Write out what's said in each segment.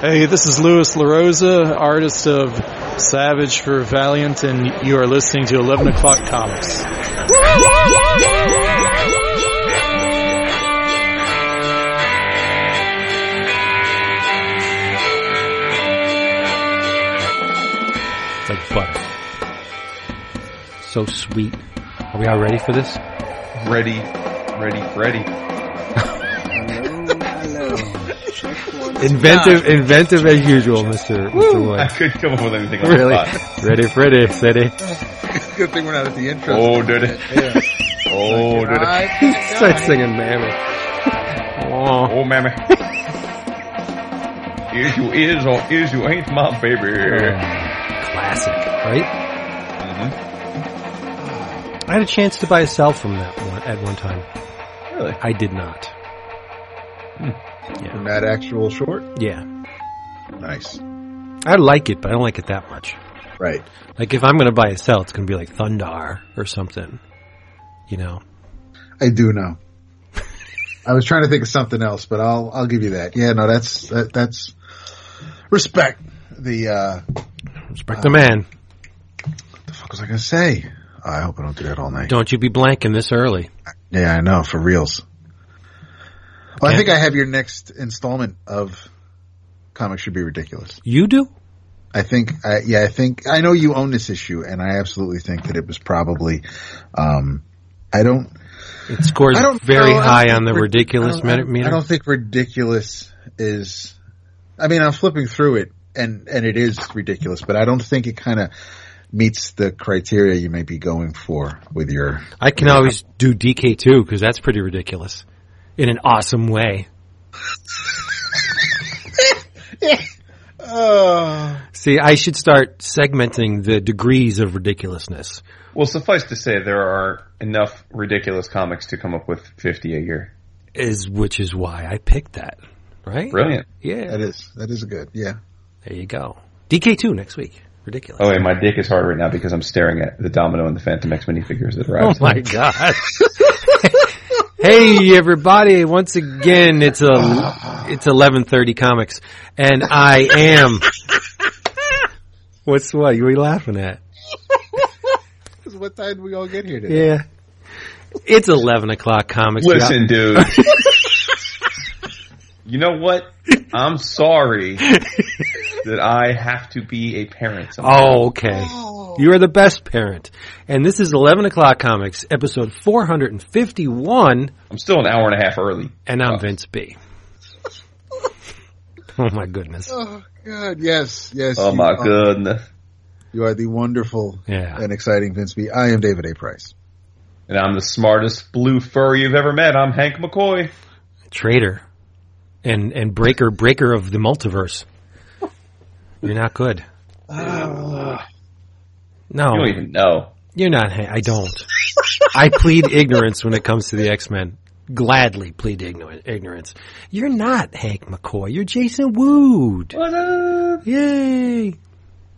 Hey, this is Lewis LaRosa, artist of Savage for Valiant, and you are listening to 11 O'Clock Comics. It's like butter. So sweet. Are we all ready for this? Ready, ready, ready. Inventive, inventive as usual, Mr. Mr. I couldn't come up with anything on Really? the spot. Ready, Freddy, steady. Good thing we're not at the intro. Oh, did it? Oh, did it? Start singing, mammy. Oh, Oh, mammy. is you is or is you ain't my baby. classic, right? Mhm. I had a chance to buy a cell from that one at one time. Really? I did not. From that actual short? Yeah. Nice. I like it, but I don't like it that much. Right. Like if I'm going to buy a cell, it's going to be like Thundarr or something. You know? I do know. I was trying to think of something else, but I'll I'll give you that. Yeah, no, that's that, that's respect. The uh Respect the man. What the fuck was I gonna say? I hope I don't do that all night. Don't you be blanking this early. Yeah, I know, for reals. Well, I think I have your next installment of Comics Should Be Ridiculous. You do? I think, I, yeah, I think, I know you own this issue, and I absolutely think that it was probably, um, I don't, It scores I don't very know. I don't high on the rid- ridiculous I meter. I don't think ridiculous is. I mean, I'm flipping through it, and and it is ridiculous, but I don't think it kind of meets the criteria you may be going for with your. I can always do DK too because that's pretty ridiculous in an awesome way. Uh, See, I should start segmenting the degrees of ridiculousness. Well, suffice to say, there are enough ridiculous comics to come up with 50 a year. Is which is why I picked that. Right? Brilliant. Yeah. that is that is good. Yeah. There you go. DK two next week. Ridiculous. Oh, wait, my dick is hard right now because I'm staring at the Domino and the Phantom X minifigures that arrived. Oh arrived. my god. hey everybody, once again it's a it's 11:30 comics and I am What's what? You were laughing at? What time did we all get here today? Yeah. It's 11 o'clock comics. Listen, dude. you know what? I'm sorry that I have to be a parent. sometime. Oh, okay. Oh. You are the best parent. And this is 11 o'clock comics, episode 451, I'm still an hour and a half early. and I'm Oh. Vince B. Oh my goodness. Oh God, yes, yes. Oh my are- goodness. You are the wonderful Yeah. and exciting Vince B. I am David A. Price. And I'm the smartest blue furry you've ever met. I'm Hank McCoy. Traitor. And, and breaker, breaker of the multiverse. You're not good. No, You don't even know. you're not. I don't. I plead ignorance when it comes to the X-Men. Gladly plead ignorance. You're not Hank McCoy. You're Jason Wood. What up? Yay.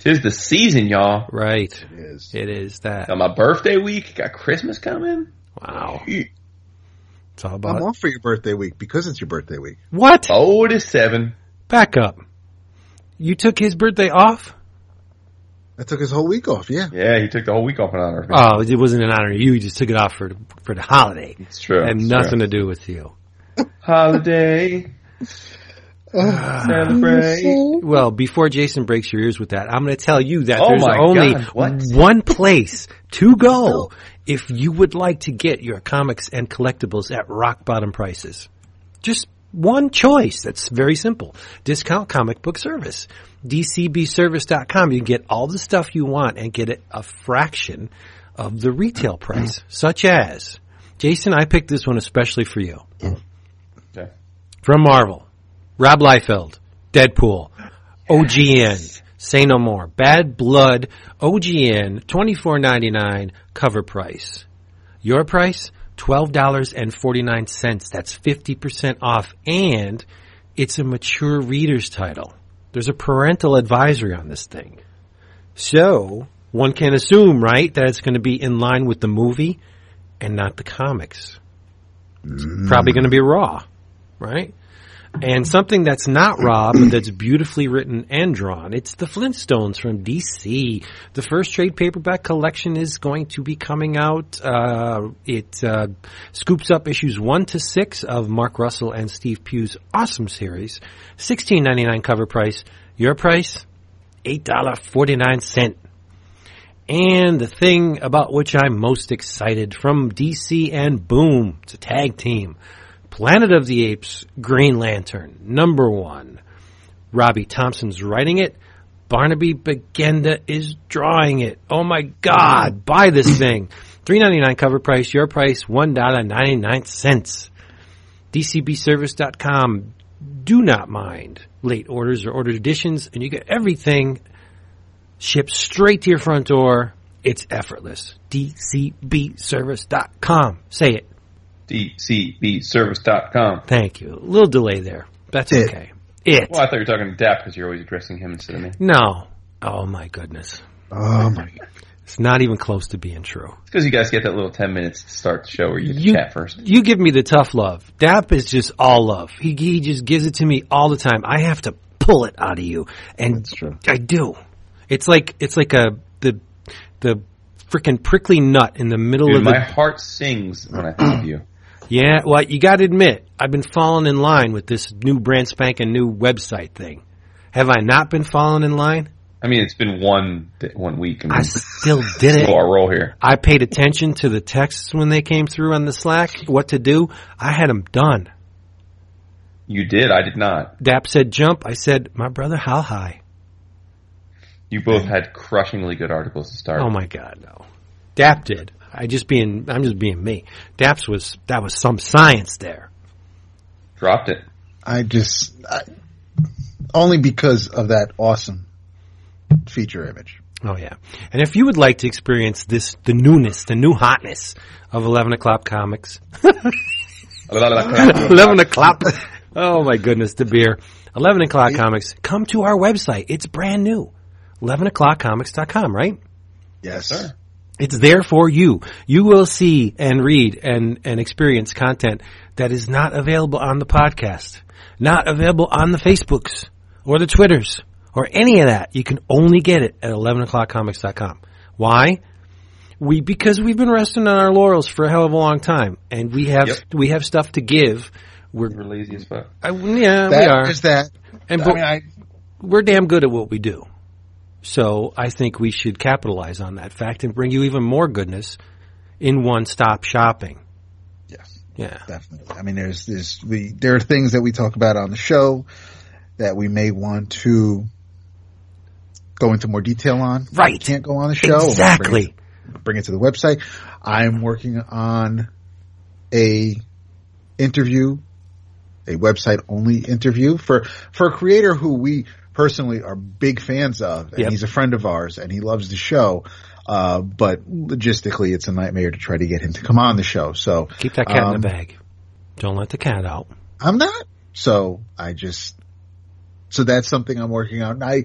Tis the season, y'all. Right. It is. It is that. Got my birthday week. Got Christmas coming. Wow. Eek. It's all about. I'm about off for your birthday week because it's your birthday week. what? Oh, it is seven. Back up. You took his birthday off? I took his whole week off. Yeah. Yeah, he took the whole week off in honor of me. Oh, it wasn't in honor of you. You just took it off for for the holiday. it's true. and it's nothing true. to do with you. Holiday. Ah. Celebrate. Well, before Jason breaks your ears with that, I'm going to tell you that Oh there's only God, one place to go if you would like to get your comics and collectibles at rock bottom prices. Just one choice. That's very simple. Discount comic book service. DCBservice.com. You can get all the stuff you want and get it a fraction of the retail price, such as Jason, I picked this one especially for you. Mm. Okay. From Marvel, Rob Liefeld, Deadpool, OGN, Say No More, Bad Blood, OGN, twenty four ninety nine cover price. Your price twelve dollars and forty nine cents. That's fifty percent off, and it's a mature reader's title. There's a parental advisory on this thing, so one can assume, right, that it's going to be in line with the movie and not the comics. It's probably going to be raw, right? And something that's not Rob, but that's beautifully written and drawn. It's the Flintstones from DC. The first trade paperback collection is going to be coming out. Uh, it uh, scoops up issues one to six of Mark Russell and Steve Pugh's awesome series. Sixteen ninety nine cover price. Your price? Eight dollar forty nine cent. And the thing about which I'm most excited from DC and Boom, it's a tag team. Planet of the Apes, Green Lantern, number one. Robbie Thompson's writing it. Barnaby Bagenda is drawing it. Oh my God, buy this thing. Three ninety nine cover price, your price one dollar ninety nine cents. DCBService.com. Do not mind late orders or ordered editions, and you get everything shipped straight to your front door. It's effortless. DCBService.com. Say it. DCBService.com. Thank you. A little delay there. That's It. okay. It. Well, I thought you were talking to Dap because you're always addressing him instead of me. No. Oh my goodness. Oh my. It's not even close to being true. because you guys get that little 10 minutes to start the show where you, You- chat first. You give me the tough love. Dap is just all love. He, he just gives it to me all the time. I have to pull it out of you. And That's true. I do. It's like, it's like a, the, the freaking prickly nut in the middle Dude, of my the, heart sings when I think of you. Yeah, well, you gotta admit, I've been falling in line with this new brand spanking new website thing. Have I not been falling in line? I mean, it's been one one week. I mean, I still did it. our roll here. I paid attention to the texts when they came through on the Slack, what to do. I had them done. You did. I did not. Dap said jump. I said, my brother, how high? You both had crushingly good articles to start. Oh my God, no. Dap did. I just being, I'm just being me. Dap's was, that was some science there. Dropped it. I just I, only because of that awesome feature image. Oh yeah. And if you would like to experience this, the newness, the new hotness of 11 o'clock comics, 11 o'clock. Oh my goodness, the beer. 11 o'clock comics. Come to our website. It's brand new. 11 o'clockcomics.com, right? Yes. Sir. It's there for you. You will see and read and, and experience content that is not available on the podcast, not available on the Facebooks or the Twitters or any of that. You can only get it at 11o'clockcomics.com. Why? We, because we've been resting on our laurels for a hell of a long time and we have, Yep. we have stuff to give. We're, We're lazy as fuck. I, yeah, we are. is that. And I but- mean, I, we're damn good at what we do. So I think we should capitalize on that fact and bring you even more goodness in one stop shopping. yes, Yeah. definitely. I mean, there's there's we there are things that we talk about on the show that we may want to go into more detail on. Right. We can't go on the show. Bring it- Exactly. bring it to the website. I'm working on a interview, a website only interview for, for a creator who we personally are big fans of and Yep. he's a friend of ours and he loves the show. Uh, but logistically it's a nightmare to try to get him to come on the show. So Keep that cat in um, the bag. Don't let the cat out. I'm not. So I just, so that's something I'm working on. I,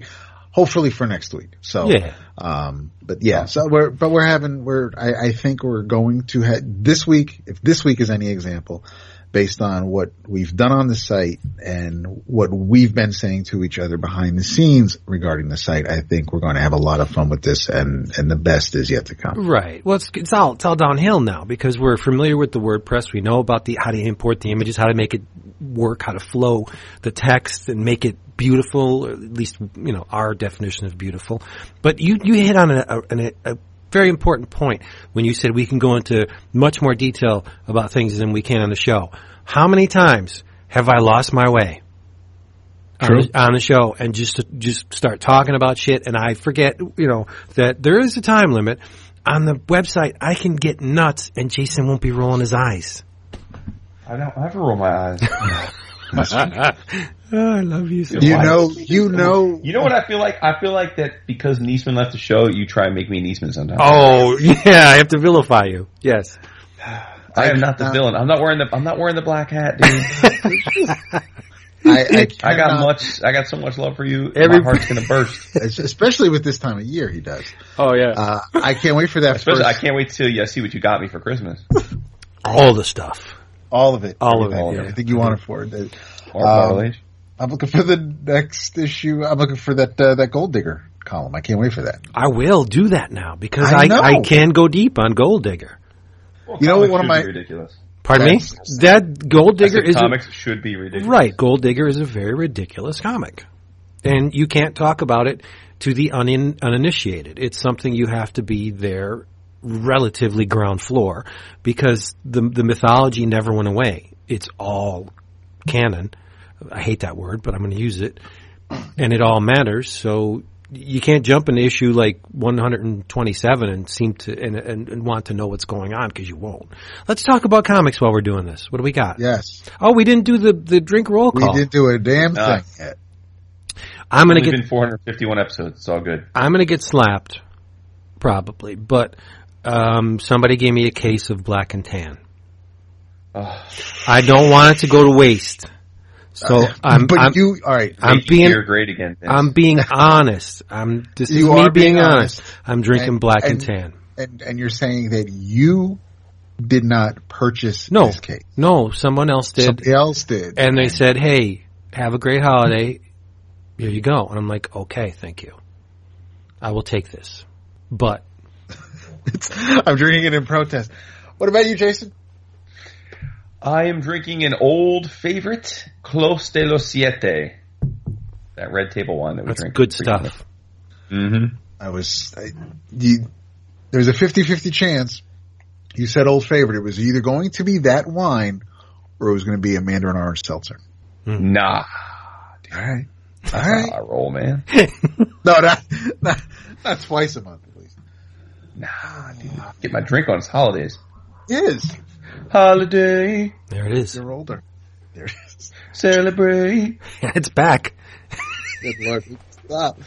hopefully for next week. So, Yeah. um, but yeah, so we're, but we're having, we're, I, I think we're going to have this week, if this week is any example, based on what we've done on the site and what we've been saying to each other behind the scenes regarding the site, I think we're going to have a lot of fun with this and, and the best is yet to come. Right. Well, it's, it's all it's all downhill now because we're familiar with the WordPress. We know about the how to import the images, how to make it work, how to flow the text and make it beautiful. Or at least you know our definition of beautiful. But you you hit on a, a, a very important point when you said we can go into much more detail about things than we can on the show. How many times have I lost my way? on the, on the show and just just start talking about shit and I forget, you know, that there is a time limit on the website. I can get nuts and Jason won't be rolling his eyes. I don't ever roll my eyes. Oh, I love you so You Why? know, you know, You know what I feel like? I feel like that because Niesman left the show, you try and make me Niesman sometimes. Oh, yeah, I have to vilify you. Yes. I am not the villain. I'm not wearing the. I'm not wearing the black hat, dude. I, I, I got much. I got so much love for you. Every- my heart's gonna burst. especially with this time of year, he does. Oh, yeah. Uh, I can't wait for that Especially, I can't wait till you see what you got me for Christmas. All the stuff. All of it. All of it, yeah. I think you want it for it. Um, I'm looking for the next issue. I'm looking for that uh, that Gold Digger column. I can't wait for that. I will do that now because I I. I, can go deep on Gold Digger. Well, you know, comics one of my- be ridiculous. Pardon That's- me? That Gold Digger said is a- comics should be ridiculous. right. Gold Digger is a very ridiculous comic, and you can't talk about it to the unin, uninitiated. It's something you have to be there, relatively ground floor, because the the mythology never went away. It's all canon. I hate that word, but I'm going to use it, and it all matters. So you can't jump an issue like 127 and seem to and, and, and want to know what's going on because you won't. Let's talk about comics while we're doing this. What do we got? Yes, Oh, we didn't do the the drink roll call. we didn't do a damn thing yet. I'm gonna get been 451 episodes. It's all good. I'm gonna get slapped, probably. But um, somebody gave me a case of black and tan. Ugh. I don't want it to go to waste. So I'm but I'm, you, all right. I'm Make being beer great again. Vince. I'm being honest. I'm this is You me are being, being honest. honest. I'm drinking And- black and, and- tan. and and you're saying that you did not purchase No, this cake. no, someone else did, Somebody else did. and they said, "Hey, have a great holiday. Here you go." And I'm like, "Okay, thank you. I will take this." But It's, I'm drinking it in protest. What about you, Jason? I am drinking an old favorite, Clos de los Siete. That red table wine that we that's drink. good stuff. Mm-hmm. I was, I, you, there was a 50-50 chance. You said old favorite. It was either going to be that wine or it was going to be a Mandarin orange seltzer. Nah. All right. All That's right. how roll, man. No, not, not, not twice a month, at least. Nah, dude. Get my drink on its holidays. Yes. Holiday, There it is. You're older. There it is. celebrate. it's back. Good Lord. Stop.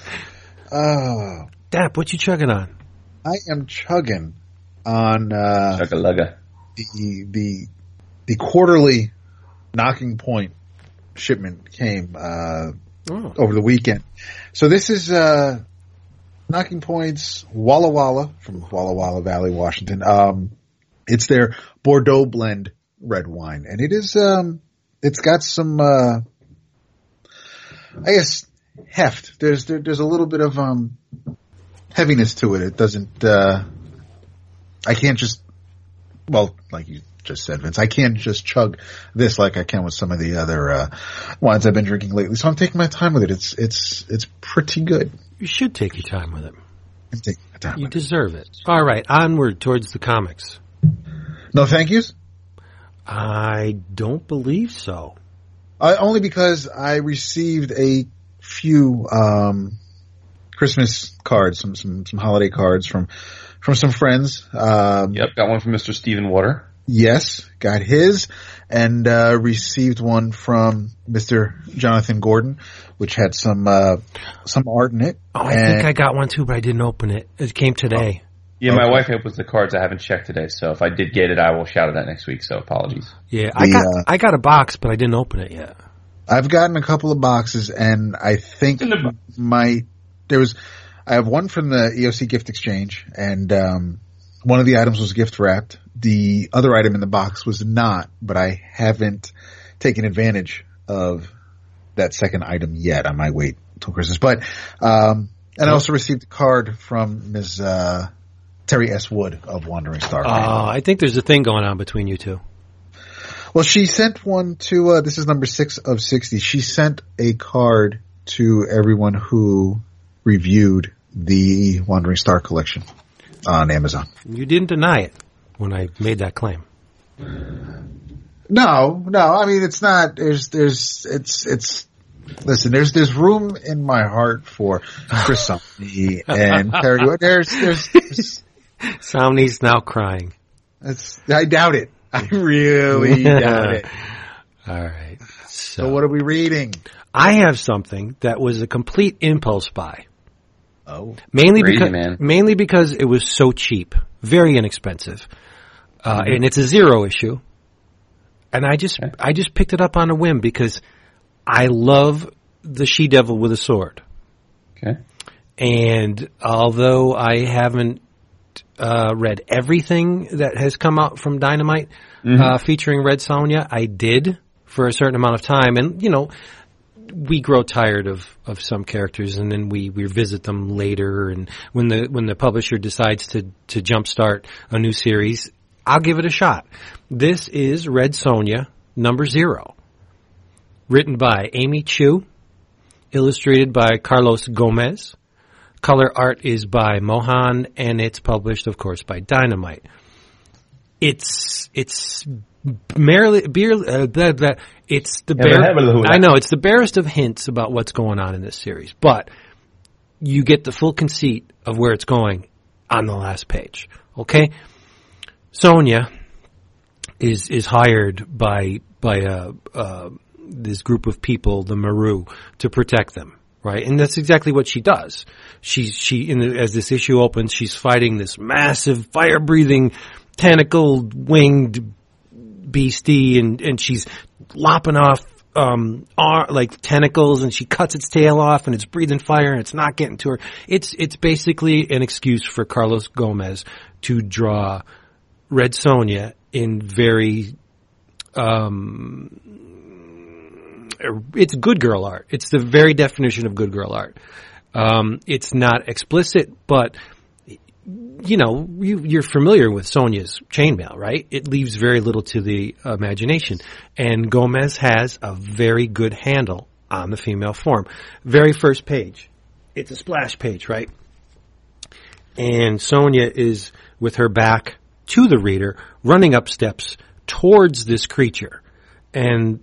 Oh, Dap, what you chugging on? I am chugging on, uh, Chugga lugga. the, the, the quarterly Nocking Point shipment came, uh, Oh, over the weekend. So this is uh Nocking Points Walla Walla from Walla Walla Valley, Washington. Um it's their Bordeaux blend red wine and it is um it's got some uh I guess heft. There's there, there's a little bit of um heaviness to it. It doesn't uh I can't just well, like you just said, Vince, I can't just chug this like I can with some of the other uh, wines I've been drinking lately. So I'm taking my time with it. It's it's it's pretty good. You should take your time with it. I'm my time. You With it. deserve it. All right, onward towards the comics. No, thank yous. I don't believe so. Uh, only because I received a few um, Christmas cards, some some some holiday cards from from some friends. Um, Yep, got one from Mr. Stephen Water. Yes, got his, and uh, received one from Mr. Jonathan Gordon, which had some uh, some art in it. Oh, I And- think I got one too, but I didn't open it. It came today. Yeah, my Okay. wife opens the cards. I haven't checked today, so if I did get it, I will shout it out next week. So apologies. Yeah, I got uh, I got a box, but I didn't open it yet. I've gotten a couple of boxes, and I think the my there was I have one from the EOC gift exchange, and um, one of the items was gift wrapped. The other item in the box was not, but I haven't taken advantage of that second item yet. I might wait until Christmas, but um, and I also received a card from Ms. Uh, Teri S. Wood of Wandering Star. Oh, I think there's a thing going on between you two. Well, she sent one to, uh, this is number six of 60. She sent a card to everyone who reviewed the Wandering Star collection on Amazon. You didn't deny it when I made that claim. No, no, I mean, it's not, there's, there's, it's, it's, listen, there's, there's room in my heart for Chris Somney and Teri There's, there's, there's Somni's now crying. it's, I doubt it. I really doubt it. All right. So, So what are we reading? I have something that was a complete impulse buy. Oh, Mainly Crazy, because man. mainly because it was so cheap, very inexpensive, uh, and it's a zero issue. And I just Okay. I just picked it up on a whim because I love the she devil with a sword. Okay. And although I haven't uh, read everything that has come out from Dynamite uh, featuring Red Sonja, I did for a certain amount of time, and you know, we grow tired of, of some characters and then we, revisit them later and when the when the publisher decides to, to jumpstart a new series, I'll give it a shot. This is Red Sonja number zero. Written by Amy Chu, illustrated by Carlos Gomez. Color art is by Mohan and it's published of course by Dynamite. It's it's merely beer uh, blah, blah, it's the bare, I know it's the barest of hints about what's going on in this series, but you get the full conceit of where it's going on the last page. Okay, Sonja is is hired by by a, uh, this group of people, the Maru, to protect them. Right, and that's exactly what she does. She's she in the, as this issue opens, she's fighting this massive fire breathing, tentacled winged beastie, and and she's lopping off um like tentacles and she cuts its tail off and it's breathing fire and it's not getting to her. It's it's basically an excuse for Carlos Gomez to draw Red Sonja in very um it's good girl art. It's the very definition of good girl art. Um, it's not explicit, but you know, you, are familiar with Sonja's chainmail, right? It leaves very little to the imagination. And Gomez has a very good handle on the female form. Very first page. It's a splash page, right? And Sonia is with her back to the reader, running up steps towards this creature. And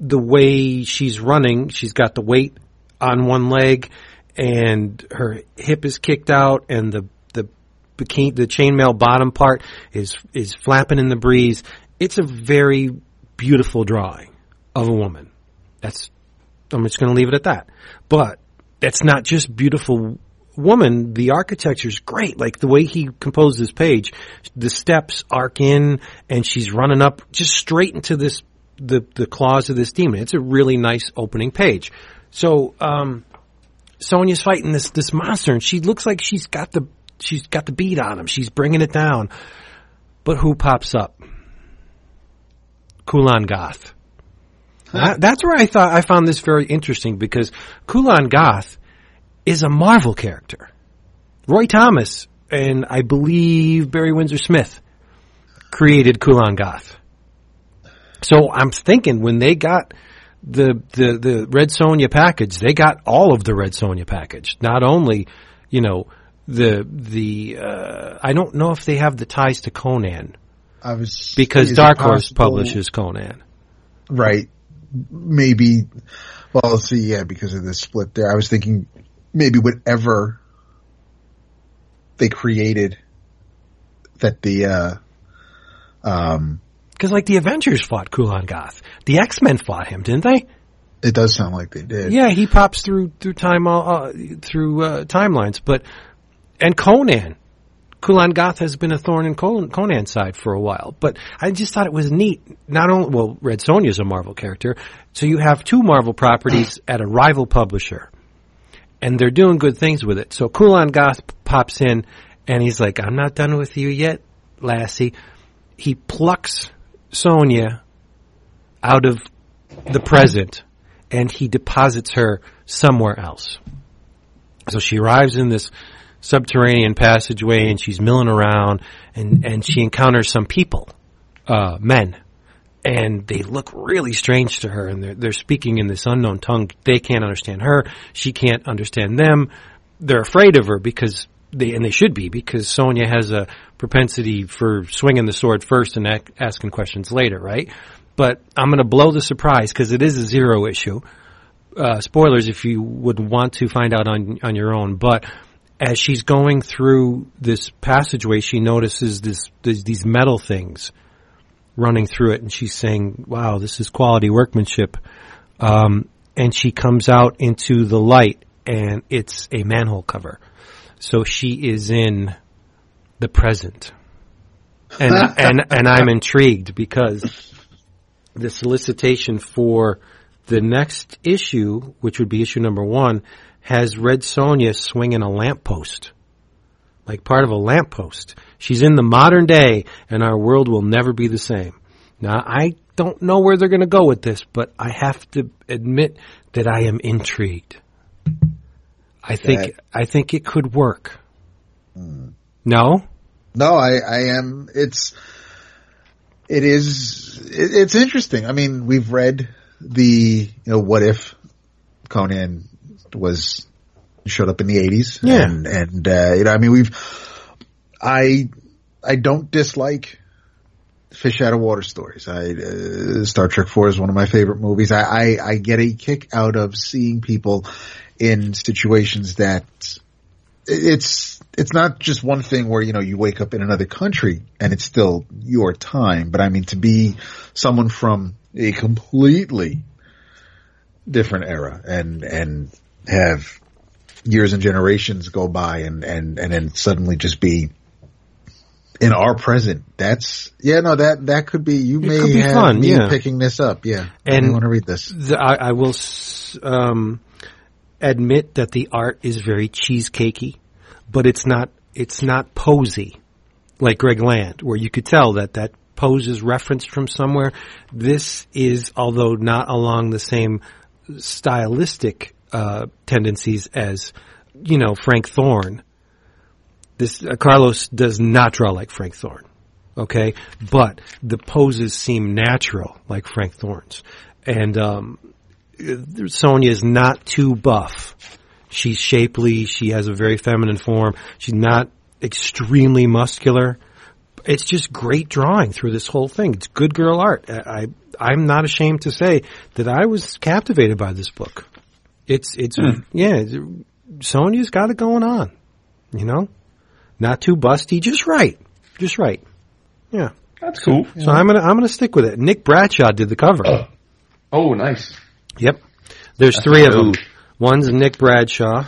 the way she's running, she's got the weight on one leg and her hip is kicked out and the the bikini, the chainmail bottom part is is flapping in the breeze. It's a very beautiful drawing of a woman. That's I'm just going to leave it at that. But that's not just beautiful woman. The architecture is great. Like the way he composed this page, the steps arc in, and she's running up just straight into this the the claws of this demon. It's a really nice opening page. So um, Sonja's fighting this this monster, and she looks like she's got the she's got the beat on him. She's bringing it down. But who pops up? Kulan Gath. Huh. that's where I thought I found this very interesting because Kulan Gath is a Marvel character. Roy Thomas and I believe Barry Windsor Smith created Kulan Gath. So I'm thinking when they got the the the Red Sonja package, they got all of the Red Sonja package. Not only, you know, the the uh, I don't know if they have the ties to Conan. I was because Dark Horse publishes Conan. Right. Maybe. Well, see, yeah, because of the split there, I was thinking maybe whatever they created that the uh um because like the Avengers fought Kulan Gath, the X Men fought him, didn't they? It does sound like they did. Yeah, he pops through through time uh, through uh, timelines, but and Conan. Kulan Gath has been a thorn in Conan's side for a while, but I just thought it was neat. Not only, well, Red Sonja is a Marvel character, so you have two Marvel properties at a rival publisher, and they're doing good things with it. So Kulan Gath pops in, and he's like, "I'm not done with you yet, lassie." He plucks Sonja out of the present, and he deposits her somewhere else. So she arrives in this subterranean passageway and she's milling around and, and she encounters some people, uh, men. And they look really strange to her and they're, they're speaking in this unknown tongue. They can't understand her. She can't understand them. They're afraid of her because they, and they should be because Sonja has a propensity for swinging the sword first and ac- asking questions later, right? But I'm going to blow the surprise because it is a zero issue. Uh, spoilers if you would want to find out on on your own. But as she's going through this passageway, she notices this, this, these metal things running through it, and she's saying, "Wow, this is quality workmanship." Um, and she comes out into the light, and it's a manhole cover. So she is in the present, and and and I'm intrigued because the solicitation for the next issue, which would be issue number one, has Red Sonja swinging a lamppost. Like part of a lamppost. She's in the modern day and our world will never be the same. Now, I don't know where they're going to go with this, but I have to admit that I am intrigued. I think That- I think it could work. Hmm. No, No, I, I am. It's it is it, it's interesting. I mean, we've read the you know what if Conan was showed up in the eighties, Yeah. and and uh, you know, I mean, we've I I don't dislike fish out of water stories. I uh, Star Trek Four is one of my favorite movies. I, I I get a kick out of seeing people in situations that it's it's not just one thing where you know you wake up in another country and it's still your time, but I mean to be someone from a completely different era and and have years and generations go by and and and then suddenly just be in our present. That's yeah, no that that could be you may be have fun, me yeah. picking this up. Yeah, And- I want to read this. the, I, I will um, admit that the art is very cheesecakey, but it's not it's not posy like Greg Land, where you could tell that that pose is referenced from somewhere. This is, although not along the same stylistic uh, tendencies as you know Frank Thorne. This uh, Carlos does not draw like Frank Thorne okay? But the poses seem natural, like Frank Thorne's. And um, Sonja is not too buff. She's shapely. She has a very feminine form. She's not extremely muscular. It's just great drawing through this whole thing. It's good girl art. I, I I'm not ashamed to say that I was captivated by this book. It's it's hmm. yeah. it's- Sonja's got it going on. You know, not too busty, just right, just right. Yeah. That's cool. So I'm gonna I'm gonna stick with it. Nick Bradshaw did the cover. Oh, nice. Yep. There's three of them. One's Nick Bradshaw.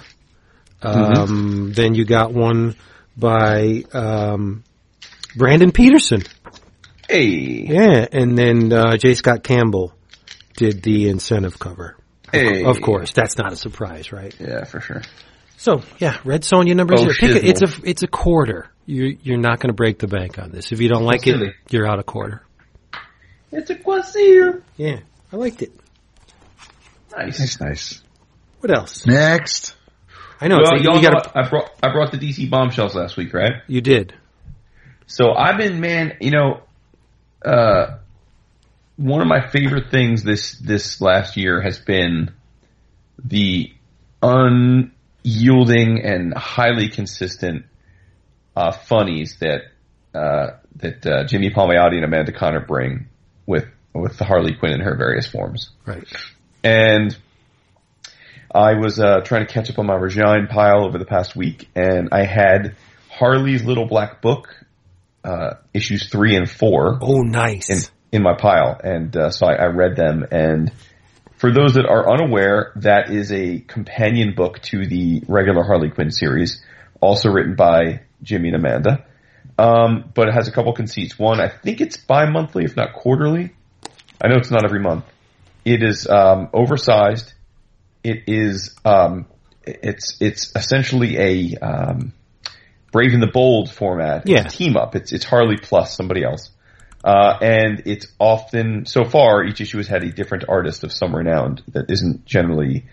Um, Then you got one by um, Brandon Peterson. Hey, Yeah, and then uh, J. Scott Campbell did the incentive cover. hey. Of course, that's not a surprise, right? Yeah, for sure. So yeah, Red Sonja number Oh, zero. Pick a, it's a it's a quarter. You're you're not going to break the bank on this. If you don't like it, you're out a quarter. It's a quasir. Yeah, I liked it. Nice. Nice, nice. What else? Next, I know Well, it's, y'all you know got I brought I brought the DC bombshells last week, right? you did. So I've been, man, you know, uh, one of my favorite things this this last year has been the unyielding and highly consistent uh, funnies that uh, that uh, Jimmy Palmiotti and Amanda Conner bring with with the Harley Quinn in her various forms. Right. And I was uh, trying to catch up on my Regine pile over the past week, and I had Harley's Little Black Book, uh, issues three and four. Oh, nice. in, in my pile, and uh, so I, I read them. And for those that are unaware, that is a companion book to the regular Harley Quinn series, also written by Jimmy and Amanda. Um, but it has a couple conceits. One, I think it's bi-monthly, if not quarterly. I know it's not every month. It is um, oversized. It is um, it's it's essentially a um, Brave and the Bold format. Yeah. It's a team up. It's it's Harley plus somebody else. Uh, and it's often, so far, each issue has had a different artist of some renown that isn't generally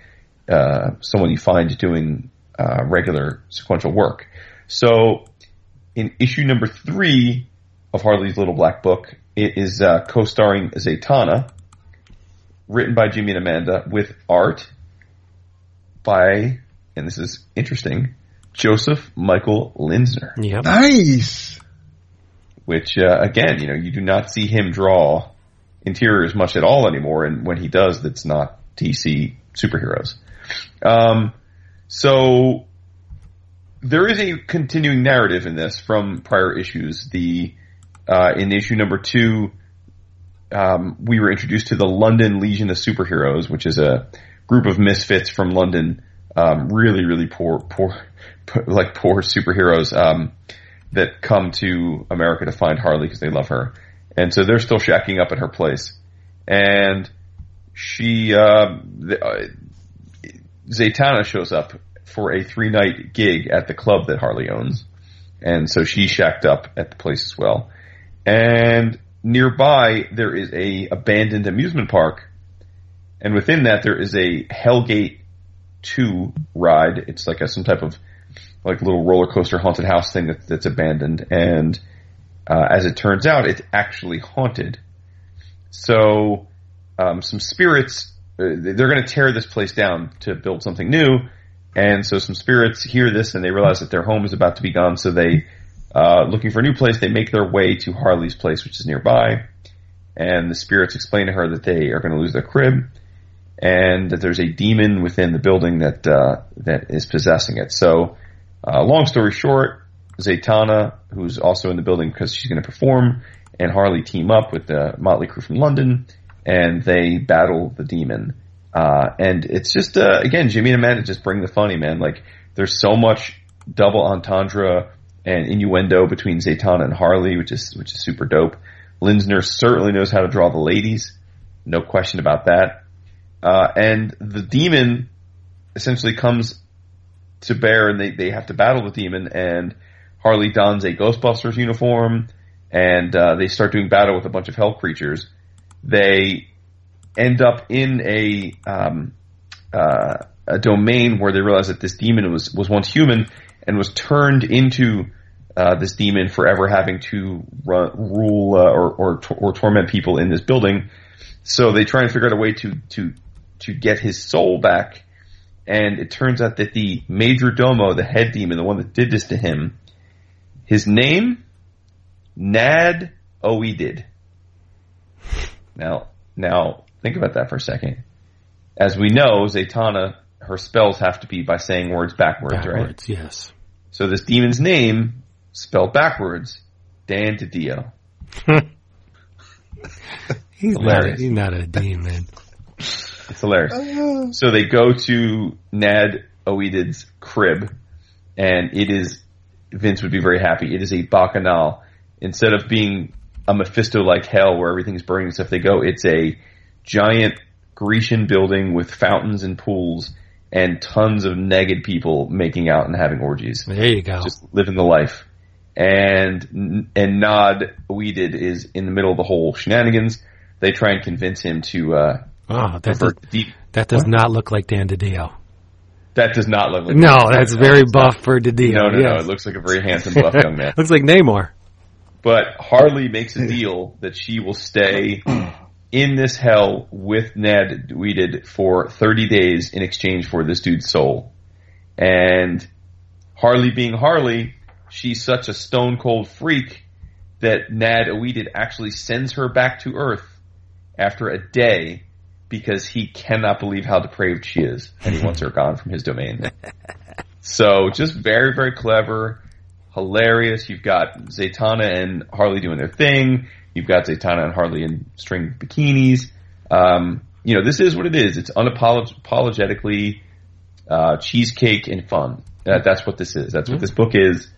uh, someone you find doing uh, regular sequential work. So, in issue number three of Harley's Little Black Book, it is uh, co-starring Zatanna, written by Jimmy and Amanda, with art by, and this is interesting, Joseph Michael Linsner Yep. nice. which uh, again, you know, you do not see him draw interiors much at all anymore, and when he does, that's not DC superheroes. Um, so there is a continuing narrative in this from prior issues. The uh, in issue number two, um, we were introduced to the London Legion of Superheroes, which is a group of misfits from London, um, really, really poor, poor, like poor superheroes. Um, that come to America to find Harley because they love her. And so they're still shacking up at her place. And she, uh, the, uh, Zatanna shows up for a three night gig at the club that Harley owns. And so she shacked up at the place as well. And nearby there is a abandoned amusement park, and within that there is a Hellgate Two ride. It's like a some type of like little roller coaster haunted house thing that, that's abandoned, and uh, as it turns out, it's actually haunted. So um, some spirits uh, they're going to tear this place down to build something new, and so some spirits hear this and they realize that their home is about to be gone. So they, uh, looking for a new place, they make their way to Harley's place, which is nearby, and the spirits explain to her that they are going to lose their crib. And that there's a demon within the building that uh, that is possessing it. So, uh, long story short, Zatanna, who's also in the building because she's going to perform, and Harley team up with the Motley Crew from London, and they battle the demon. Uh, and it's just, uh, again, Jimmy and Amanda just bring the funny, man. Like, there's so much double entendre and innuendo between Zatanna and Harley, which is, which is super dope. Linsner certainly knows how to draw the ladies. No question about that. Uh, and the demon essentially comes to bear and they, they have to battle the demon and Harley dons a Ghostbusters uniform and, uh, they start doing battle with a bunch of hell creatures. They end up in a, um, uh, a domain where they realize that this demon was, was once human and was turned into, uh, this demon forever having to run, rule, uh, or, or, or torment people in this building. So they try and figure out a way to, to, to get his soul back. And it turns out that the major domo, the head demon, the one that did this to him, his name, Nad Oedid. Now, now think about that for a second. As we know, Zatanna, her spells have to be by saying words backwards, right? Yes. So this demon's name, spelled backwards, Dan Didio. He's not, a, he's not a demon. It's hilarious. So they go to Nad Oedid's crib, and it is Vince would be very happy. It is a bacchanal. Instead of being a Mephisto-like hell where everything's burning and stuff, they go. It's a giant Grecian building with fountains and pools and tons of naked people making out and having orgies, There you go. just living the life. And and Nod Oedid is in the middle of the whole shenanigans. They try and convince him to uh, oh, that does, deep. that does not look like Dan DiDio. That does not look like No, that's very not. buff for DiDio. No, no, no. It looks like a very handsome, buff young man. looks like Namor. But Harley makes a deal that she will stay in this hell with Nad Oedid for 30 days in exchange for this dude's soul. And Harley being Harley, she's such a stone cold freak that Nad Oedid actually sends her back to Earth after a day because he cannot believe how depraved she is and he wants her gone from his domain. So just very, very clever, hilarious. You've got Zatanna and Harley doing their thing. You've got Zatanna and Harley in string bikinis. Um, you know, this is what it is. It's unapologetically uh, cheesecake and fun. That, that's what this is. That's what this book is.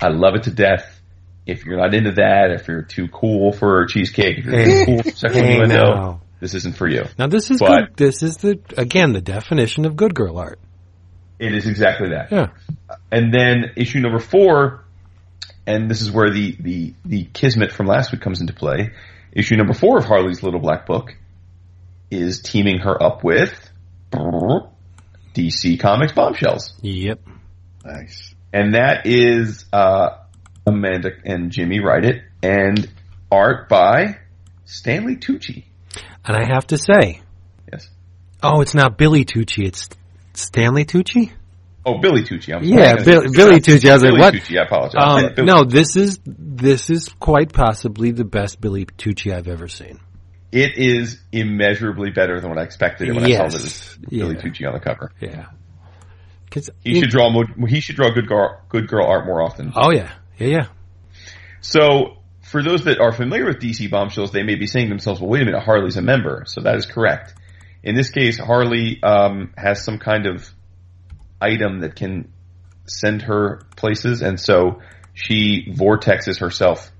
I love it to death. If you're not into that, if you're too cool for cheesecake, if you're too cool for window, now. This isn't for you. Now this is But- good. This is the again the definition of good girl art. It is exactly that. Yeah. And then issue number four, and this is where the, the, the kismet from last week comes into play. Issue number four of Harley's Little Black Book is teaming her up with DC Comics Bombshells. Yep. Nice. And that is, uh, Amanda and Jimmy write it, and art by Stanley Tucci. And I have to say, Yes. oh, it's not Billy Tucci. It's Stanley Tucci. Oh, Billy Tucci. I'm sorry. Yeah, Bill- Billy Tucci. I was like, Billy what? Tucci, I apologize. Um, no, this is this is quite possibly the best Billy Tucci I've ever seen. It is immeasurably better than what I expected when I saw that Billy Yeah. Tucci on the cover. Yeah. He it- should draw he should draw good girl, good girl art more often. Oh yeah, yeah, yeah. So for those that are familiar with DC bombshells, they may be saying to themselves, well, wait a minute, Harley's a member. So that is correct. In this case, Harley, um, has some kind of item that can send her places. And so she vortexes herself,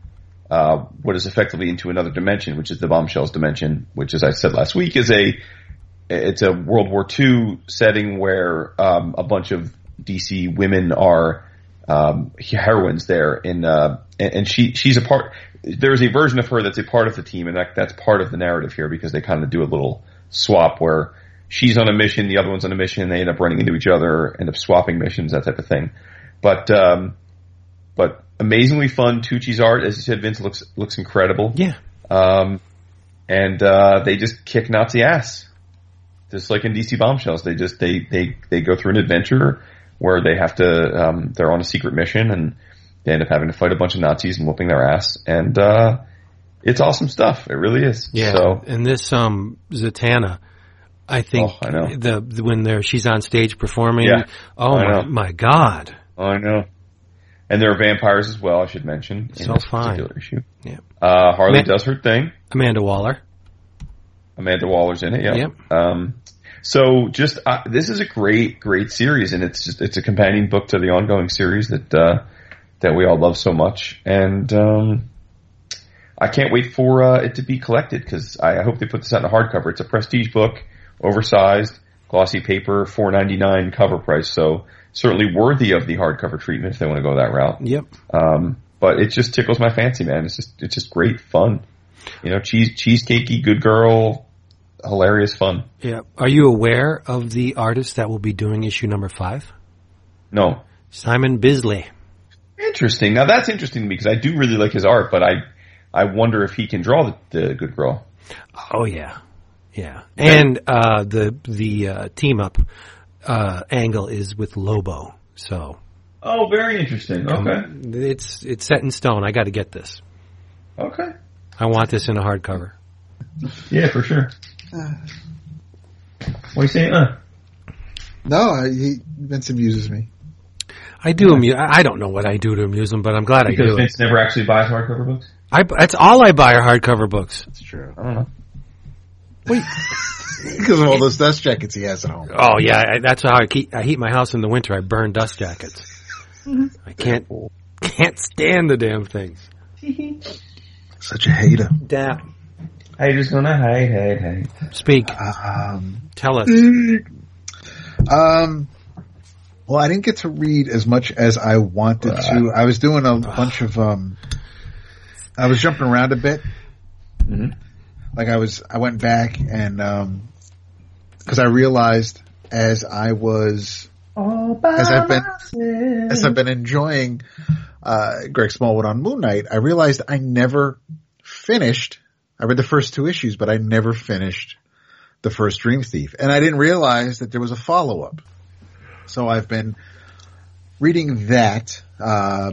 uh, what is effectively into another dimension, which is the bombshells dimension, which as I said last week is a, it's a World War II setting where, um, a bunch of DC women are, um, heroines there in, uh, and, and she, she's a part, there's a version of her that's a part of the team and that, that's part of the narrative here because they kind of do a little swap where she's on a mission, the other one's on a mission, they end up running into each other, end up swapping missions, that type of thing. But, um, but amazingly fun. Tucci's art, as you said, Vince looks, looks incredible. Yeah. Um, and, uh, they just kick Nazi ass. Just like in DC Bombshells, they just, they, they, they go through an adventure where they have to, um, they're on a secret mission and they end up having to fight a bunch of Nazis and whooping their ass. And, uh, it's awesome stuff. It really is. Yeah. So, and this, um, Zatanna, I think Oh, I know. the, the- when she's on stage performing. Yeah. Oh my, my God. I know. And there are vampires as well, I should mention. In So this fine. particular issue. Yeah. Uh, Harley does her thing. Amanda Waller. Amanda Waller's in it. Yep. Yep. Um, so just uh, this is a great, great series, and it's just it's a companion book to the ongoing series that uh, that we all love so much, and um, I can't wait for uh, it to be collected because I, I hope they put this out in a hardcover. It's a prestige book, oversized, glossy paper, four ninety nine cover price, so certainly worthy of the hardcover treatment if they want to go that route. Yep. Um, but it just tickles my fancy, man. It's just it's just great fun. You know, cheese cheesecakey, good girl, hilarious fun. Yeah. Are you aware of the artist that will be doing issue number five? No, Simon Bisley. interesting. Now that's interesting to me because I do really like his art, but I I wonder if he can draw the, the good girl. Oh yeah, yeah. And uh, the the uh, team up uh, angle is with Lobo, so Oh, very interesting. Okay. It's it's set in stone. I got to get this. okay, I want this in a hardcover. yeah, for sure. What are you saying? Uh, No, I, he, Vince amuses me. I do amu- I I don't know what I do to amuse him, but I'm glad I because do. it. Vince never actually buys hardcover books. I, that's all I buy are hardcover books. That's true. I don't know. Wait. because of all those dust jackets he has at home. Oh yeah, I, that's how I keep. I heat my house in the winter. I burn dust jackets. I can't can't stand the damn things. Such a hater. Damn. Haters gonna hate, hate, hate. Speak. Um, Tell us. um, well, I didn't get to read as much as I wanted to. I was doing a bunch of, um, I was jumping around a bit. Mhm. Like I was, I went back and, um, cause I realized as I was, as I've been, as I've been enjoying, uh, Greg Smallwood on Moon Knight, I realized I never finished, I read the first two issues, but I never finished the first Dream Thief. And I didn't realize that there was a follow up. So I've been reading that, uh,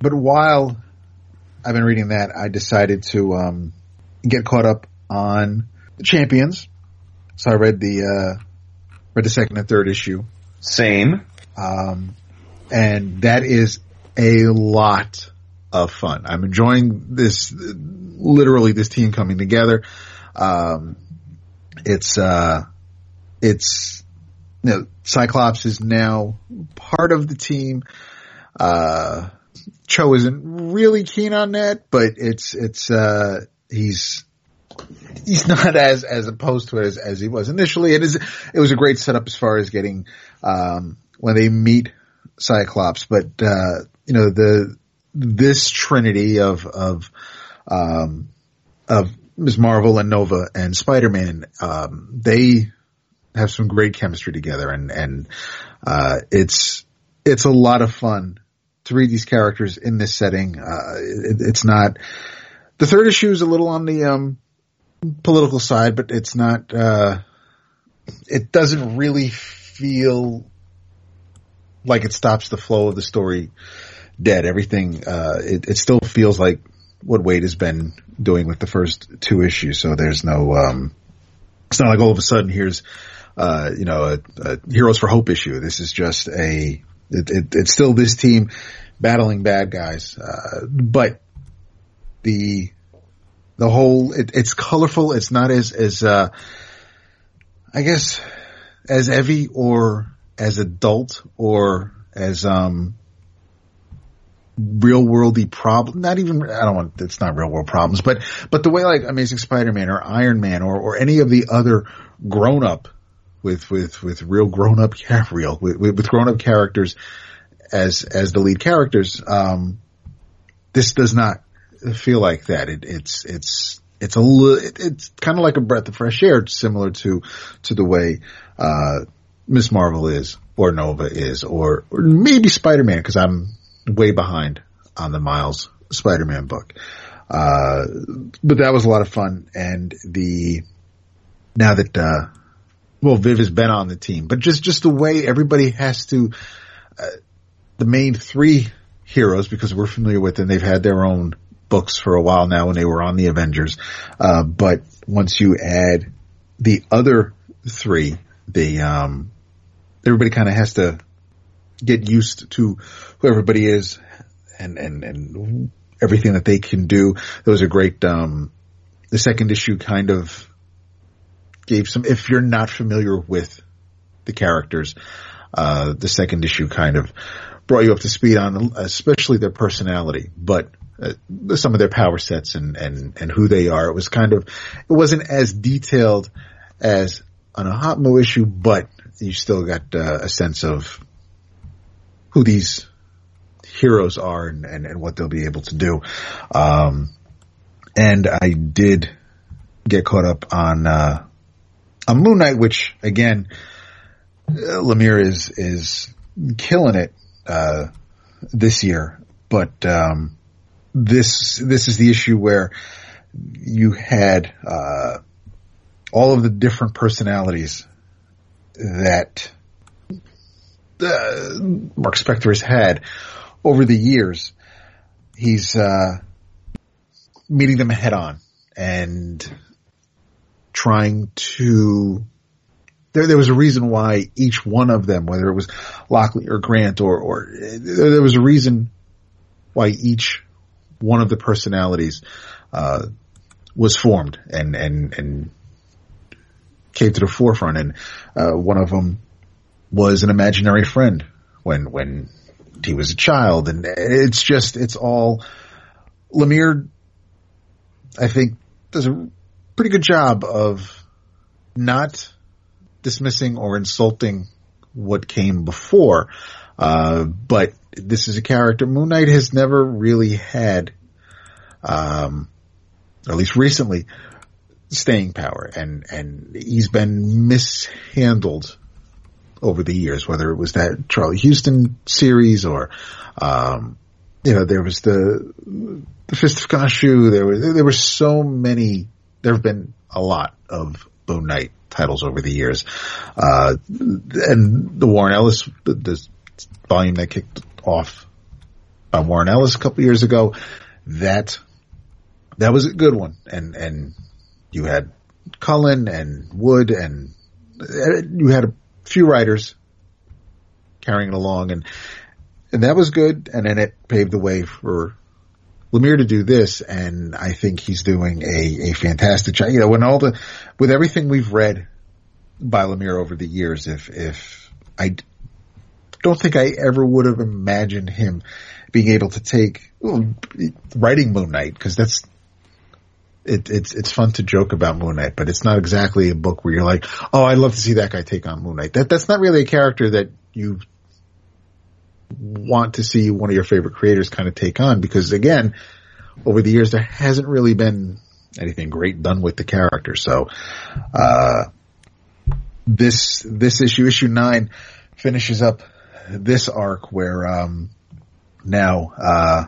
but while I've been reading that, I decided to, um, get caught up on the Champions. So I read the, uh, read the second and third issue. Same. Um, and that is a lot of fun. I'm enjoying this, literally this team coming together. Um, it's, uh, it's, you know, Cyclops is now part of the team. Uh, Cho isn't really keen on that, but it's, it's, uh, he's, he's not as, as opposed to it as, as he was initially. It is, it was a great setup as far as getting, um, when they meet Cyclops, but, uh, you know, the, this trinity of, of, um, of Ms. Marvel and Nova and Spider-Man, um, they have some great chemistry together and, and, uh, it's, it's a lot of fun to read these characters in this setting. Uh, it, it's not, the third issue is a little on the, um, political side, but it's not, uh, it doesn't really feel like it stops the flow of the story dead. Everything, uh, it, it still feels like what Wade has been doing with the first two issues. So there's no, um, it's not like all of a sudden here's, uh, you know, a, a Heroes for Hope issue. This is just a, it, it, it's still this team battling bad guys. Uh, but the, the whole, it, it's colorful. It's not as, as, uh, I guess as heavy or as adult or as, um, real worldy problem, not even, I don't want, it's not real world problems, but, but the way like Amazing Spider-Man or Iron Man or, or any of the other grown up with, with, with real grown up, yeah, real, with, with grown up characters as as the lead characters. Um, this does not feel like that. It, it's it's it's a it's kind of like a breath of fresh air, similar to to the way uh, Miss Marvel is, or Nova is, or, or maybe Spider Man, because I'm way behind on the Miles Spider Man book. Uh, but that was a lot of fun, and the now that uh, well, Viv has been on the team, but just just the way everybody has to. Uh, the main three heroes, because we're familiar with them, they've had their own books for a while now when they were on the Avengers. Uh, but once you add the other three, the um, everybody kind of has to get used to who everybody is and and and everything that they can do. There was a great um, the second issue kind of gave some if you're not familiar with the characters, uh, the second issue kind of brought you up to speed on especially their personality, but uh, some of their power sets and, and, and who they are. It was kind of, it wasn't as detailed as on a Hotmo issue, but you still got uh, a sense of who these heroes are and, and, and what they'll be able to do. Um, and I did get caught up on, uh, on Moon Knight, which again, uh, Lemire is, is killing it, uh, this year, but, um, this, this is the issue where you had, uh, all of the different personalities that uh, Mark Spector has had over the years. He's uh, meeting them head on and trying to. There, there was a reason why each one of them, whether it was Lockley or Grant, or, or there was a reason why each one of the personalities uh, was formed and and and came to the forefront. And uh, one of them was an imaginary friend when when he was a child, and it's just it's all Lemire. I think does a pretty good job of not dismissing or insulting what came before. Uh, but this is a character. Moon Knight has never really had, um, at least recently, staying power and, and he's been mishandled over the years, whether it was that Charlie Huston series or, um, you know, there was the, the Fist of Khonshu. There were, there were so many, there have been a lot of Moon Knight titles over the years. Uh, and the Warren Ellis, the, the volume that kicked off by Warren Ellis a couple years ago, that, that was a good one. And, and you had Cullen and Wood and uh, you had a few writers carrying it along and, and that was good. And then it paved the way for Lemire to do this. And I think he's doing a, a fantastic job. You know, when all the, with everything we've read by Lemire over the years, if, if I don't think I ever would have imagined him being able to take well, writing Moon Knight because that's it, it's it's fun to joke about Moon Knight, but it's not exactly a book where you're like, oh, I'd love to see that guy take on Moon Knight. That that's not really a character that you want to see one of your favorite creators kind of take on because again, over the years there hasn't really been anything great done with the character. So, uh, this this issue, issue nine, finishes up this arc where um, now uh,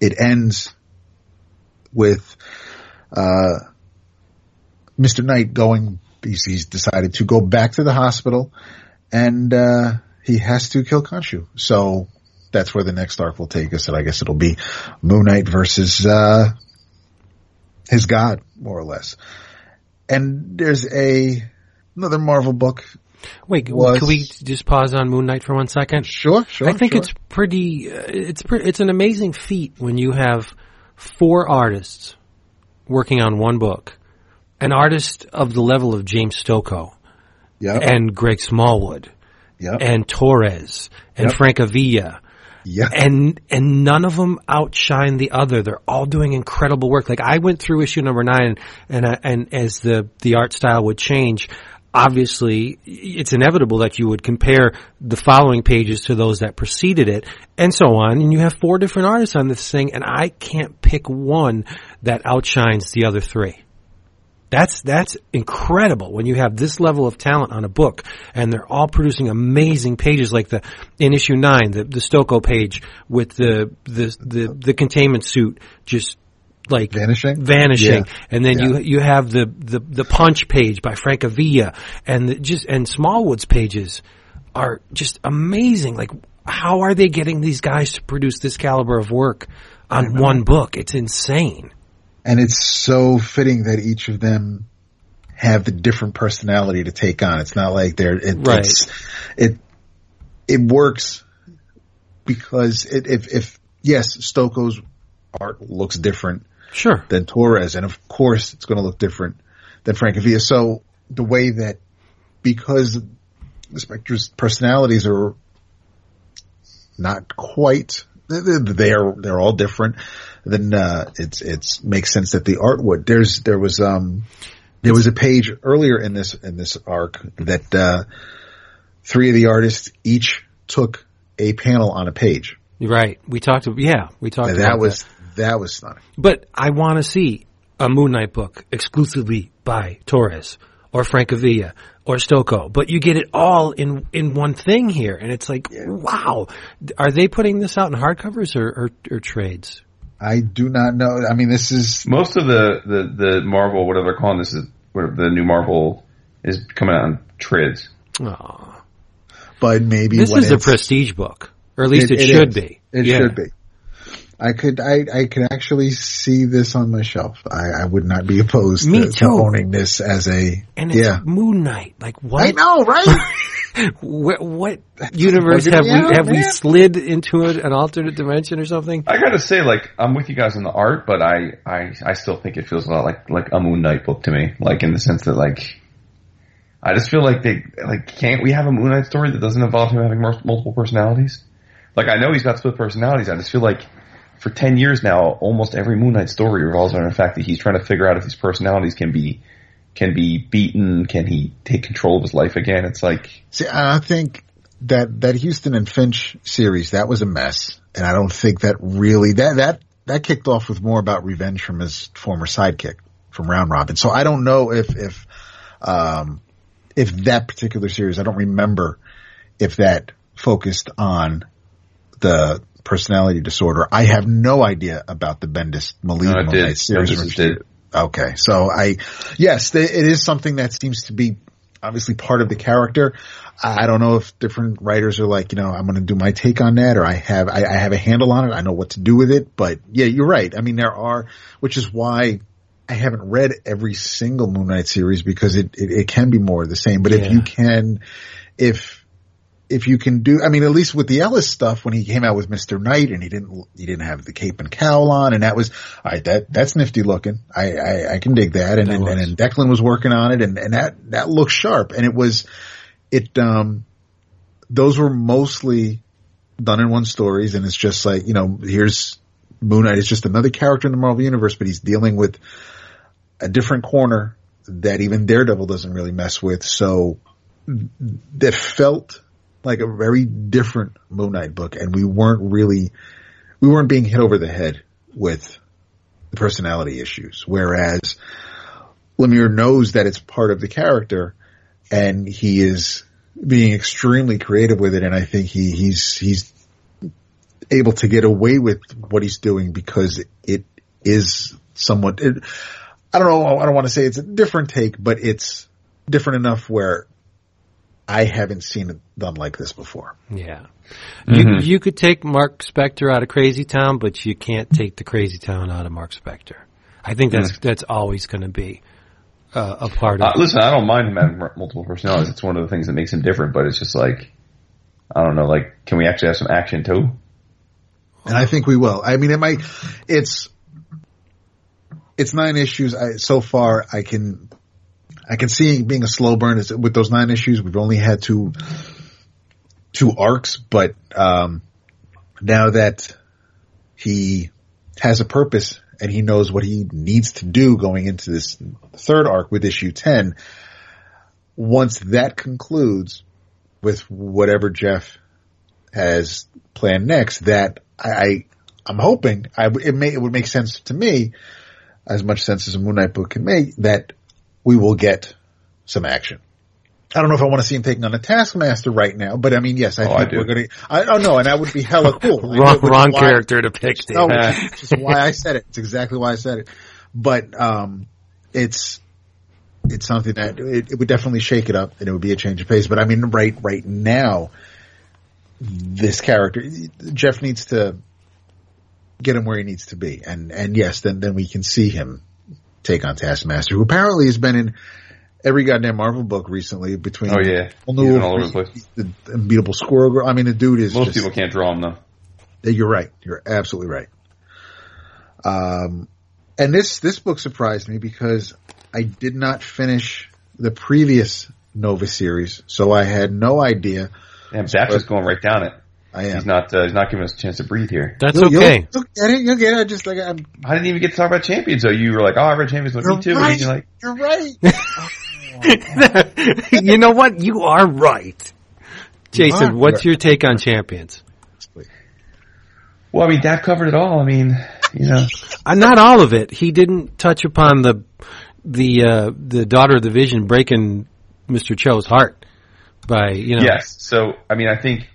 it ends with uh, Mr. Knight going. He's, he's, decided to go back to the hospital, and uh, he has to kill Khonshu. So that's where the next arc will take us, and I guess it'll be Moon Knight versus uh, his god, more or less. And there's a another Marvel book. Wait, was, can we just pause on Moon Knight for one second? Sure, sure. I think sure. it's pretty. Uh, it's pre- it's an amazing feat when you have four artists working on one book. An artist of the level of James Stokoe yep. and Greg Smallwood yep. and Torres and Yep. Francavilla. yeah, And and none of them outshine the other. They're all doing incredible work. Like I went through issue number nine, and I, and as the the art style would change, obviously it's inevitable that you would compare the following pages to those that preceded it and so on. And you have four different artists on this thing and I can't pick one that outshines the other three. That's, that's incredible when you have this level of talent on a book and they're all producing amazing pages like the, in issue nine, the, the Stokoe page with the, the, the, the containment suit just like Vanishing? vanishing, Yeah. and then Yeah. you you have the, the the punch page by Francavilla, and the, just and Smallwood's pages are just amazing. Like, how are they getting these guys to produce this caliber of work on one book? It's insane. and it's so fitting that each of them have the different personality to take on. It's not like they're it, Right. it's, it it works because it, if if yes, Stokoe's art looks different Sure. than Torres, and of course it's going to look different than Frank Francavilla. So the way that because the Spector's personalities are not quite they're they're all different, then uh, it's it's makes sense that the art would. There's there was um there was a page earlier in this in this arc that uh, three of the artists each took a panel on a page. Right. We talked. About, yeah, we talked. And about that was that was stunning. But I want to see a Moon Knight book exclusively by Torres or Francavilla or Stokoe. But you get it all in in one thing here, and it's like, wow. Are they putting this out in hardcovers or, or, or trades? I do not know. I mean, this is Most of the, the, the Marvel, whatever they're calling this, is whatever the new Marvel is coming out on trids. Aw. but maybe This when is a prestige book, or at least it, should is. be. It Yeah. should be. I could, I, I could actually see this on my shelf. I, I would not be opposed Me to, to owning this as a, And it's yeah. Moon Knight. Like what? I know, right? What, what universe have we out, have we slid into a, an alternate dimension or something? I gotta say, like, I'm with you guys on the art, but I, I, I still think it feels a lot like, like a Moon Knight book to me. Like, in the sense that, like, I just feel like they, like, can't we have a Moon Knight story that doesn't involve him having multiple personalities? Like, I know he's got split personalities. I just feel like for 10 years now, almost every Moon Knight story revolves around the fact that he's trying to figure out if these personalities can be, can be beaten, can he take control of his life again? It's like, See, I think that, that Huston and Finch series, that was a mess. And I don't think that really, that, that, that kicked off with more about revenge from his former sidekick from Round Robin. So I don't know if, if, um, if that particular series, I don't remember if that focused on the personality disorder. I have no idea about the Bendis Maleev No, did. Series. Did. Okay, so I, yes, th- it is something that seems to be obviously part of the character. I don't know if different writers are like, you know, I'm going to do my take on that, or I have, I, I have a handle on it. I know what to do with it. But yeah, you're right. I mean, there are, which is why I haven't read every single Moon Knight series because it, it, it can be more of the same. But if you can, if, if you can do, I mean, at least with the Ellis stuff, when he came out with Mr. Knight and he didn't, he didn't have the cape and cowl on and that was, all right, that, that's nifty looking. I, I, I can dig that. And, That and, and, and Declan was working on it and, and that, that looks sharp. And it was, it, um, those were mostly done in one stories and it's just like, you know, here's Moon Knight is just another character in the Marvel universe, but he's dealing with a different corner that even Daredevil doesn't really mess with. So that felt like a very different Moon Knight book and we weren't really, we weren't being hit over the head with the personality issues. Whereas Lemire knows that it's part of the character and he is being extremely creative with it. And I think he, he's, he's able to get away with what he's doing because it is somewhat, it, I don't know, I don't want to say it's a different take, but it's different enough where I haven't seen it done like this before. Yeah. You, you could take Mark Spector out of Crazy Town, but you can't take the Crazy Town out of Mark Spector. I think that's that's always going to be uh, a part Uh, of. listen, I don't mind him having multiple personalities. It's one of the things that makes him different. But it's just like, I don't know. Like, can we actually have some action too? And I think we will. I mean, it might, it's, it's nine issues. I, so far, I can, I can see being a slow burn. It's, with those nine issues, we've only had two, two arcs, but, um, now that he has a purpose and he knows what he needs to do going into this third arc with issue 10, once that concludes with whatever Jeff has planned next, that I, I I'm hoping I, it may it would make sense to me, as much sense as a Moon Knight book can make, that we will get some action. I don't know if I want to see him taking on a Taskmaster right now, but I mean, yes, I Oh, think do. we're gonna. I don't know, and that would be hella cool. wrong, wrong why- character to pick. Steve. no, is why I said it. It's exactly why I said it. But um, it's it's something that it, it would definitely shake it up, and it would be a change of pace. But I mean, right right now, this character Jeff needs to get him where he needs to be, and and yes, then then we can see him take on Taskmaster, who apparently has been in every goddamn Marvel book recently. Between Oh yeah, Whole He's New been all over the place. the unbeatable Squirrel Girl. I mean, the dude is Most just, people can't draw him though. You're right. You're absolutely right. Um, and this this book surprised me because I did not finish the previous Nova series, so I had no idea. Damn, Zap's just going right down it. I am. He's not. Uh, he's not giving us a chance to breathe here. That's You'll- you'll- okay. You'll, get it. You'll get it. I just like I'm. I didn't even get to talk about champions though. You were like, "Oh, I read champions with me You're too," right. then you're like, You're right. you know what? You are right. Jason, are what's your take on champions? "Well, I mean, Dap covered it all. I mean, you know, Uh, not all of it. He didn't touch upon the the uh, the daughter of the vision breaking Mr. Cho's heart by you know. yes. So, I mean, I think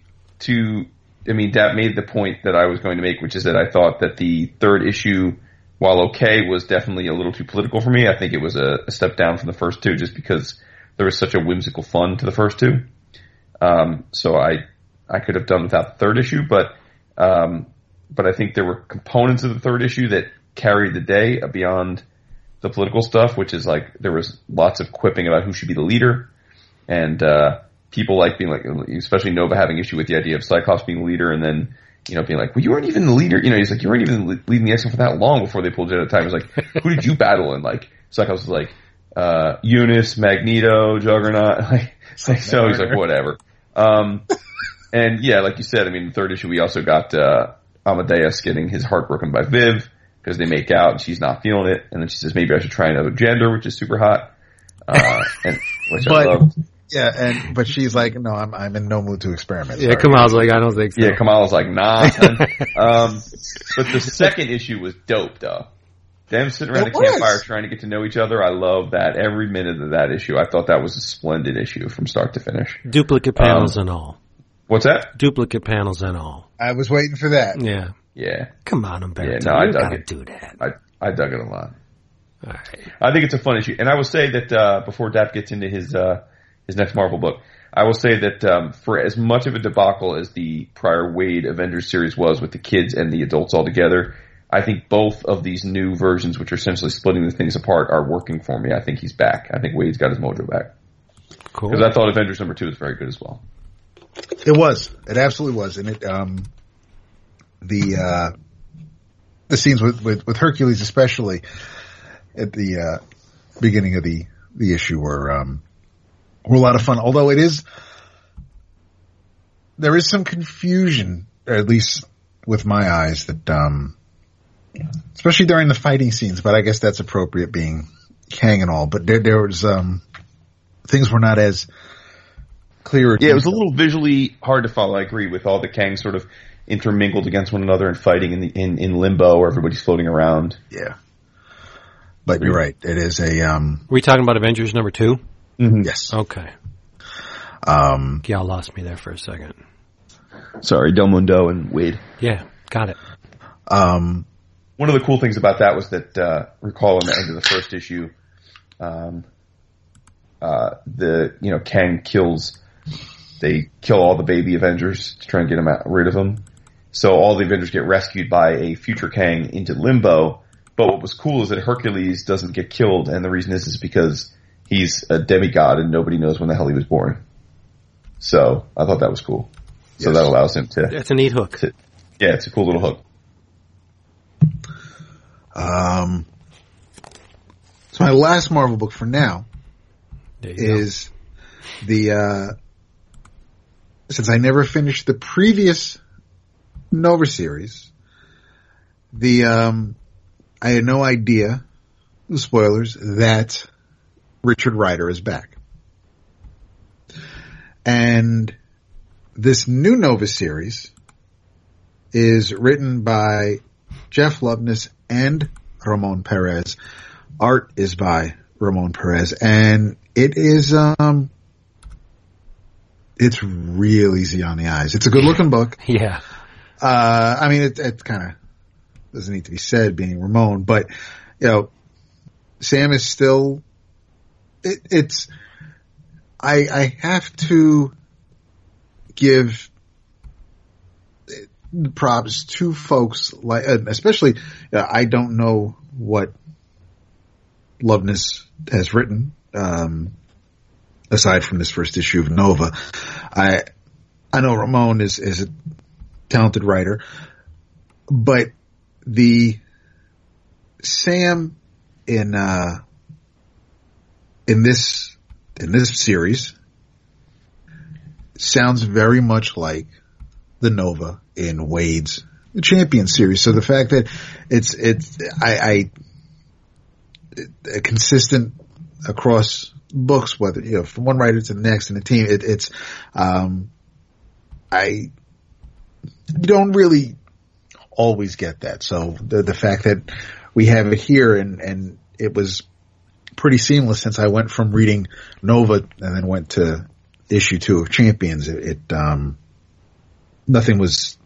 to, I mean, that made the point that I was going to make, which is that I thought that the third issue, while okay, was definitely a little too political for me. I think it was a, a step down from the first two, just because there was such a whimsical fun to the first two. Um, so I, I could have done without the third issue, but, um, but I think there were components of the third issue that carried the day beyond the political stuff, which is like there was lots of quipping about who should be the leader, and uh, people like being like, especially Nova having issue with the idea of Cyclops being the leader, and then you know being like, well, you weren't even the leader. You know, he's like, you weren't even leading the X Men for that long before they pulled you out of time. It's like, who did you battle? And like Cyclops was like, uh, Unus, Magneto, Juggernaut. Like, like so he's like, whatever. Um, and yeah, like you said, I mean, the third issue we also got uh, Amadeus getting his heart broken by Viv because they make out and she's not feeling it, and then she says maybe I should try another gender, which is super hot, uh, and which I But- love. Yeah, and but she's like, no, I'm I'm in no mood to experiment. Yeah, Sorry. Kamal's like, I don't think so. Yeah, Kamala's like nah. um, but the second issue was dope, though. Them sitting around It the campfire trying to get to know each other. I love that every minute of that issue. I thought that was a splendid issue from start to finish. Duplicate panels and all. What's that? Duplicate panels and all. I was waiting for that. Yeah. Yeah, Come on, Umberto. Yeah, no, I you dug gotta it. do that. I I dug it a lot. All right. I think it's a fun issue, and I will say that uh, before Dap gets into his uh, his next Marvel book, I will say that um, for as much of a debacle as the prior Wade Avengers series was with the kids and the adults all together, I think both of these new versions, which are essentially splitting the things apart, are working for me. I think he's back. I think Wade's got his mojo back Cool. because I thought Avengers number two was very good as well. It was. It absolutely was. And it, um, the, uh, the scenes with, with, with Hercules especially at the, uh, beginning of the, the issue were, um, were a lot of fun. Although it is, there is some confusion, or at least with my eyes that, um, especially during the fighting scenes, but I guess that's appropriate being Kang and all, but there, there was, um, things were not as clear. Yeah, it was a little visually hard to follow. I agree with all the Kang sort of intermingled against one another and fighting in the in, in limbo where everybody's floating around. Yeah. But you're right. It is a, um, Were we talking about Avengers number two? Yes. Okay. Um, Y'all lost me there for a second. Sorry, Del Mundo and Wade. Yeah, got it. um, One of the cool things about that was that uh, recall in the end of the first issue, um, uh, the you know Kang kills, they kill all the baby Avengers to try and get him out, rid of them. So all the Avengers get rescued by a future Kang into limbo. But what was cool is that Hercules doesn't get killed, and the reason is is because he's a demigod and nobody knows when the hell he was born. So I thought that was cool. So Yes. that allows him to, That's a neat hook. yeah, it's a cool little hook. um, so my last Marvel book for now There you go. is the, uh, since I never finished the previous Nova series, the, um, I had no idea, spoilers, that Richard Ryder is back. And this new Nova series is written by Jeff Loveness and Ramon Perez. Art is by Ramon Perez and it is, um, it's real easy on the eyes. It's a good looking book. Yeah. Uh, I mean, it, it kind of doesn't need to be said being Ramon, but you know, Sam is still, it, it's, I, I have to give props to folks like, especially, uh, I don't know what Loveness has written, um, aside from this first issue of Nova. I, I know Ramon is, is a talented writer, but the Sam in, uh, in this, in this series sounds very much like the Nova in Wade's Champion series. So the fact that it's, it's, I, I, consistent across books, whether, you know, from one writer to the next in the team, it, it's, um, I, don't really always get that. So the, the fact that we have it here and, and it was pretty seamless since I went from reading Nova and then went to issue two of Champions. It, it um, nothing was,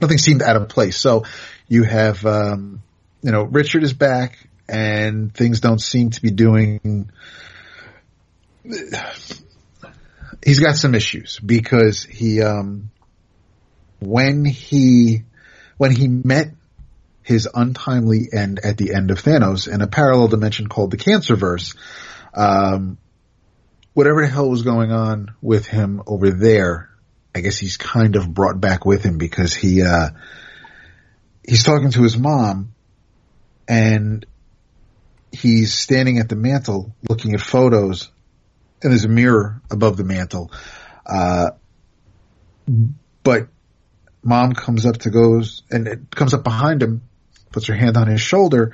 nothing seemed out of place. So you have, um, you know, Richard is back and things don't seem to be doing, he's got some issues because he, um, when he, when he met his untimely end at the end of Thanos in a parallel dimension called the Cancerverse, um, whatever the hell was going on with him over there, I guess he's kind of brought back with him because he, uh, he's talking to his mom and he's standing at the mantle looking at photos and there's a mirror above the mantle. Uh, but mom comes up to goes and it comes up behind him, puts her hand on his shoulder,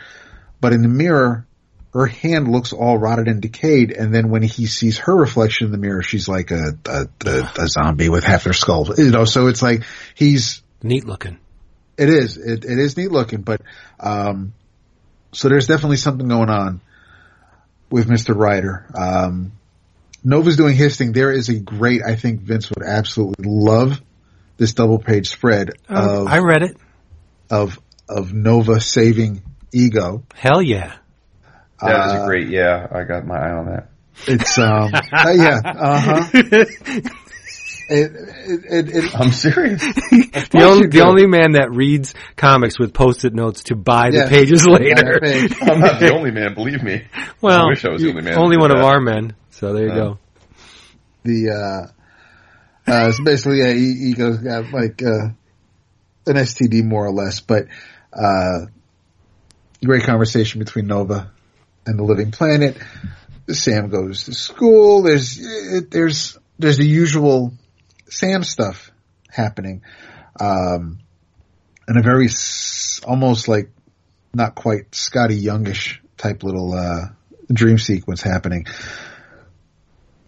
but in the mirror, her hand looks all rotted and decayed. And then when he sees her reflection in the mirror, she's like a, a, a, a zombie with half their skull, you know, so it's like he's neat looking. It is, it, it is neat looking, but, um, so there's definitely something going on with Mr. Ryder. Um, Nova's doing his thing. There is a great, I think Vince would absolutely love this double page spread Oh, of, I read it. of, of Nova saving Ego. Hell yeah. That was Uh, a great. Yeah, I got my eye on that. It's, um, uh, yeah, uh huh. It, it, it, it, I'm serious. The only, the only man that reads comics with post-it notes to buy the pages later. page. I'm not the only man. Believe me. Well, I wish I was the only man. only one did of our men. So there you Uh, go. the uh uh so basically yeah E- ego's got like uh an std more or less but uh great conversation between nova and the living planet. Sam goes to school. There's there's there's the usual sam stuff happening. Um and a very almost like not quite Skottie Youngish type little uh dream sequence happening.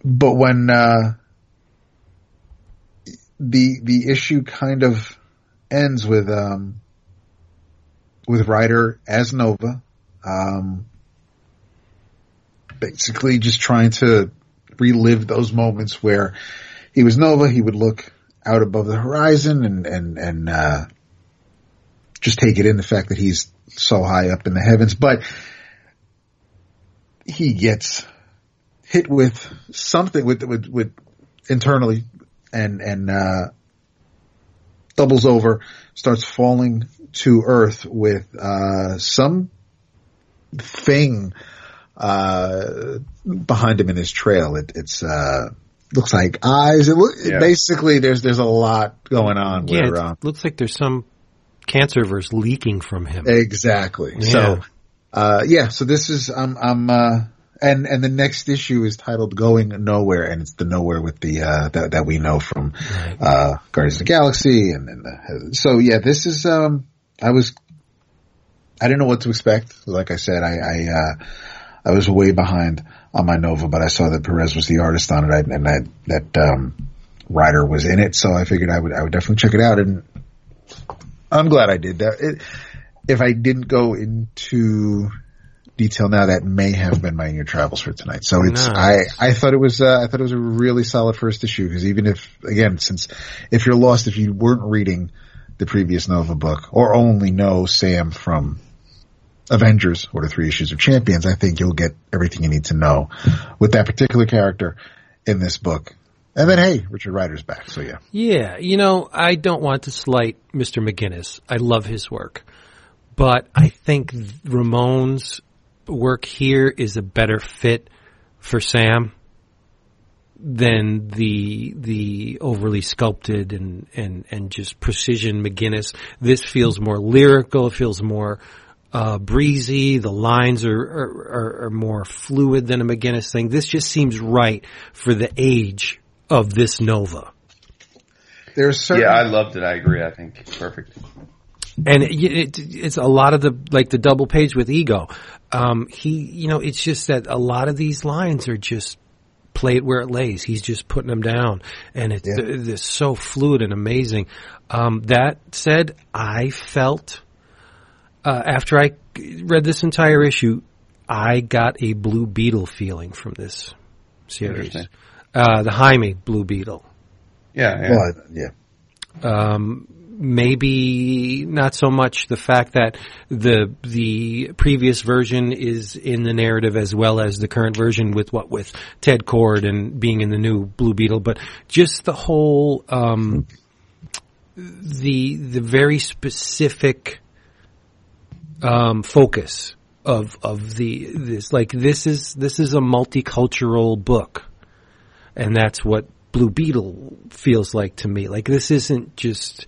But when uh, the the issue kind of ends with um, with Ryder as Nova, um, basically just trying to relive those moments where he was Nova. He would look out above the horizon and and and uh, just take it in the fact that he's so high up in the heavens, but he gets hit with something with with with internally and and uh doubles over starts falling to earth with uh some thing uh behind him in his trail it it's uh looks like eyes it look Yeah. basically there's there's a lot going on Yeah, where, it uh, looks like there's some cancerverse leaking from him. Exactly. Yeah. So, uh, yeah, so this is, I'm, I'm, uh, and, and the next issue is titled Going Nowhere and it's the nowhere with the, uh, that, that we know from, Right. uh, Guardians of the Galaxy and, and uh, so yeah, this is, um, I was, I didn't know what to expect. Like I said, I, I, uh, I was way behind on my Nova, but I saw that Perez was the artist on it and that, that, um, Ryder was in it, so I figured I would I would definitely check it out, and I'm glad I did that. It, if I didn't go into detail now, that may have been my new travels for tonight. So it's Nice. I I thought it was uh, I thought it was a really solid first issue because even if again since if you're lost if you weren't reading the previous Nova book or only know Sam from Avengers or the three issues of Champions, I think you'll get everything you need to know with that particular character in this book. And then hey, Richard Ryder's back, so yeah. Yeah, you know, I don't want to slight Mr. McGuinness. I love his work. But I think Ramon's work here is a better fit for Sam than the the overly sculpted and, and, and just precision McGuinness. This feels more lyrical, it feels more uh, breezy. The lines are, are, are, are more fluid than a McGuinness thing. This just seems right for the age of this Nova. There's certain Yeah, I loved it. I agree. I think perfect. and it, it, it's a lot of the like the double page with ego. Um, he, you know, it's just that a lot of these lines are just play it where it lays. He's just putting them down, and it's, Yeah. it's so fluid and amazing. Um, that said, I felt uh, after I read this entire issue, I got a Blue Beetle feeling from this series. Uh, the Jaime Blue Beetle. Yeah, yeah. well, yeah. um, maybe not so much the fact that the the previous version is in the narrative as well as the current version with what with Ted Kord and being in the new Blue Beetle, but just the whole um, the the very specific um, focus of of the this like this is this is a multicultural book and that's what Blue Beetle feels like to me. Like this isn't just,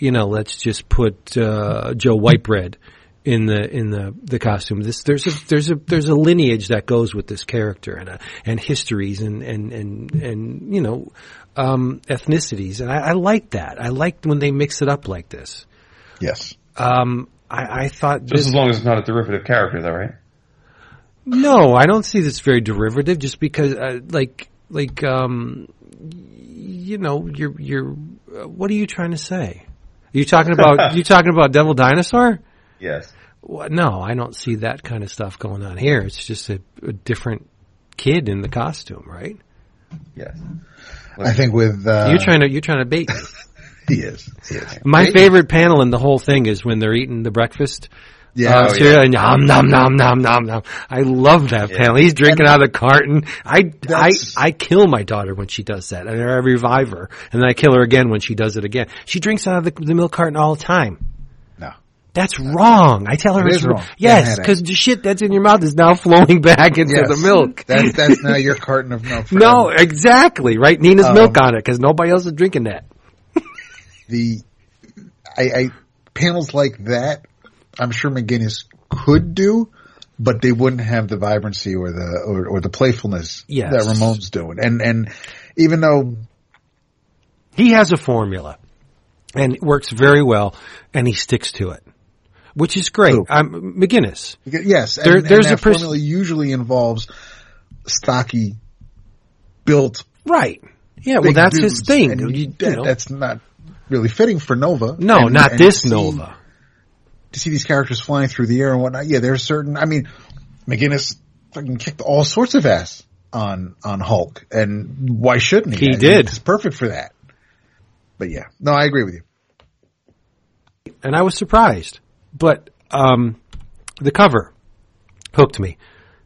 you know, let's just put uh, Joe Whitebread in the in the the costume. This there's a there's a there's a lineage that goes with this character and a, and histories and and and and you know um, ethnicities, and I, I like that. I like when they mix it up like this. Yes. Um, I, I thought Just this, as long as it's not a derivative character, though, right? No, I don't see this very derivative. Just because, uh, like, like, um, you know, you're, you're. Uh, what are you trying to say? Are you talking about? you talking about Devil Dinosaur? Yes. Well, no, I don't see that kind of stuff going on here. It's just a, a different kid in the costume, right? Yes. I think with uh, you're trying to you're trying to bait me. he is. He is. My Hey, favorite panel in the whole thing is when they're eating the breakfast. Yeah. uh, oh, cereal and nom nom nom nom nom nom. I love that panel. He's drinking out of the carton. I I That's- I kill my daughter when she does that, and I revive her, and then I kill her again when she does it again. She drinks out of the, the milk carton all the time. No. That's wrong. I tell her It it's is wrong. wrong. Yes, because the shit that's in your mouth is now flowing back into Yes. the milk. That's that's now your carton of milk. No, exactly. Right? Nina's Um, milk on it because nobody else is drinking that. the I, I panels like that. I'm sure McGuinness could do, but they wouldn't have the vibrancy or the or, or the playfulness Yes. that Ramon's doing. And and even though He has a formula and it works very well and he sticks to it, which is great. Who? I'm McGuinness. yes, and, There- and there's that a pers- formula usually involves stocky, built. Right. Yeah. Well, that's his thing. and You- you know. That's not really fitting for Nova. no, And- not and this Nova. To see these characters flying through the air and whatnot. Yeah, there's certain. I mean, McGuinness fucking kicked all sorts of ass on on Hulk, and why shouldn't he? He I did. It's perfect for that. But yeah, no, I agree with you. and I was surprised. But um, the cover hooked me.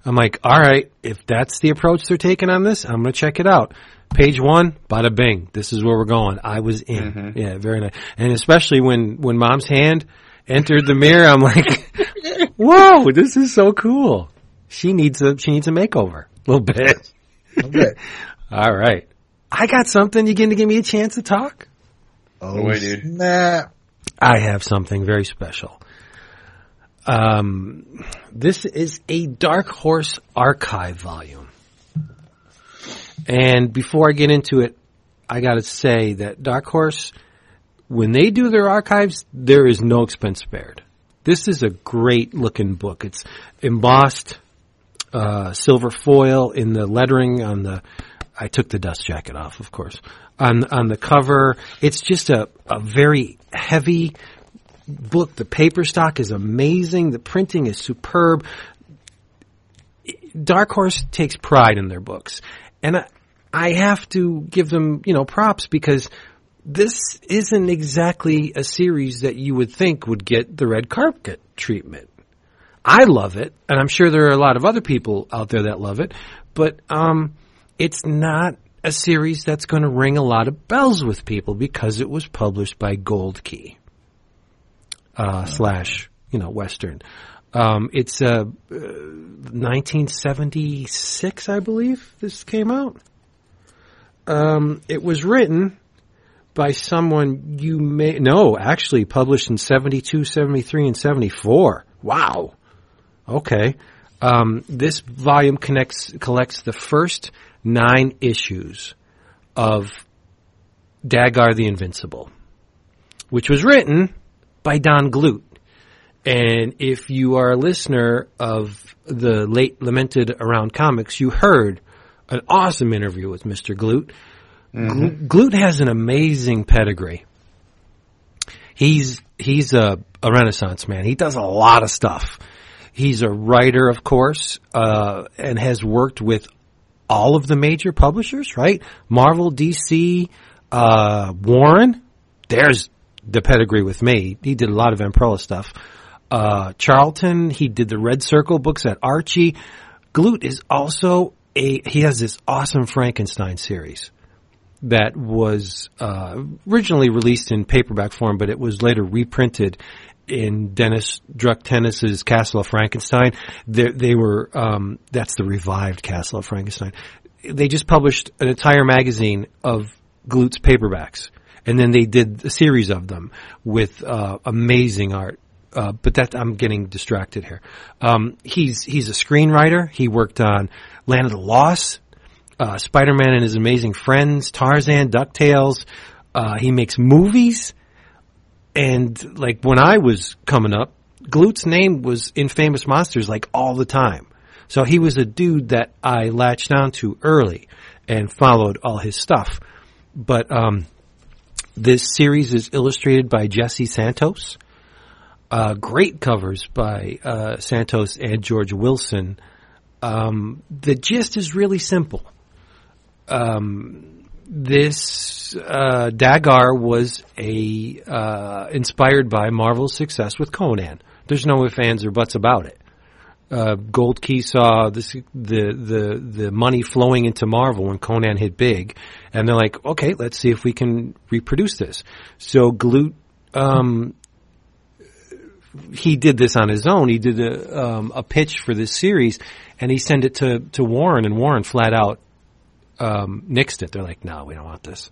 I'm like, all right, if that's the approach they're taking on this, I'm going to check it out. Page one, bada bing. This is where we're going. I was in. Yeah, very nice. And especially when when Mom's hand entered the mirror, I'm like, whoa, this is so cool. She needs a she needs a makeover a little bit. Okay. All right, I got something. You going to give me a chance to talk? oh, way, dude. Nah. I have something very special. Um, this is a Dark Horse archive volume. And before I get into it, I gotta say that Dark Horse, when they do their archives, there is no expense spared. This is a great looking book. It's embossed, uh, silver foil in the lettering on the, I took the dust jacket off, of course, on on the cover. It's just a a very heavy book. The paper stock is amazing. The printing is superb. Dark Horse takes pride in their books, and I, I have to give them you know props because this isn't exactly a series that you would think would get the red carpet treatment. I love it, and I'm sure there are a lot of other people out there that love it, but um, it's not a series that's going to ring a lot of bells with people because it was published by Gold Key uh, slash you know Western. Um, it's uh, 1976, I believe. This came out. Um, it was written by someone you may no, actually published in 72, 73, and 74. Wow. Okay. Um, this volume connects collects the first nine issues of Dagar the Invincible, which was written by Don Glut. And if you are a listener of the late lamented around comics, you heard an awesome interview with Mr. Glut. Mm-hmm. Glut has an amazing pedigree. He's he's a, a renaissance man. He does a lot of stuff. He's a writer, of course, uh, and has worked with all of the major publishers, right? Marvel, DC, uh, Warren. There's the pedigree with me. He did a lot of Vampirella stuff. Uh, Charlton, he did the Red Circle books at Archie. Glut is also a, he has this awesome Frankenstein series that was uh, originally released in paperback form, but it was later reprinted in Dennis Druktenis's Castle of Frankenstein. They, they were um, that's the revived Castle of Frankenstein. They just published an entire magazine of Glut's paperbacks, and then they did a series of them with uh, amazing art. Uh, but that I'm getting distracted here. Um, he's he's a screenwriter. He worked on Land of the Lost, uh, Spider-Man and His Amazing Friends, Tarzan, DuckTales. Uh, he makes movies. And like when I was coming up, Glut's name was in Famous Monsters like all the time. So he was a dude that I latched onto early and followed all his stuff. But um, this series is illustrated by Jesse Santos. Uh, great covers by uh, Santos and George Wilson. Um, the gist is really simple. Um, this uh, Dagar was a uh, inspired by Marvel's success with Conan. There's no ifs, ands, or buts about it. Uh, Gold Key saw this, the the the money flowing into Marvel when Conan hit big, and they're like, okay, let's see if we can reproduce this. So Glut, um, he did this on his own. He did a, um, a pitch for this series, and he sent it to to Warren, and Warren flat out um, nixed it. They're like, no, we don't want this.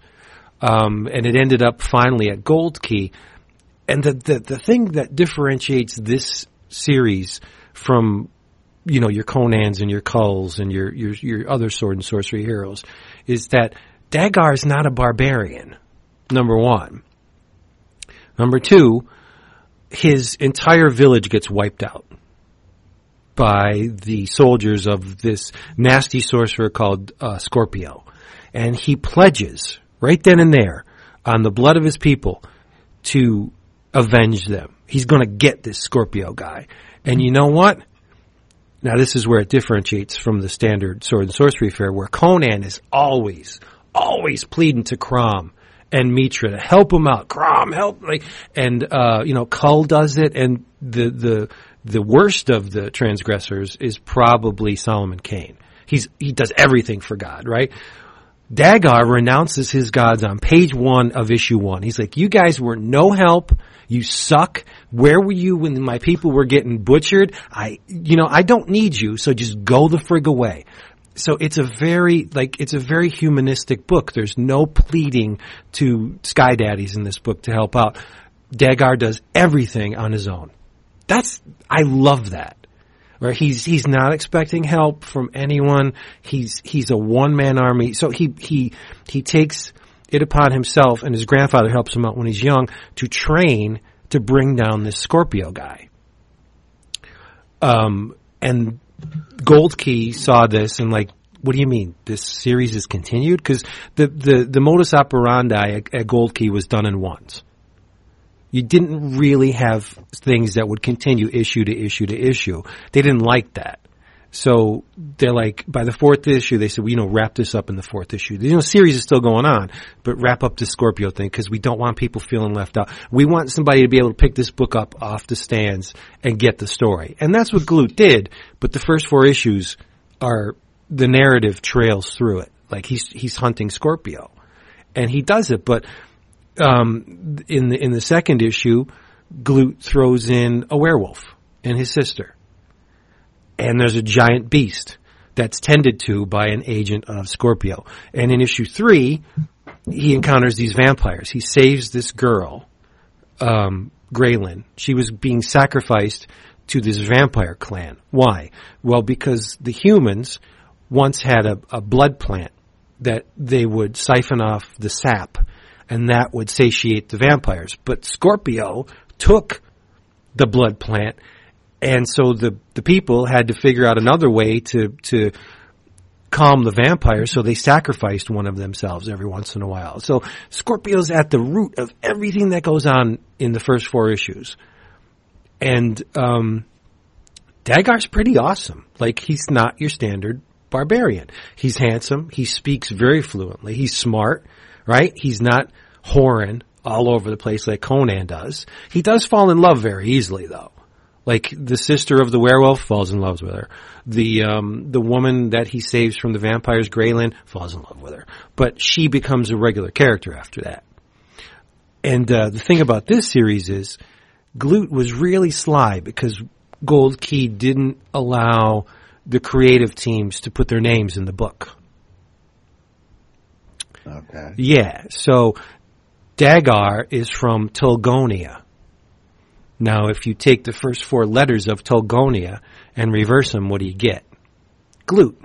Um, and it ended up finally at Gold Key. And the, the, the thing that differentiates this series from, you know, your Conans and your Kulls and your, your, your other sword and sorcery heroes is that Dagar is not a barbarian. Number one. Number two, his entire village gets wiped out by the soldiers of this nasty sorcerer called uh, Scorpio. And he pledges right then and there on the blood of his people to avenge them. He's going to get this Scorpio guy. And you know what? Now this is where it differentiates from the standard sword and sorcery fair where Conan is always, always pleading to Crom and Mitra to help him out. Crom, help! Like, and uh, you know, Kull does it, and the the the worst of the transgressors is probably Solomon Kane. He's he does everything for God, right? Dagar renounces his gods on page one of issue one. He's like, "You guys were no help. You suck. Where were you when my people were getting butchered? I, you know, I don't need you. So just go the frig away." So it's a very like it's a very humanistic book. There's no pleading to sky daddies in this book to help out. Dagar does everything on his own. That's I love that. Right? he's he's not expecting help from anyone. He's he's a one man army. So he he he takes it upon himself, and his grandfather helps him out when he's young to train to bring down this Scorpio guy. Um, and Gold Key saw this and like what do you mean? This series is continued? Because the, the, the modus operandi at, at Gold Key was done in once. You didn't really have things that would continue issue to issue to issue. They didn't like that. So they're like, by the fourth issue, they said, well, you know, wrap this up in the fourth issue. You know, series is still going on, but wrap up the Scorpio thing because we don't want people feeling left out. We want somebody to be able to pick this book up off the stands and get the story. And that's what Glut did, but the first four issues are, the narrative trails through it. Like he's, he's hunting Scorpio. And he does it, but, um, in the, in the second issue, Glut throws in a werewolf and his sister and there's a giant beast that's tended to by an agent of Scorpio. And in issue three, he encounters these vampires. He saves this girl, um, Graylin. She was being sacrificed to this vampire clan. Why? Well, because the humans once had a, a blood plant that they would siphon off the sap and that would satiate the vampires. But Scorpio took the blood plant and so the the people had to figure out another way to to calm the vampires, so they sacrificed one of themselves every once in a while. So Scorpio's at the root of everything that goes on in the first four issues, and um, Dagar's pretty awesome. Like he's not your standard barbarian. He's handsome. He speaks very fluently. He's smart, right? He's not whoring all over the place like Conan does. He does fall in love very easily, though. Like the sister of the werewolf falls in love with her. The um, the woman that he saves from the vampires, Graylin, falls in love with her. But she becomes a regular character after that. And uh, the thing about this series is, Glut was really sly because Gold Key didn't allow the creative teams to put their names in the book. Okay. Yeah, so Dagar is from Tulgonia. Now, if you take the first four letters of Tulgonia and reverse them, what do you get? Glut.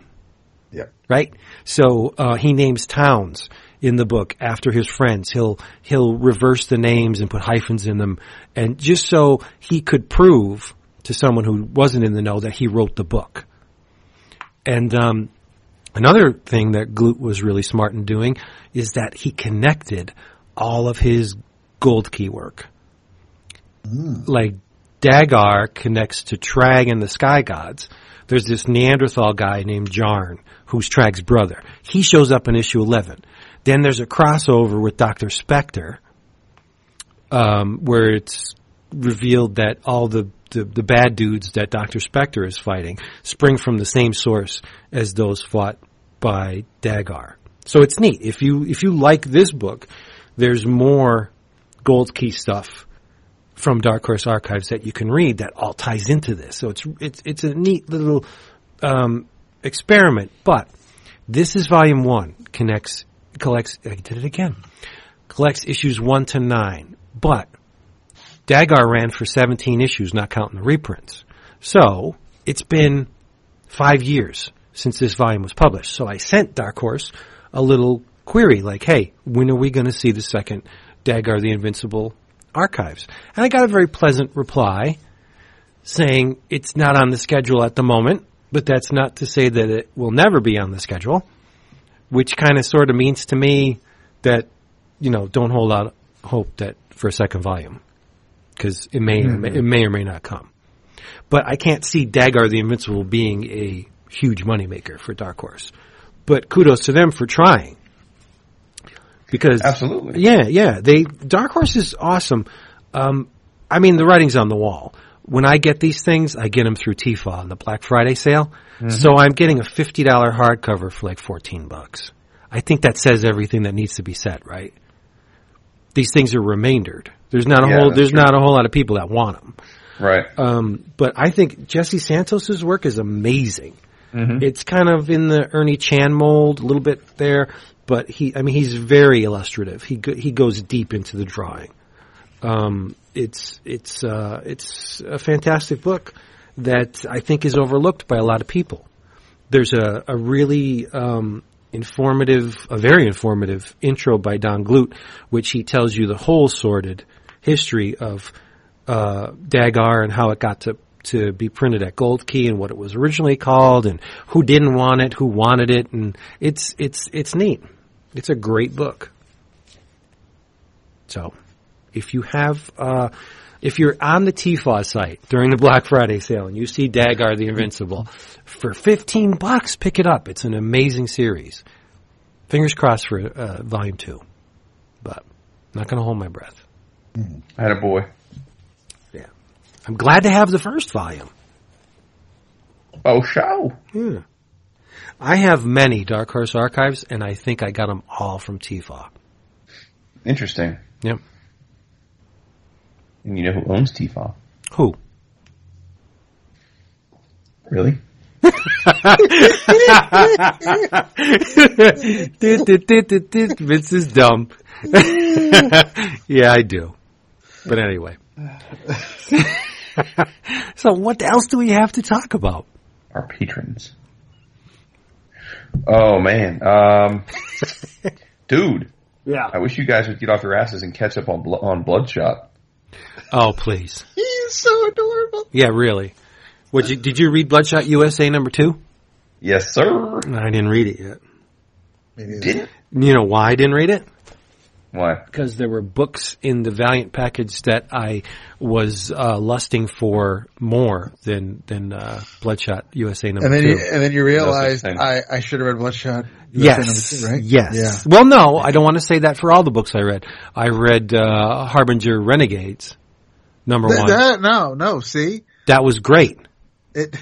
Yeah. Right? So, uh, he names towns in the book after his friends. He'll, he'll reverse the names and put hyphens in them. And just so he could prove to someone who wasn't in the know that he wrote the book. And, um, another thing that Glut was really smart in doing is that he connected all of his gold key work like Dagar connects to Trag and the Sky Gods. There's this Neanderthal guy named Jarn, who's Trag's brother. He shows up in issue 11. Then there's a crossover with Dr. Spektor, um, where it's revealed that all the, the, the bad dudes that Dr. Spektor is fighting spring from the same source as those fought by Dagar. So it's neat. If you, if you like this book, there's more Gold Key stuff from Dark Horse Archives that you can read that all ties into this. So it's it's it's a neat little um, experiment. But this is volume one. Connects collects. I did it again. Collects issues one to nine. But Dagar ran for 17 issues, not counting the reprints. So it's been five years since this volume was published. So I sent Dark Horse a little query like, "Hey, when are we going to see the second Dagar the Invincible archives. And I got a very pleasant reply saying it's not on the schedule at the moment, but that's not to say that it will never be on the schedule, which kind of sort of means to me that, you know, don't hold out hope that for a second volume because it may, mm-hmm. it may or may not come. But I can't see Dagar the Invincible being a huge moneymaker for Dark Horse. But kudos to them for trying because absolutely, yeah, yeah. They Dark Horse is awesome. Um, I mean, the writing's on the wall. When I get these things, I get them through TFAW on the Black Friday sale. Mm-hmm. So I'm getting a fifty dollar hardcover for like fourteen bucks. I think that says everything that needs to be said, right? These things are remaindered. There's not a yeah, whole. There's true. not a whole lot of people that want them. Right. Um, but I think Jesse Santos's work is amazing. Mm-hmm. It's kind of in the Ernie Chan mold, a little bit there, but he, I mean, he's very illustrative. He go, he goes deep into the drawing. Um, it's it's uh, it's a fantastic book that I think is overlooked by a lot of people. There's a a really um, informative, a very informative intro by Don Glut, which he tells you the whole sordid history of uh, Dagar and how it got to to be printed at Gold Key and what it was originally called and who didn't want it, who wanted it, and it's it's it's neat. It's a great book. So, if you have, uh, if you're on the TFAW site during the Black Friday sale and you see Dagar the Invincible, for 15 bucks, pick it up. It's an amazing series. Fingers crossed for uh, volume two, but I'm not going to hold my breath. I had a boy. Yeah, I'm glad to have the first volume. Oh, show. Yeah. I have many Dark Horse archives, and I think I got them all from TFAW. Interesting. Yep. And you know who owns T-Fop? Who? Really? Vince is dumb. yeah, I do. But anyway. so what else do we have to talk about? Our patrons. Oh man, um, dude, Yeah. I wish you guys would get off your asses and catch up on on Bloodshot. Oh, please. He's so adorable. Yeah, really. What you, did you read Bloodshot USA number two? Yes, sir. I didn't read it yet. Did it? You know why I didn't read it? Why? because there were books in the Valiant package that I was uh, lusting for more than than uh, Bloodshot USA number and then two. you, and then you realized thing. I, I should have read Bloodshot. yes, USA number two, right? yes. Yeah. Well, no, I don't want to say that for all the books I read. I read uh, Harbinger Renegades number Th- one. that- no, no. See, that was great. it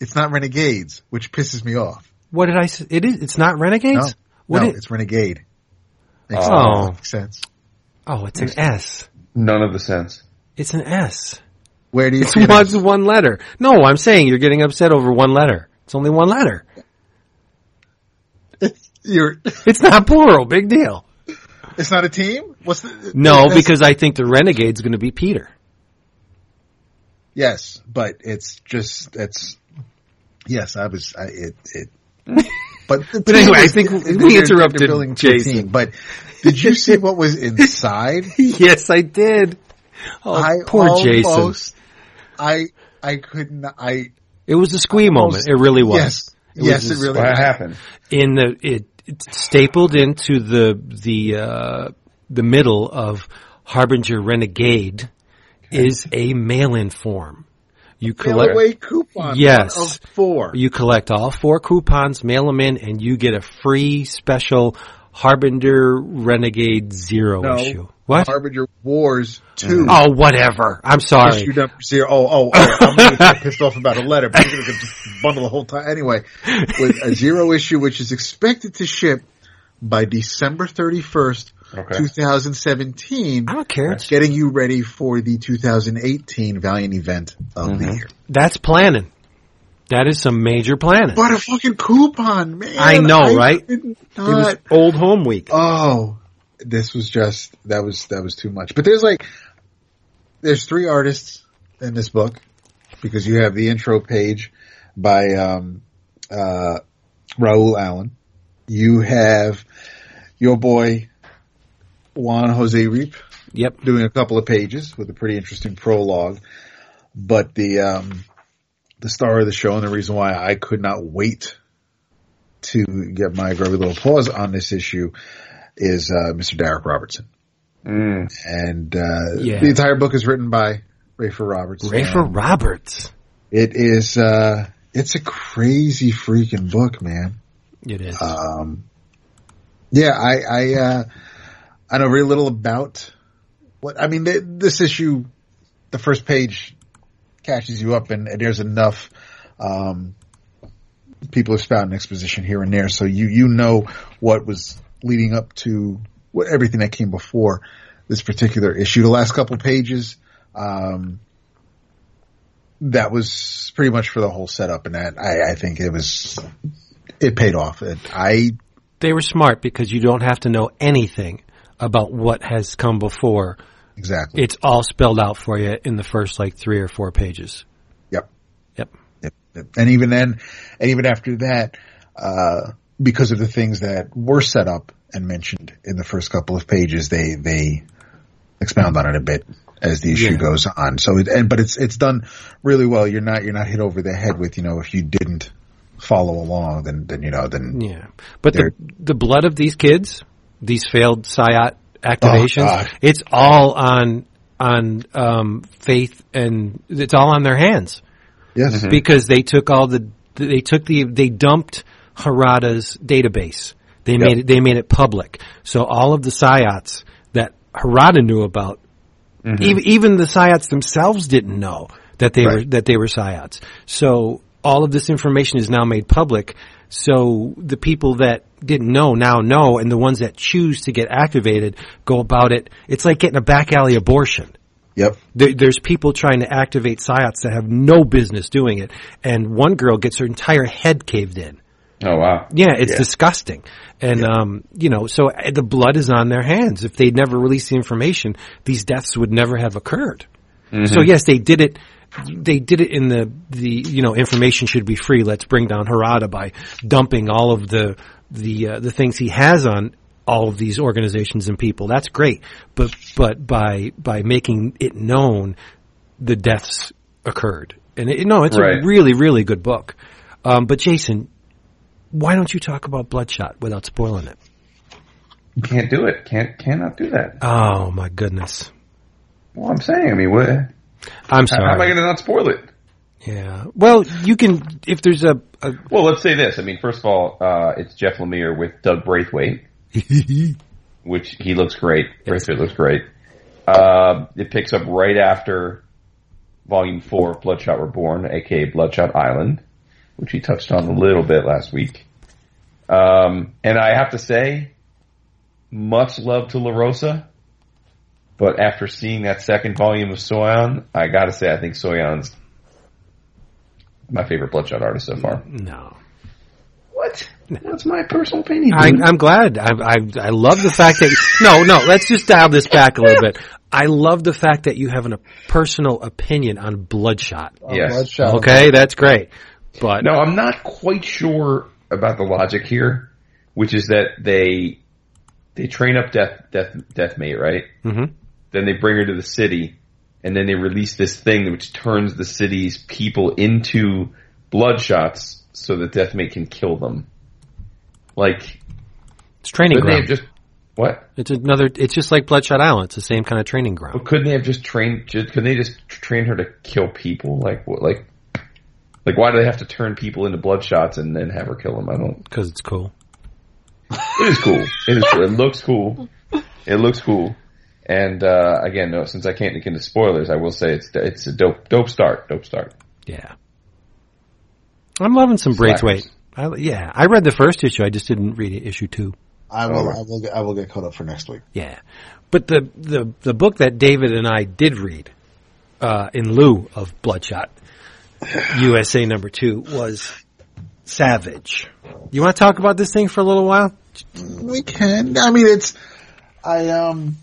it's not Renegades, which pisses me off. What did I? say? It is. It's not No, Renegades. What no, it- it's Renegade. Makes Oh. makes sense. oh, it's an S. None of the sense. It's an S. Where do you It's see one, that? one letter. No, I'm saying you're getting upset over one letter. It's only one letter. You're, It's not plural. Big deal. it's not a team. What's the? No, that's- because I think the Renegade's going to be Peter. yes, but it's just it's. Yes, I was. I, it it. But, But team anyway, I think we interrupted they're building Jason. team. But did you see what was inside? yes, I did. Oh, I poor Jason. I I couldn't. I It was a squee moment. It really was. yes It yes was it really What happened? In the it, it's stapled into the the uh, the middle of Harbinger Renegade is a mail-in form. You collect away coupon. Yes. of four. you collect all four coupons, mail them in, and you get a free special Harbinger Renegade Zero no, issue. What? Harbinger Wars two. Oh, whatever. I'm sorry. Issue number zero. Oh, oh, oh, I'm going to get pissed off about a letter, but you're going to bundle the whole time. Anyway, with a zero issue, which is expected to ship by December 31st, Okay. 2017, I don't care. It's- getting you ready for the 2018 Valiant event of the year. That's planning. That is some major planning. But a fucking coupon, man. I know, right? could it was old home week. Oh, this was just that was that was too much. But there's like there's three artists in this book because you have the intro page by um, uh, Raul Allen. You have your boy Juan Jose Ryp Yep. doing a couple of pages with a pretty interesting prologue. But the um, the star of the show and the reason why I could not wait to get my grubby little paws on this issue is uh, Mr. Darick Robertson. Mm. And uh, Yeah. the entire book is written by Rafer Roberts. Rafer Roberts. It is uh, it's a crazy freaking book, man. It is. Um, yeah, I I uh, I know very little about what I mean. Th- this issue, the first page, catches you up, and, and there's enough um, people have spouting exposition here and there, so you you know what was leading up to what everything that came before this particular issue. The last couple pages. Um, that was pretty much for the whole setup, and that I, I think it was it paid off. It, I they were smart because you don't have to know anything about what has come before. exactly. It's all spelled out for you in the first like three or four pages. yep. Yep. Yep. Yep. And even then, and even after that, uh, because of the things that were set up and mentioned in the first couple of pages, they they expound on it a bit as the issue Yeah. goes on. So, it, and but it's it's done really well. You're not you're not hit over the head with you know if you didn't follow along, then then you know then Yeah, but the the blood of these kids, these failed psiot activations, God. it's all on on um, faith and it's all on their hands yes, because they took all the they took the they dumped Harada's database. They made it they made it public. So all of the psiots that Harada knew about, even even the psiots themselves didn't know that they were Right. that they were psiots. So all of this information is now made public. So the people that didn't know now know, and the ones that choose to get activated go about it. It's like getting a back alley abortion yep. there, there's people trying to activate psiots that have no business doing it, and one girl gets her entire head caved in. Oh wow. Yeah, it's Yeah. disgusting. And um, you know, so uh, the blood is on their hands. If they'd never released the information, these deaths would never have occurred. So yes, they did it. They did it in the the you know information should be free. Let's bring down Harada by dumping all of the the uh, the things he has on all of these organizations and people. That's great, but but by by making it known, the deaths occurred. And it, no, it's Right. a really really good book. Um, but Jason, why don't you talk about Bloodshot without spoiling it? Can't do it. Can't cannot do that. Oh my goodness. Well, I'm saying. I mean, what? I'm sorry. How am I going to not spoil it? yeah. Well, you can if there's a, a Well, let's say this. I mean, first of all, uh, it's Jeff Lemire with Doug Braithwaite, which he looks great. Braithwaite looks great. Uh, it picks up right after Volume Four of Bloodshot Reborn, aka Bloodshot Island, which he touched on a little bit last week. Um, and I have to say, much love to LaRosa, but after seeing that second volume of Suayan, I gotta say I think Suayan's my favorite Bloodshot artist so far. no. What? That's my personal opinion. I, I'm glad. I, I I love the fact that no, no. Let's just dial this back a little bit. I love the fact that you have an, a personal opinion on Bloodshot. Yes. Bloodshot. Okay, that's great. But No, I'm not quite sure about the logic here, which is that they they train up Death Death Deathmate, right? Mhm. Then they bring her to the city, and then they release this thing which turns the city's people into bloodshots, so that Deathmate can kill them. Like, it's training couldn't they have ground. just what? It's another. It's just like Bloodshot Island. It's the same kind of training ground. But couldn't they have just trained? Just, couldn't they just train her to kill people? Like, what? Like, like why do they have to turn people into bloodshots and then have her kill them? I don't. Because it's cool. It is cool. It is. Cool. It looks cool. It looks cool. And uh, again, no, since I can't get into spoilers, I will say it's it's a dope dope start. Dope start. Yeah. I'm loving some Slackers. Braithwaite. I, yeah, I read the first issue. I just didn't read issue two. I will. Oh. I will. Get, I will get caught up for next week. Yeah, but the the the book that David and I did read uh, in lieu of Bloodshot, USA number two was Savage. You want to talk about this thing for a little while? We can. I mean, it's. I um.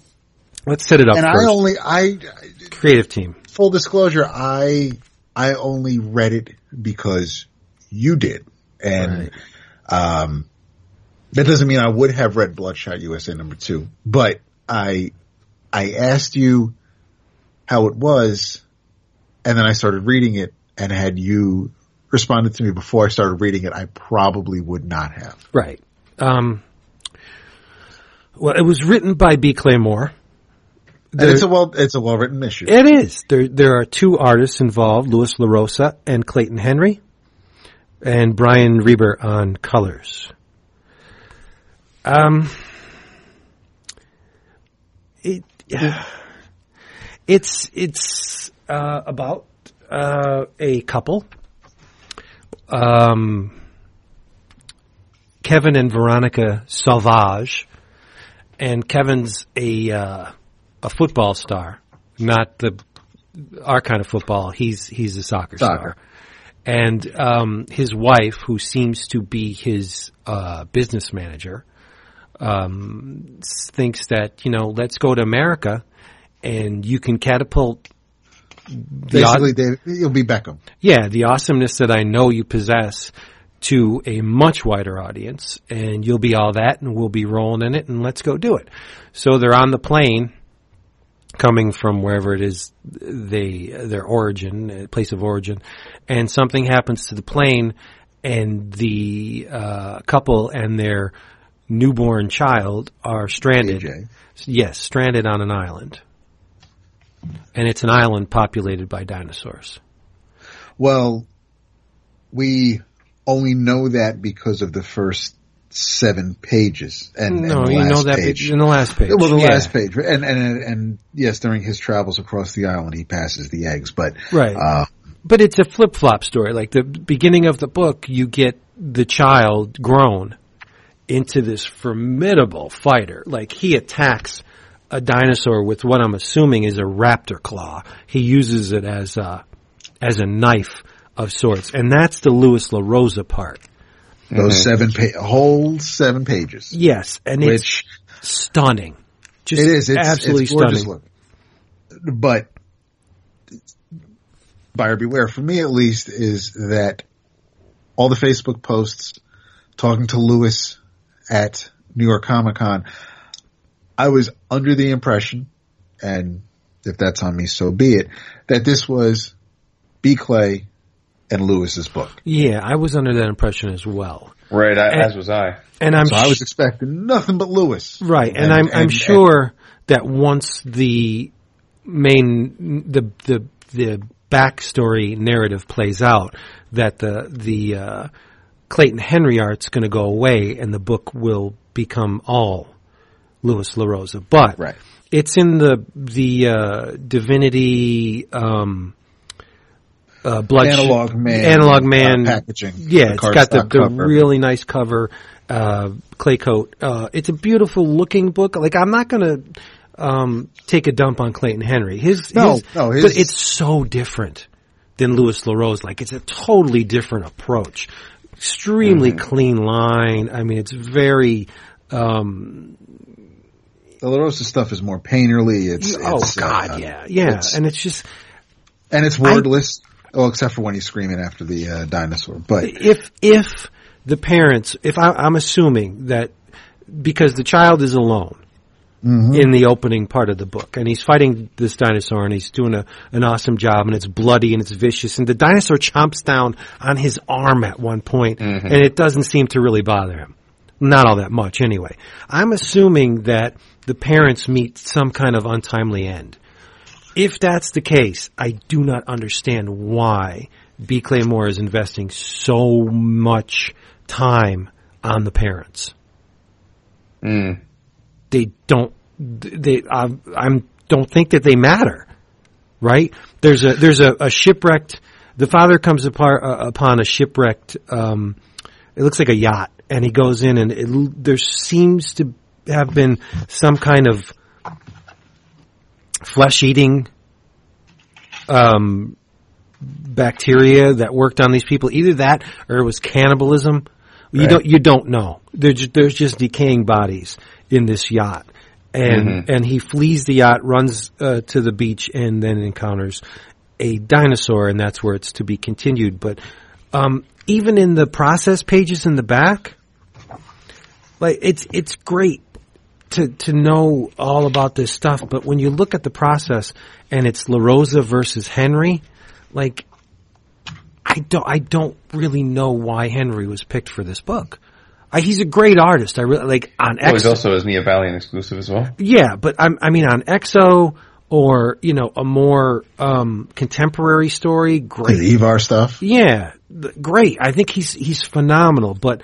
Let's set it up And first. I only. I Creative team. full disclosure. I I only read it because you did, and um, that doesn't mean I would have read Bloodshot USA number two. But I I asked you how it was, and then I started reading it, and had you responded to me before I started reading it, I probably would not have. Right. Um, well, it was written by B. Clay Moore. And it's a well, it's a well written issue. It is. There there are two artists involved, Lewis LaRosa and Clayton Henry, and Brian Reber on colors. Um, it, it's it's uh, about uh, a couple. Um, Kevin and Veronica Sauvage, and Kevin's a uh, a football star, not the our kind of football. He's he's a soccer, Soccer. star, and um, his wife, who seems to be his uh, business manager, um, thinks that you know, let's go to America, and you can catapult. The Basically, Dave, you'll be Beckham. yeah, the awesomeness that I know you possess to a much wider audience, and you'll be all that, and we'll be rolling in it, and let's go do it. So they're on the plane, coming from wherever it is they their origin, place of origin, and something happens to the plane, and the uh, couple and their newborn child are stranded. AJ. Yes, stranded on an island, and it's an island populated by dinosaurs. Well, we only know that because of the first seven pages. And, no, and the you know last that page. in the last page. Well, the Yeah. last page, and, and and yes, during his travels across the island, he passes the eggs. But Right. uh, But it's a flip flop story. Like the beginning of the book, you get the child grown into this formidable fighter. Like he attacks a dinosaur with what I'm assuming is a raptor claw. He uses it as a as a knife of sorts, and that's the Lewis LaRosa part. Those mm-hmm. seven pa- whole seven pages, Yes, and it's stunning. Just it is. It's absolutely it's gorgeous stunning. look. But buyer beware, for me at least, is that all the Facebook posts talking to Lewis at New York Comic Con, I was under the impression, and if that's on me, so be it, that this was B. Clay and Lewis's book. Yeah, I was under that impression as well, Right, I, And- as was I. and I'm So I was expecting nothing but Lewis. Right, and, And- I'm I'm and- sure that once the main the the the backstory narrative plays out, that the the uh, Clayton Henry art's going to go away, and the book will become all Lewis LaRosa. But Right. it's in the the uh, Divinity. Um, uh, blood Analog Man. analog man uh, packaging. yeah, it's got the, the really nice cover, uh, clay coat. Uh, it's a beautiful looking book. Like I'm not gonna, um, take a dump on Clayton Henry. His, No, his, no, his- but it's so different than Lewis LaRosa. Like it's a totally different approach. Extremely Mm-hmm. clean line. I mean, it's very, um, The LaRosa stuff is more painterly. It's, oh it's, God, uh, yeah, yeah. it's- And it's just, and it's wordless. Well, except for when he's screaming after the uh, dinosaur. But if if the parents, if I, I'm assuming that because the child is alone in the opening part of the book, and he's fighting this dinosaur, and he's doing a, an awesome job, and it's bloody and it's vicious, and the dinosaur chomps down on his arm at one point, and it doesn't seem to really bother him. Not all that much, anyway. I'm assuming that the parents meet some kind of untimely end. If that's the case, I do not understand why B. Clay Moore is investing so much time on the parents. Mm. They don't. They. I, I'm. Don't think that they matter. Right? There's a. There's a, a shipwrecked. The father comes apart, uh, upon a shipwrecked. Um, it looks like a yacht, and he goes in, and it, there seems to have been some kind of flesh-eating um, bacteria that worked on these people. Either that or it was cannibalism. You Right. don't you don't know. There's ju- there's just decaying bodies in this yacht, and and he flees the yacht, runs uh, to the beach, and then encounters a dinosaur, and that's where it's to be continued. But um, even in the process pages in the back, like it's it's great to to know all about this stuff, but when you look at the process and it's LaRosa versus Henry, like I don't I don't really know why Henry was picked for this book. I, he's a great artist. I really like on Oh, X. he's also his Nia Valiant exclusive as well. Yeah, but I'm, I mean on X-O or you know a more um, contemporary story, great. the Ivar stuff. Yeah, th- great. I think he's he's phenomenal. But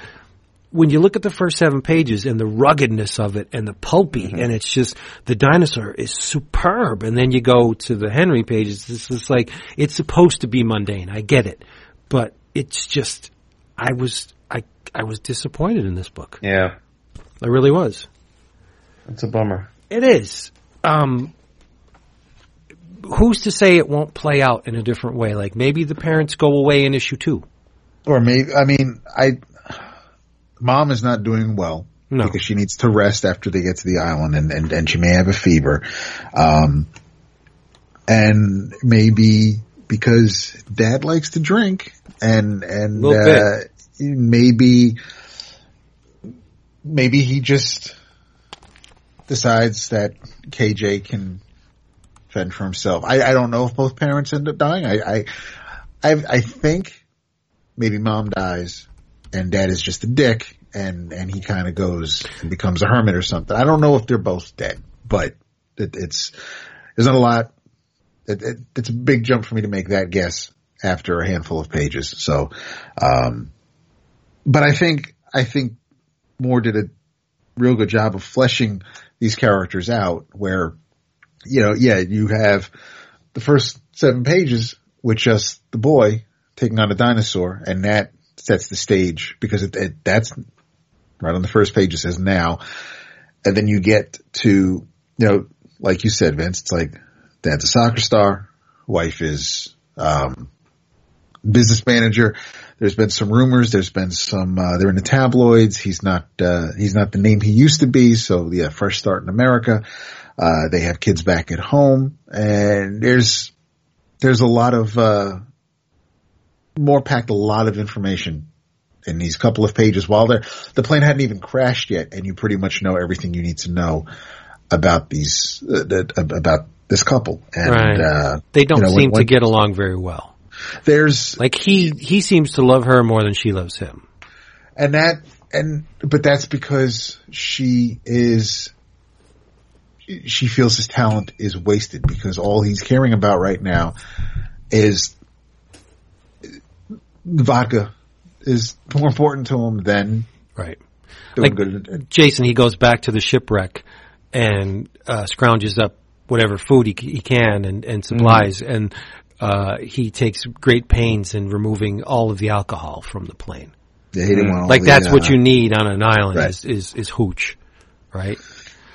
when you look at the first seven pages and the ruggedness of it and the pulpy, and it's just the dinosaur is superb. And then you go to the Henry pages. It's just like it's supposed to be mundane. I get it, but it's just I was I I was disappointed in this book. Yeah, I really was. it's a bummer. It is. Um, who's to say it won't play out in a different way? Like maybe the parents go away in issue two. Or maybe, I mean, I, mom is not doing well. No. Because she needs to rest after they get to the island and, and, and she may have a fever. Um, and maybe because dad likes to drink and, and, uh, maybe, maybe he just decides that KJ can fend for himself. I, I don't know if both parents end up dying. I, I, I, I think maybe mom dies and dad is just a dick and, and he kind of goes and becomes a hermit or something. I don't know if they're both dead, but it, it's, there's not a lot. It, it, it's a big jump for me to make that guess after a handful of pages. So, um, but I think, I think Moore did a real good job of fleshing these characters out where, you know, yeah, you have the first seven pages with just the boy taking on a dinosaur and that sets the stage because it, it, that's right on the first page it says now. And then you get to, you know, like you said, Vince, it's like dad's a soccer star, wife is, um, business manager. There's been some rumors. There's been some. Uh, they're in the tabloids. He's not. Uh, he's not the name he used to be. So yeah, fresh start in America. Uh, they have kids back at home, and there's there's a lot of uh, Moore packed a lot of information in these couple of pages. While they the plane hadn't even crashed yet, and you pretty much know everything you need to know about these uh, about this couple. And right. uh, they don't you know, seem when- when- to get along very well. there's Like he he seems to love her more than she loves him. and that and but that's because she is she feels his talent is wasted because all he's caring about right now is vodka is more important to him than Right. doing Like- good. Jason, he goes back to the shipwreck and uh, scrounges up whatever food he, he can and, and supplies, and uh, he takes great pains in removing all of the alcohol from the plane. Yeah, he didn't want Like the, that's what uh, you need on an island right. is, is is hooch, right?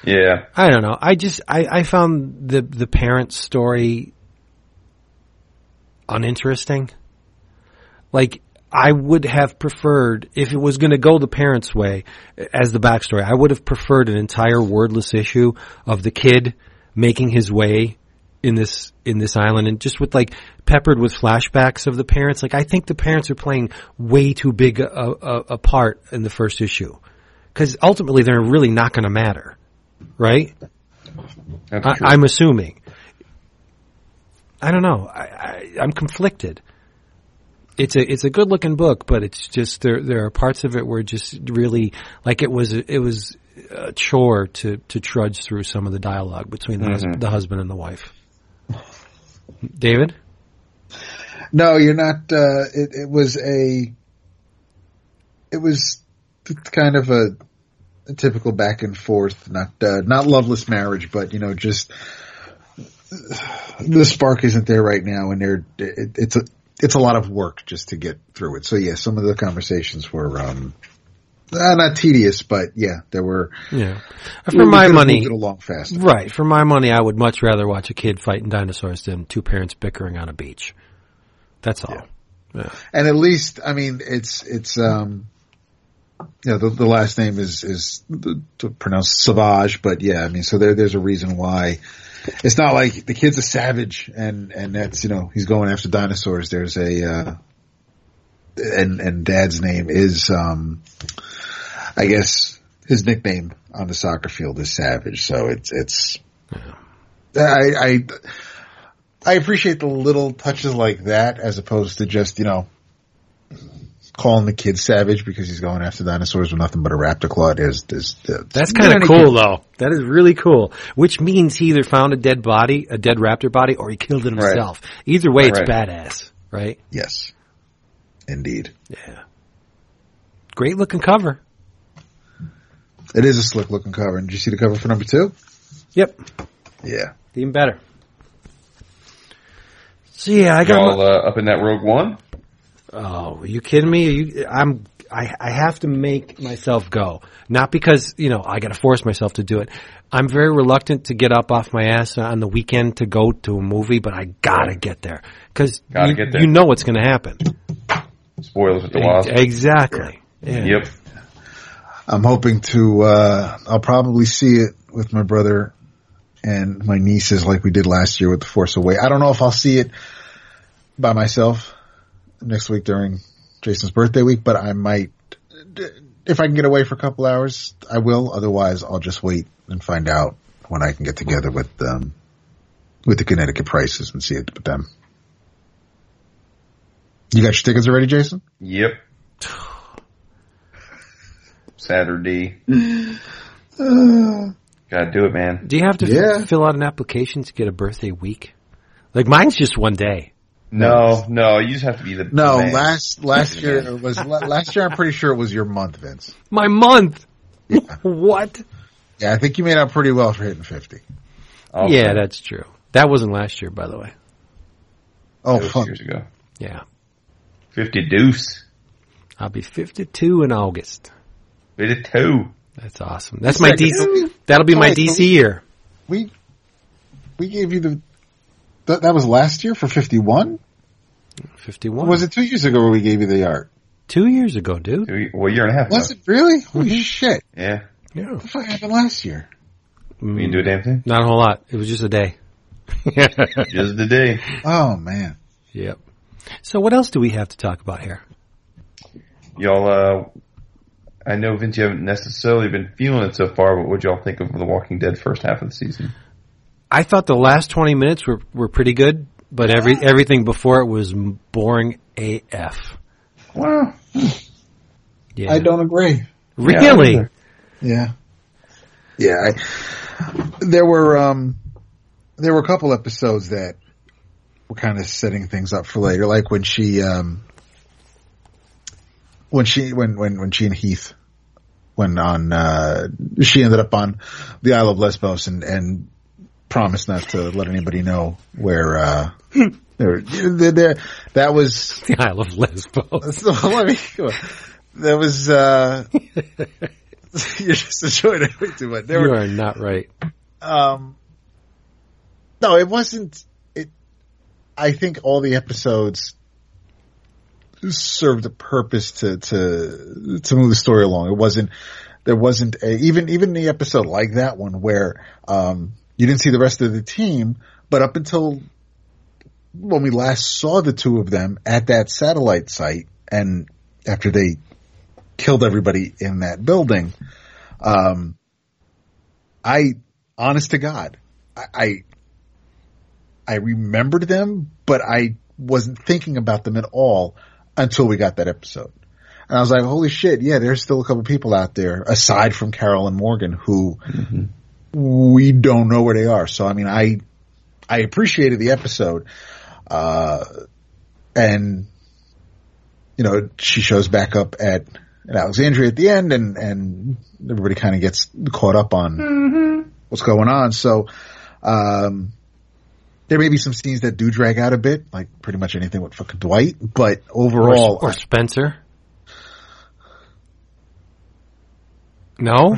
Yeah. I don't know. I just I, I found the the parent story uninteresting. Like I would have preferred if it was going to go the parents' way as the backstory. I would have preferred an entire wordless issue of the kid making his way in this in this island and just with like peppered with flashbacks of the parents. Like I think the parents are playing way too big a, a, a part in the first issue because ultimately they're really not going to matter, right? I, I'm assuming. I don't know. I, I, I'm conflicted. It's a it's a good looking book, but it's just there there are parts of it where just really like it was it was a chore to to trudge through some of the dialogue between the, hus- the husband and the wife. David, No, you're not. Uh, it, it was a. It was kind of a, a typical back and forth, not uh, not loveless marriage, but you know, just the spark isn't there right now, and they're it, it's a it's a lot of work just to get through it. So yeah, some of the conversations were um, uh, not tedious, but yeah, there were. yeah, we for my money, along faster. right? For my money, I would much rather watch a kid fighting dinosaurs than two parents bickering on a beach. That's all. Yeah. and at least I mean it's it's um you know the, the last name is is to pronounce Savage, but yeah, I mean so there there's a reason why it's not like the kid's a savage and and that's you know he's going after dinosaurs. There's a uh, and and Dad's name is um I guess his nickname on the soccer field is Savage, so it's it's I I I appreciate the little touches like that as opposed to just, you know, calling the kid savage because he's going after dinosaurs with nothing but a raptor claw. There's, there's, there's That's kind of cool, kids- though. That is really cool. Which means he either found a dead body, a dead raptor body, or he killed it Right. himself. Either way, it's Right. badass, right? Yes. Indeed. Yeah. Great looking cover. It is a slick looking cover. And did you see the cover for number two? Yep. Yeah. Even better. So yeah, I got. Y'all my- uh, up in that Rogue One? Oh, are you kidding me? You, I'm. I, I have to make myself go. Not because you know I got to force myself to do it. I'm very reluctant to get up off my ass on the weekend to go to a movie, but I gotta get there because you, get there. you know what's going to happen. Spoilers with the Wasp. Exactly. Yeah. Yep. I'm hoping to, uh, I'll probably see it with my brother and my nieces like we did last year with The Force Away. I don't know if I'll see it by myself next week during Jason's birthday week, but I might, if I can get away for a couple hours, I will. Otherwise, I'll just wait and find out when I can get together with, um, with the Connecticut prices and see it with them. You got your tickets already, Jason? Yep. Saturday. Gotta do it, man. Do you have to Yeah. f- fill out an application to get a birthday week? Like mine's just one day. No, no, you just have to be the No, man. last last year it was last year. I'm pretty sure it was your month, Vince. My month. what? Yeah, I think you made out pretty well for hitting fifty. Oh, Yeah, that's true. That wasn't last year, by the way. Oh, fuck. years ago. Yeah. Fifty deuce. I'll be 52 in August. Fifty two. That's awesome. That's my Second. DC. That'll be my DC year. we we gave you the that, that was last year for fifty one. 51. Was it two years ago where we gave you the art? two years ago, dude? Well, a year and a half. Was ago. it really? Holy shit! Yeah. Yeah. What the fuck happened last year? We didn't do a damn thing. Not a whole lot. It was just a day. Just a day. Oh man. Yep. So what else do we have to talk about here? Y'all, uh, I know Vince, you haven't necessarily been feeling it so far, but what y'all think of The Walking Dead first half of the season? I thought the last 20 minutes were, were pretty good, but every everything before it was boring AF. Well, Yeah. I don't agree. Really? Yeah, Yeah. Yeah. I, there were, um, there were a couple episodes that were kind of setting things up for later, like when she, um, when she, when, when, when she and Heath went on, uh, she ended up on the Isle of Lesbos and, and promised not to let anybody know where, uh, there, there, there, that was, the Isle of Lesbos. so let me, that was, uh, you're just enjoying it way too much. There You were, are not right. um, no, it wasn't. It. I think all the episodes served a purpose to to to move the story along. It wasn't. There wasn't a, even even the episode like that one where um, you didn't see the rest of the team, but up until when we last saw the two of them at that satellite site, and after they killed everybody in that building, um, I, honest to God, I, I, I remembered them, but I wasn't thinking about them at all until we got that episode. And I was like, holy shit, yeah, there's still a couple people out there aside from Carol and Morgan who we don't know where they are. So, I mean, I, I appreciated the episode. Uh, and, you know, she shows back up at, at Alexandria at the end and, and everybody kind of gets caught up on what's going on. So, um, there may be some scenes that do drag out a bit, like pretty much anything with fucking Dwight, but overall, or, or Spencer. No,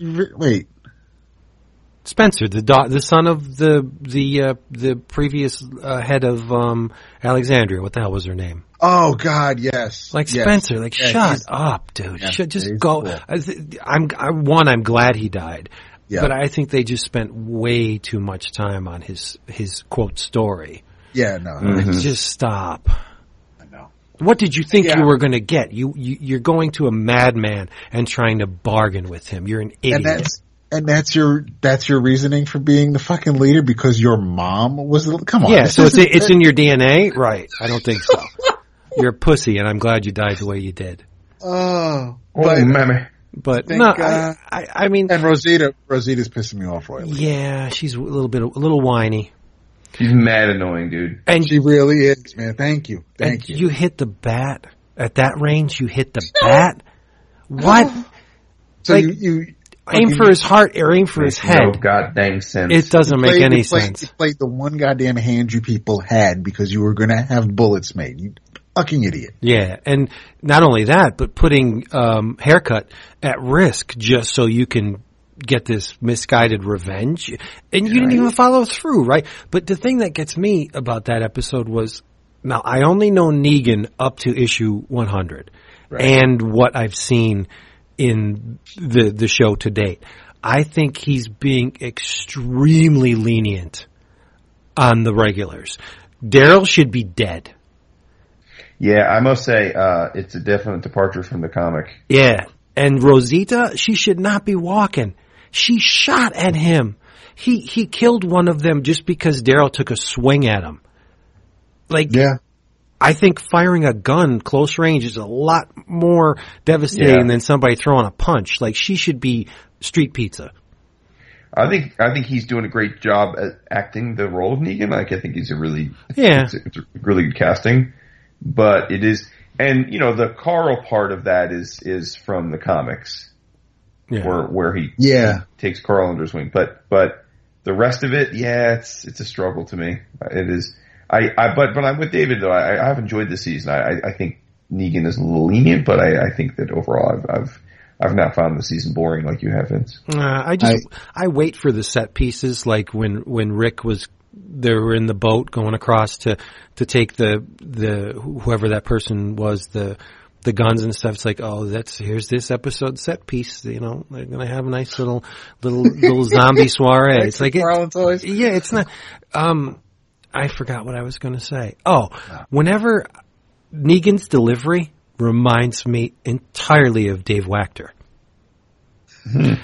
I- wait, Spencer, the da- the son of the the uh, the previous uh, head of um, Alexandria. What the hell was her name? oh god, yes, Like Yes. Spencer. Like Yeah, shut up, dude. Yeah, Should just go. cool. I th- I'm I, one. I'm glad he died. Yeah. But I think they just spent way too much time on his his quote story. Yeah, no, Like, just stop. I. What did you think Yeah. you were going to get? You, you you're going to a madman and trying to bargain with him. You're an idiot. And that's and that's your that's your reasoning for being the fucking leader because your mom was the come on. yeah, so it's it's in your DNA, right? I don't think so. You're a pussy, and I'm glad you died the way you did. oh, Oh, but mammy. But Thank no, God. I, I, I mean, and Rosita Rosita's pissing me off royally. yeah, she's a little bit, a little whiny, She's mad annoying, dude. and She really is, man. Thank you, and thank you. you hit the bat at that range. You hit the bat. What? so like, you, you Aim for his heart or aim for his Makes No head. goddamn sense. It doesn't make any you played, sense. You played the one goddamn hand you people had because you were going to have bullets made. You fucking idiot. Yeah, and not only that, but putting um, haircut at risk just so you can get this misguided revenge, and you didn't even follow through, right? But the thing that gets me about that episode was, now I only know Negan up to issue 100, and what I've seen in the the show to date. I think he's being extremely lenient on the regulars. Daryl should be dead. yeah, I must say, uh, it's a definite departure from the comic. Yeah. And Rosita, she should not be walking. She shot at him. he he killed one of them just because Daryl took a swing at him. Like Yeah. I think firing a gun close range is a lot more devastating Yeah. than somebody throwing a punch. Like she should be street pizza. I think I think he's doing a great job at acting the role of Negan. Like I think he's a really Yeah. it's, it's a really good casting. But it is, and you know, the Carl part of that is is from the comics Yeah. where where he Yeah. takes Carl under his wing. But but the rest of it, yeah, it's it's a struggle to me. It is. I, I but but I'm with David though. I, I have enjoyed this season. I, I I think Negan is a little lenient, but I, I think that overall I've I've I've not found the season boring like you have, Vince. Uh, I just I, wait for the set pieces like when when Rick was they were in the boat going across to to take the the whoever that person was the the guns and stuff. It's like oh that's here's this episode set piece. You know they're gonna have a nice little little little zombie soiree. It's like it, yeah, it's not. Um, I forgot what I was going to say. Oh, whenever Negan's delivery reminds me entirely of Dave Wachter.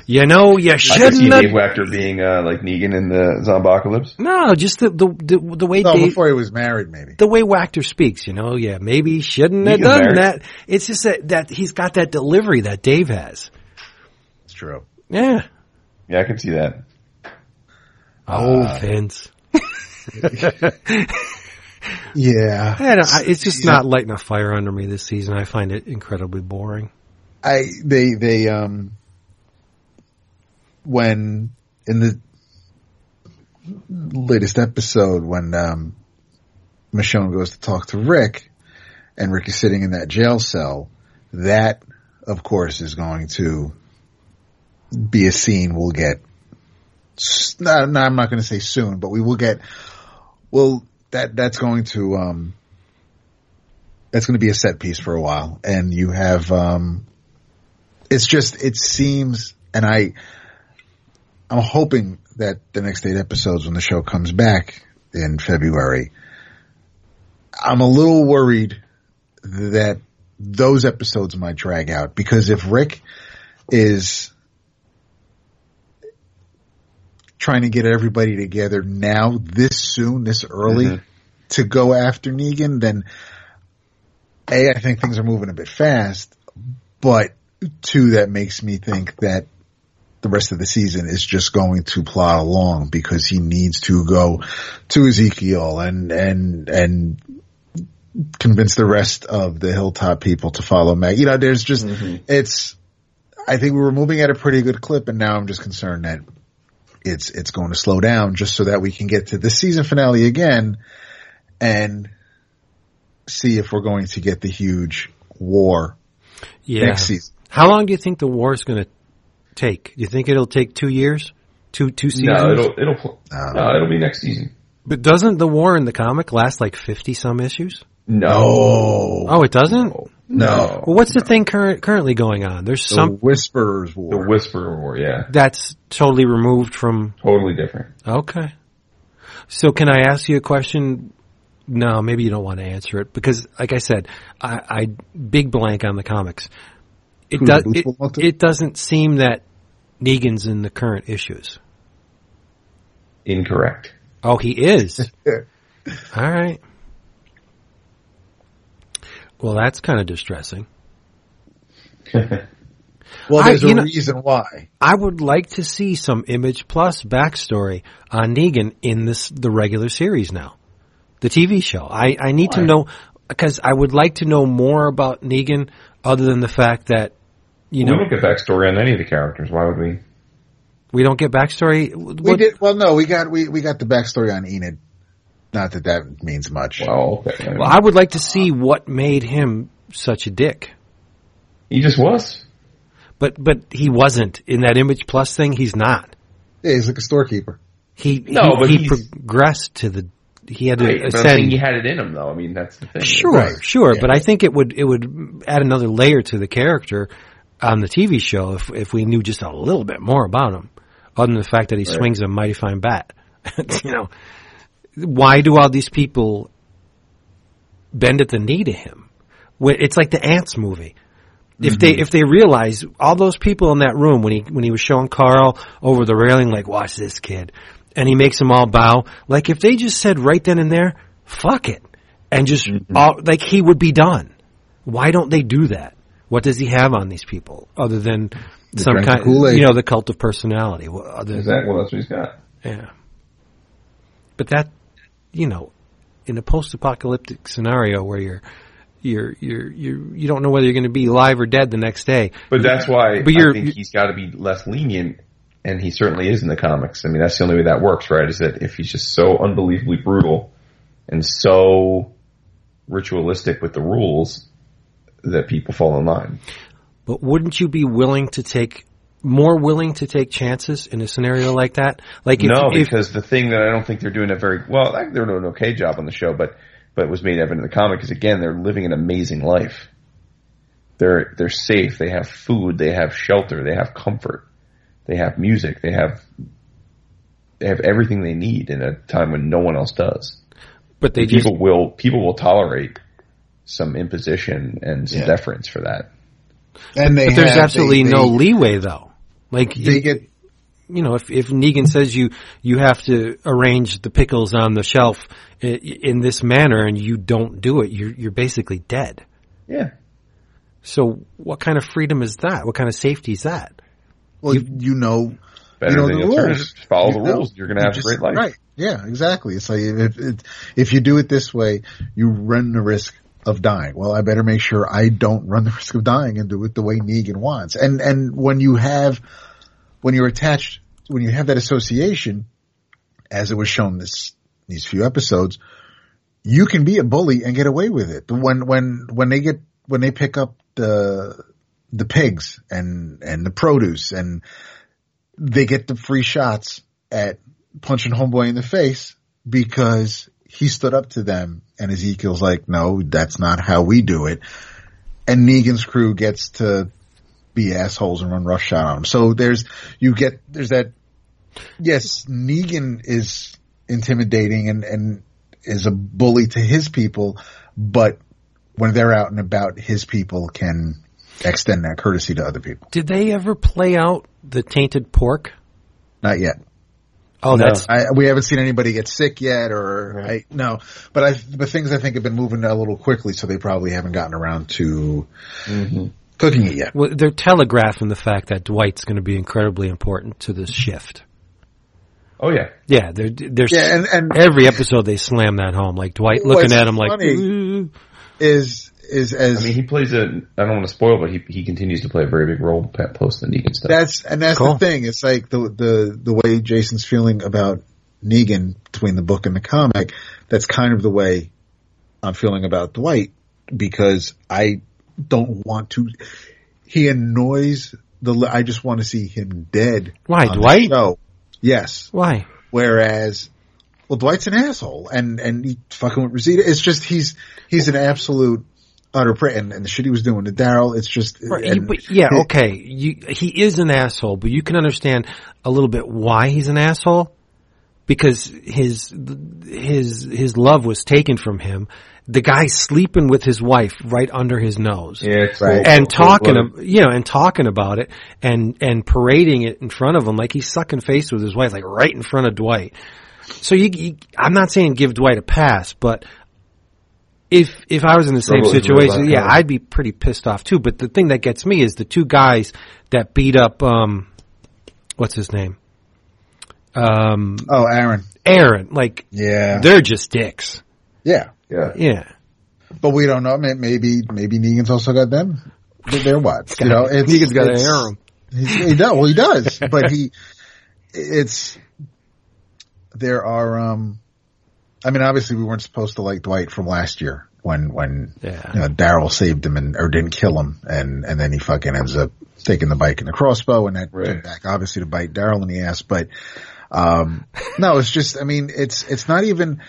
You know, you I can see shouldn't have. Dave Wachter being uh, like Negan in the Zombocalypse. No, just the the the, the way No, Dave, before he was married, maybe. the way Wachter speaks. You know, yeah, maybe he shouldn't have Negan's done married. that. It's just that that he's got that delivery that Dave has. It's true. Yeah. Yeah, I can see that. Oh, Vince. Yeah. I don't, I, it's just not lighting a fire under me this season. I find it incredibly boring. I they they um when in the latest episode when um Michonne goes to talk to Rick and Rick is sitting in that jail cell, that of course is going to be a scene we'll get no I'm not going to say soon, but we will get well that that's going to um that's going to be a set piece for a while. And you have um it's just it seems and i i'm hoping that the next eight episodes when the show comes back in february i'm a little worried that those episodes might drag out. Because if rick is trying to get everybody together now this soon this early Mhm. to go after negan then a i think things are moving a bit fast but two that makes me think that the rest of the season is just going to plod along because he needs to go to Ezekiel and and and convince the rest of the hilltop people to follow Meg. You know, there's just it's I think we were moving at a pretty good clip and now I'm just concerned that it's it's going to slow down just so that we can get to the season finale again and see if we're going to get the huge war Yeah. next season. How long do you think the war is going to take? Do you think it'll take two years? Two two seasons? No, it'll it'll Uh, no, it'll be next season. but doesn't the war in the comic last like fifty some issues? No, Oh, it doesn't. No. Well, what's the thing current, currently going on? There's The some Whisperers War. the Whisperer War. Yeah, that's totally removed from. totally different. Okay. So can I ask you a question? No, maybe you don't want to answer it because, like I said, I, I big blank on the comics. It Who, does. It, it doesn't seem that Negan's in the current issues. Incorrect. Oh, he is. All right. Well, that's kind of distressing. Well, I- there's you a know- reason why. I would like to see some Image Plus backstory on Negan in this the regular series now, the TV show. I I need to know because I would like to know more about Negan other than the fact that you we know don't get backstory on any of the characters. Why would we? we don't get backstory. We What- did well. No, we got we we got the backstory on Enid. Not that that means much. Well, okay. well, I would like to see what made him such a dick. he just was. But but he wasn't in that Image Plus thing. He's not. yeah, he's like a storekeeper. He No, he, but he progressed to the. He had to Right, but I'm ascend. saying he had it in him, though. I mean, that's the thing. Sure, Right. sure, Yeah. but I think it would it would add another layer to the character on the TV show if if we knew just a little bit more about him, other than the fact that he Right. swings a mighty fine bat. you know, why do all these people bend at the knee to him? It's like the Ants movie. If they mm-hmm. if they realize all those people in that room when he when he was showing Carl over the railing, like watch this kid, and he makes them all bow. Like if they just said right then and there, fuck it, and just mm-hmm. all, like he would be done. Why don't they do that? What does he have on these people other than some kind, Kool-Aid. you know, the cult of personality? What Other Exactly. Well, that's what he's got. yeah. But that, you know, in a post-apocalyptic scenario where you're, you're, you're, you're, you don't know whether you're going to be alive or dead the next day. But that's why But I think he's got to be less lenient, and he certainly is in the comics. I mean, that's the only way that works, right? Is that if he's just so unbelievably brutal and so ritualistic with the rules that people fall in line. But wouldn't you be willing to take, more willing to take chances in a scenario like that? Like if, no, if because the thing that I don't think they're doing a very well, they're doing an okay job on the show, but but it was made evident in the comic is again they're living an amazing life. They're they're safe. They have food. They have shelter. They have comfort. They have music. They have they have everything they need in a time when no one else does. but they And just, people will people will tolerate some imposition and some Yeah. deference for that. And they but there's have- absolutely they- no leeway though. Like They get you know, if, if Negan says you, you have to arrange the pickles on the shelf in, in this manner and you don't do it, you're, you're basically dead. Yeah. So what kind of freedom is that? What kind of safety is that? well, you, know, Better you know than the the rules. Just follow You the know, rules. You're going to have just- a great life. Right. Yeah, exactly. It's like if if, if you do it this way, you run the risk of dying. Well, I better make sure I don't run the risk of dying and do it the way Negan wants. And and when you have when you're attached when you have that association, as it was shown this these few episodes, you can be a bully and get away with it. When when when they get when they pick up the the pigs and and the produce and they get the free shots at punching homeboy in the face because he stood up to them and Ezekiel's like, no, that's not how we do it. And Negan's crew gets to be assholes and run roughshod on him. So there's, you get, there's that, yes, Negan is intimidating and, and is a bully to his people, but when they're out and about, his people can extend that courtesy to other people. Did they ever play out the tainted pork? Not yet. Oh, No. that's, I, we haven't seen anybody get sick yet, or I, no. But I, but things I think have been moving a little quickly, so they probably haven't gotten around to mm-hmm. cooking it yet. well, they're telegraphing the fact that Dwight's going to be incredibly important to this shift. Oh yeah. Yeah, they're, they're, Yeah, and and every episode they slam that home. Like Dwight looking at him like, "Ooh." is is as I mean, he plays a. I don't want to spoil, but he he continues to play a very big role pa- post the Negan stuff. that's and that's Cool. the thing. It's like the the the way Jason's feeling about Negan between the book and the comic. That's kind of the way I'm feeling about Dwight because I don't want to. He annoys the. I just want to see him dead. Why, on Dwight? show. Yes. Why? Whereas, well, Dwight's an asshole, and and he fucking with Rosita. It's just he's he's an absolute utter prick, and, and the shit he was doing to Daryl. It's just Right, and- but yeah, it- okay. You, he is an asshole, but you can understand a little bit why he's an asshole because his his his love was taken from him. The guy's sleeping with his wife right under his nose. yeah, it's Right. cold- And talking, cold-blooded. you know, and talking about it, and and parading it in front of him, like he's sucking face with his wife, like right in front of Dwight. So you, you I'm not saying give Dwight a pass, but if if I was in the same Struggle is real situation, yeah, hard. I'd be pretty pissed off too. But the thing that gets me is the two guys that beat up um, what's his name, um, oh, Aaron. Aaron. Like Yeah, they're just dicks. yeah, Yeah. Yeah, but we don't know. Maybe maybe Negan's also got them. They're what? You know, it's, Negan's got to it's- air him. He, he does. Well, he does, but he, it's, there are, um, I mean, obviously we weren't supposed to like Dwight from last year when, when, Yeah. you know, Daryl saved him and, or didn't kill him and, and then he fucking ends up taking the bike and the crossbow and that Right. back obviously to bite Daryl in the ass, but, um, no, it's just, I mean, it's, it's not even,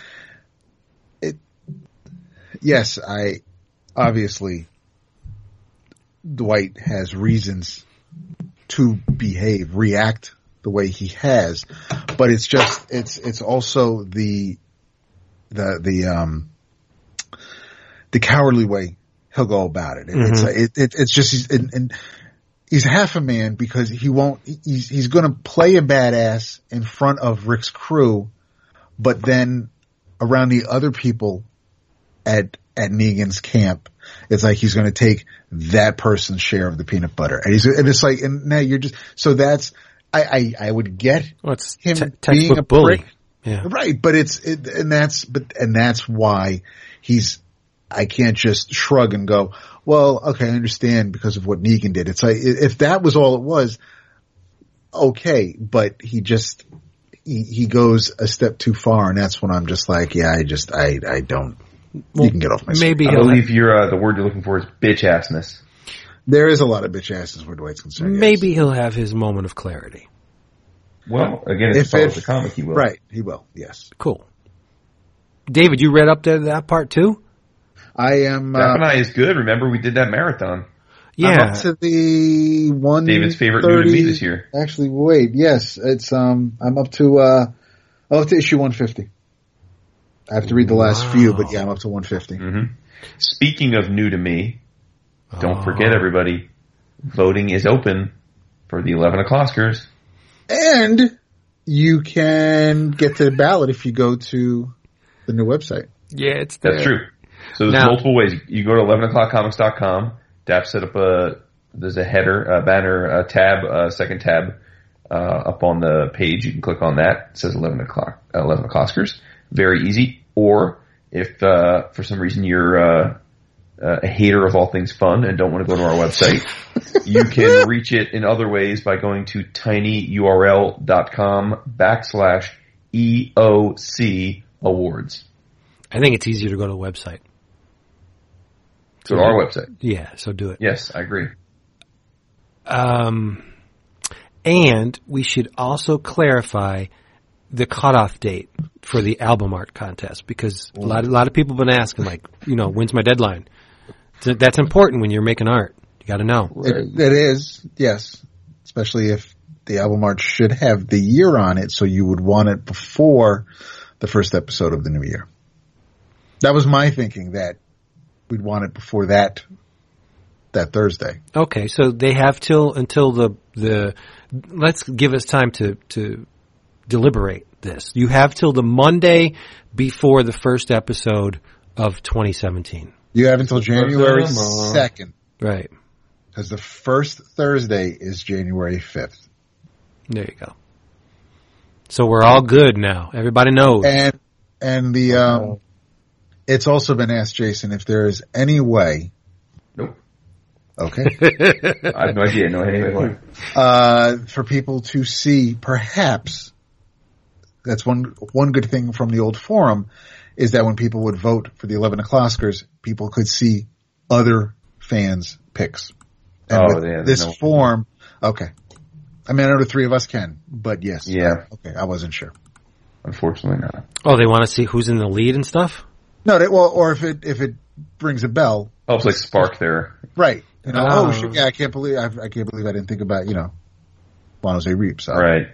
it, yes, I, obviously, Dwight has reasons to behave, react the way he has, but it's just, it's, it's also the, the, the, um, the cowardly way he'll go about it. And It's it, it, it's just he's and, and he's half a man because he won't. He's he's going to play a badass in front of Rick's crew, but then around the other people at at Negan's camp, it's like he's going to take that person's share of the peanut butter, and he's and it's like and now you're just so that's I I, I would get Well, him te- being a bully. prick. Yeah. Right, but it's it, and that's but and that's why he's I can't just shrug and go, well, okay, I understand because of what Negan did. It's like if that was all it was, okay, but he just he, he goes a step too far, and that's when I'm just like, yeah, I just I I don't. Well, you can get off my. Maybe I he'll believe you're, uh, the word you're looking for is bitch assness. there is a lot of bitch asses where Dwight's concerned. yes. maybe he'll have his moment of clarity. Well, again, if If it follows it- the comic, he will. right, he will. Yes, Cool. David, you read up to that part too? I am. Zap Uh, and I is good. Remember, we did that marathon. I'm Yeah. up to the one. David's favorite new to me this year. Actually, wait, yes, it's um, I'm up to uh, I'm up to issue 150. I have to read the last Wow. few, but yeah, I'm up to 150. hmm Speaking of new to me, don't Oh. forget everybody, voting is open for the 11 o'clockers. And you can get to the ballot if you go to the new website. Yeah, it's there. That's true. So there's Now- multiple ways. You go to 11o'clockcomics.com. Dap set up a, there's a header, a banner, a tab, a second tab, uh, up on the page. You can click on that. It says 11 o'clock, uh, 11 o'clockers. Very easy. Or if, uh, for some reason you're, uh, uh, a hater of all things fun and don't want to go to our website, you can reach it in other ways by going to tinyurl.com backslash EOC awards. I think it's easier to go to the website. So to our website. Yeah, so do it. Yes, I agree. Um, and we should also clarify the cutoff date for the album art contest because a lot, a lot of people have been asking, like, you know, when's my deadline? Th- That's important when you're making art. You got to know. It, it is, yes, especially if the album art should have the year on it, so you would want it before the first episode of the new year. That was my thinking that we'd want it before that that Thursday. Okay, so they have till until the the. Let's give us time to to deliberate this. You have till the Monday before the first episode of 2017. You have until January second, Right. because the first Thursday is January fifth. There you go. So we're all good now. Everybody knows. And and the um, it's also been asked, Jason, if there is any way. Nope. Okay. I have no idea. No, anyway. uh, for people to see perhaps that's one one good thing from the old forum is that when people would vote for the 11 o'clockers, people could see other fans' picks. And Oh, with yeah, this no. form, okay. I mean, I know the three of us can, but yes. Yeah. Okay, I wasn't sure. Unfortunately not. oh, they want to see who's in the lead and stuff. No, they, well, or if it if it rings a bell, oh, Helps like spark there. right? You know, Oh. oh, shit, yeah, I can't believe I, I can't believe I didn't think about you know, Juan Jose Ryp. So Right.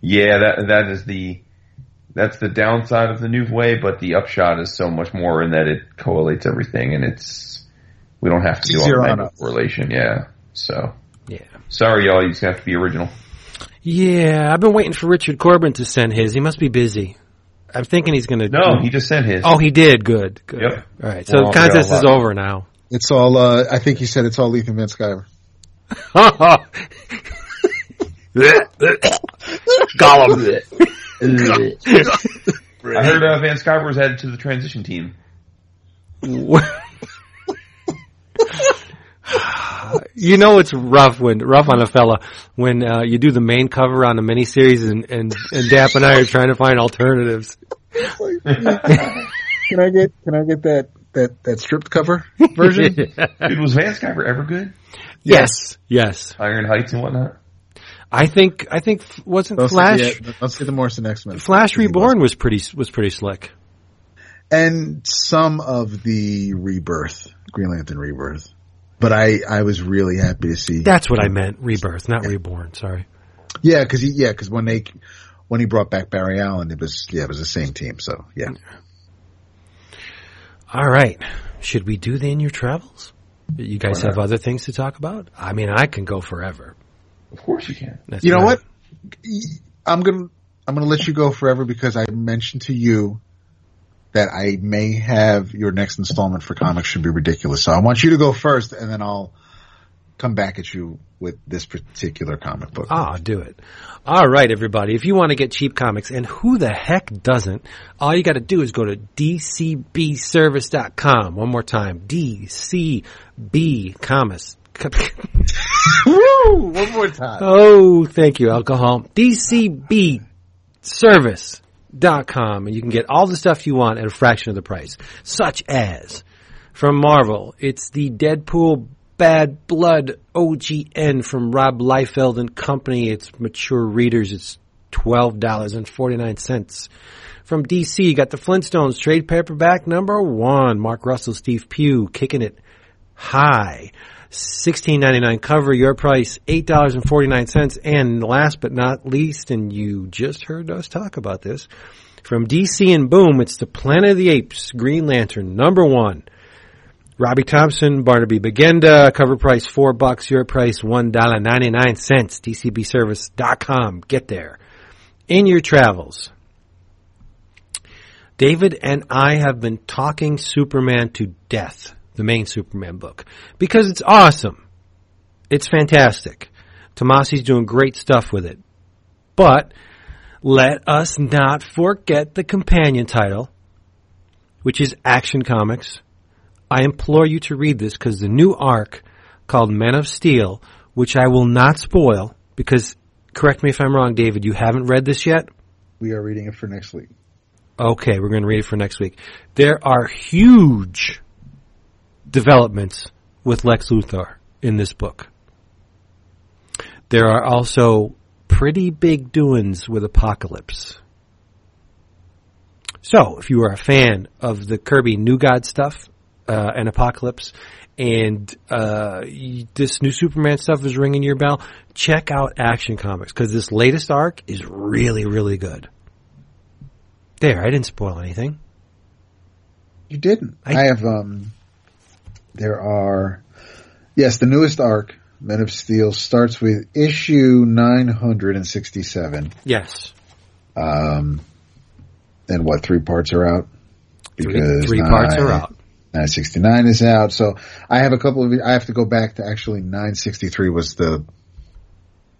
Yeah, that that is the that's the downside of the new way, but the upshot is so much more in that it collates everything and it's we don't have to do all Easier the on correlation. Yeah. So Yeah. sorry, y'all. You just have to be original. Yeah, I've been waiting for Richard Corbin to send his. He must be busy. I'm thinking he's going to. No, he just sent his. Oh, he did. Good. Good. Yep. All right. So Well, the contest is over now. it's all. Uh, I think he said it's all Ethan Van Sciver. Gollum. I heard uh, Van Sciver was added to the transition team. you know it's rough when rough on a fella when uh, you do the main cover on a miniseries and and and Dap and I are trying to find alternatives. Can I get Can I get that that that stripped cover version? Dude, was Van Sciver ever good? yes. Yes. Iron Heights and whatnot. I think I think wasn't Don't Flash See the, don't see the Morrison X Men. Flash Reborn was pretty was pretty slick. and some of the Rebirth, Green Lantern Rebirth. But I I was really happy to see. That's what I meant. Rebirth, not reborn. Sorry. Yeah, because yeah because when they when he brought back Barry Allen, it was yeah it was the same team. So yeah, All right. Should we do the in your travels? You guys have other things to talk about? I mean, I can go forever. Of course you can. That's You know right. what? I'm gonna I'm gonna let you go forever because I mentioned to you that I may have your next installment for comics should be ridiculous. So I want you to go first, and then I'll come back at you with this particular comic book. Ah, do it. All right, everybody. If you want to get cheap comics, and who the heck doesn't, all you got to do is go to dcbservice.com. One more time. DCB Comics. Woo! One more time. Oh, thank you, alcohol. DCBService.com and you can get all the stuff you want at a fraction of the price. Such as, from Marvel, it's the Deadpool Bad Blood OGN from Rob Liefeld and Company. It's mature readers. It's $12.49. From DC, you got the Flintstones trade paperback number one. Mark Russell, Steve Pugh, kicking it high. Sixteen ninety nine cover, your price eight dollars and forty nine cents. And last but not least, and you just heard us talk about this from DC and Boom, it's the Planet of the Apes Green Lantern number one. Robbie Thompson, Barnaby Bagenda, cover price four bucks, your price one dollar ninety nine cents. DCBService.com. Get there. In your travels. David and I have been talking Superman to death, the main Superman book, because it's awesome. It's fantastic. Tomasi's doing great stuff with it. But let us not forget the companion title, which is Action Comics. I implore you to read this because the new arc called Men of Steel, which I will not spoil because, correct me if I'm wrong, David, you haven't read this yet? We are reading it for next week. Okay, we're going to read it for next week. There are huge developments with Lex Luthor in this book. There are also pretty big doings with Apokolips. So, if you are a fan of the Kirby New God stuff uh, and Apokolips, and uh, this new Superman stuff is ringing your bell, check out Action Comics because this latest arc is really, really good. There, I didn't spoil anything. You didn't. I- I, have um there are yes, the newest arc, Men of Steel, starts with issue nine hundred and sixty seven. Yes. Um and what, three parts are out? Three, three parts are out. 969 is out. So I have a couple of, I have to go back to actually 963 was the,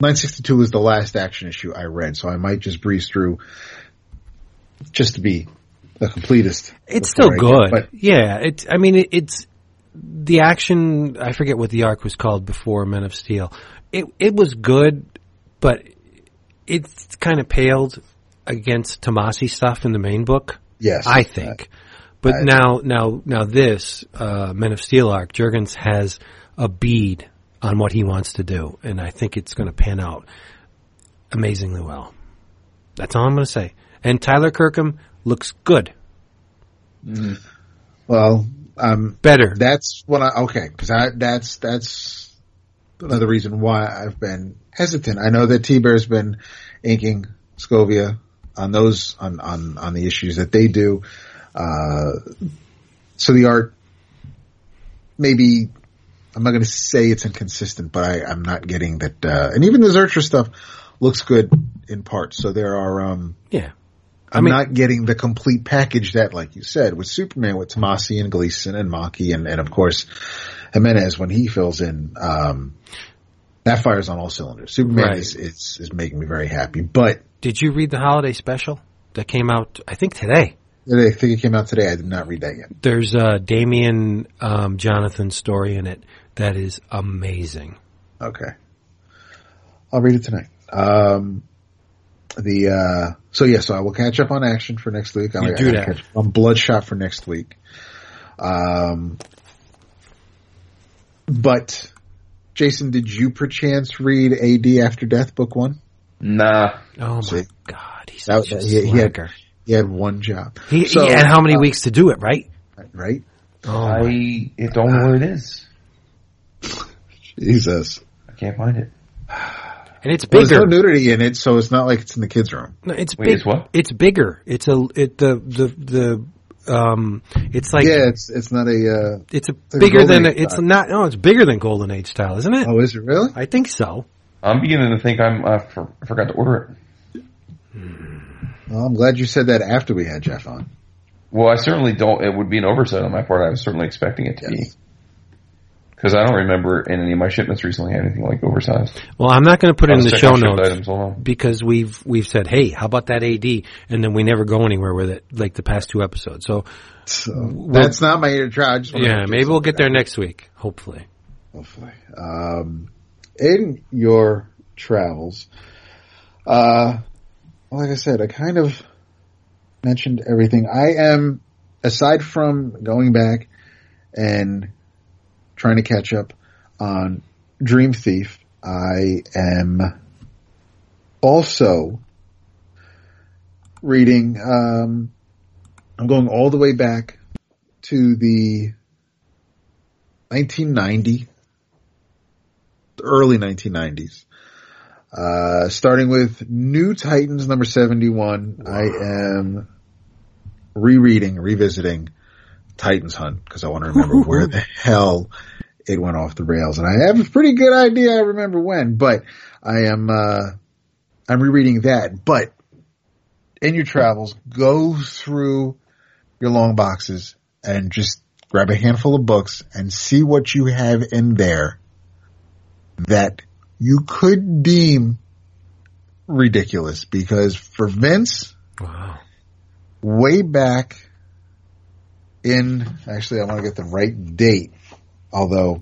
962 was the last action issue I read. So I might just breeze through just to be a completist. It's still good. get- But yeah, it's. I mean, it, it's the action. I forget what the arc was called before Men of Steel. It it was good, but it's kind of paled against Tomasi stuff in the main book. yes. I think. But I- now, now, now this uh, Men of Steel arc, Jurgens has a bead on what he wants to do, and I think it's going to pan out amazingly well. That's all I'm going to say. And Tyler Kirkham looks good, well, um, better. that's what I, okay, cause I, that's, that's another reason why I've been hesitant. I know that Thibert's been inking Segovia on those, on, on, on the issues that they do. Uh, so the art, maybe, I'm not going to say it's inconsistent, but I, I'm not getting that, uh, and even the Zircher stuff looks good in parts. So there are, um, yeah. I'm mean- not getting the complete package that, like you said, with Superman, with Tomasi and Gleason and Mahnke and, and of course Jimenez when he fills in, um, that fires on all cylinders. Superman Right. is, is, is making me very happy, but Did you read the holiday special that came out? I think today. I think it came out today. I did not read that yet. There's a Damian um, Jonathan story in it that is amazing. Okay. I'll read it tonight. Um, the, uh, so yeah, so I will catch up on action for next week. I'll, You do I'll that. catch up on Bloodshot for next week. Um, but Jason, did you perchance read AD After Death book one? Nah. Oh my god, he's That- such a he- he had- He had one job. He, So, he had how many uh, weeks to do it, right? Right? Oh I it don't know what it is. Jesus. I can't find it. and it's Well, there's bigger. no nudity in it, so it's not like it's in the kids' room. No, it's Wait, big. it's what? It's bigger. It's a it the the the um. It's like yeah, it's it's not a. Uh, it's a a bigger Golden than Age it's not. No, it's bigger than Golden Age style, isn't it? oh, is it really? I think so. I'm beginning to think I'm uh, for, I forgot to order it. Well, I'm glad you said that after we had Jeff on. Well, I certainly don't. It would be an oversight on my part. I was certainly expecting it to be Yes. Because I don't remember in any of my shipments recently had anything like oversized. Well, I'm not going to put it in the show notes items because we've we've said, hey, how about that AD, and then we never go anywhere with it, like the past two episodes. So So that's not my ear try. I just yeah, to maybe we'll get there that. next week, hopefully. Hopefully. Um, in your travels, uh, like I said, I kind of mentioned everything. I am, aside from going back and trying to catch up on Dream Thief, I am also reading, um, I'm going all the way back to the 1990, early 1990s. Uh, starting with New Titans number 71, I am rereading, revisiting Titans Hunt because I want to remember where the hell it went off the rails. And I have a pretty good idea I remember when, but I am, uh, I'm rereading that. But in your travels, go through your long boxes and just grab a handful of books and see what you have in there that you could deem ridiculous because for Vince, Wow. way back in, actually I want to get the right date, although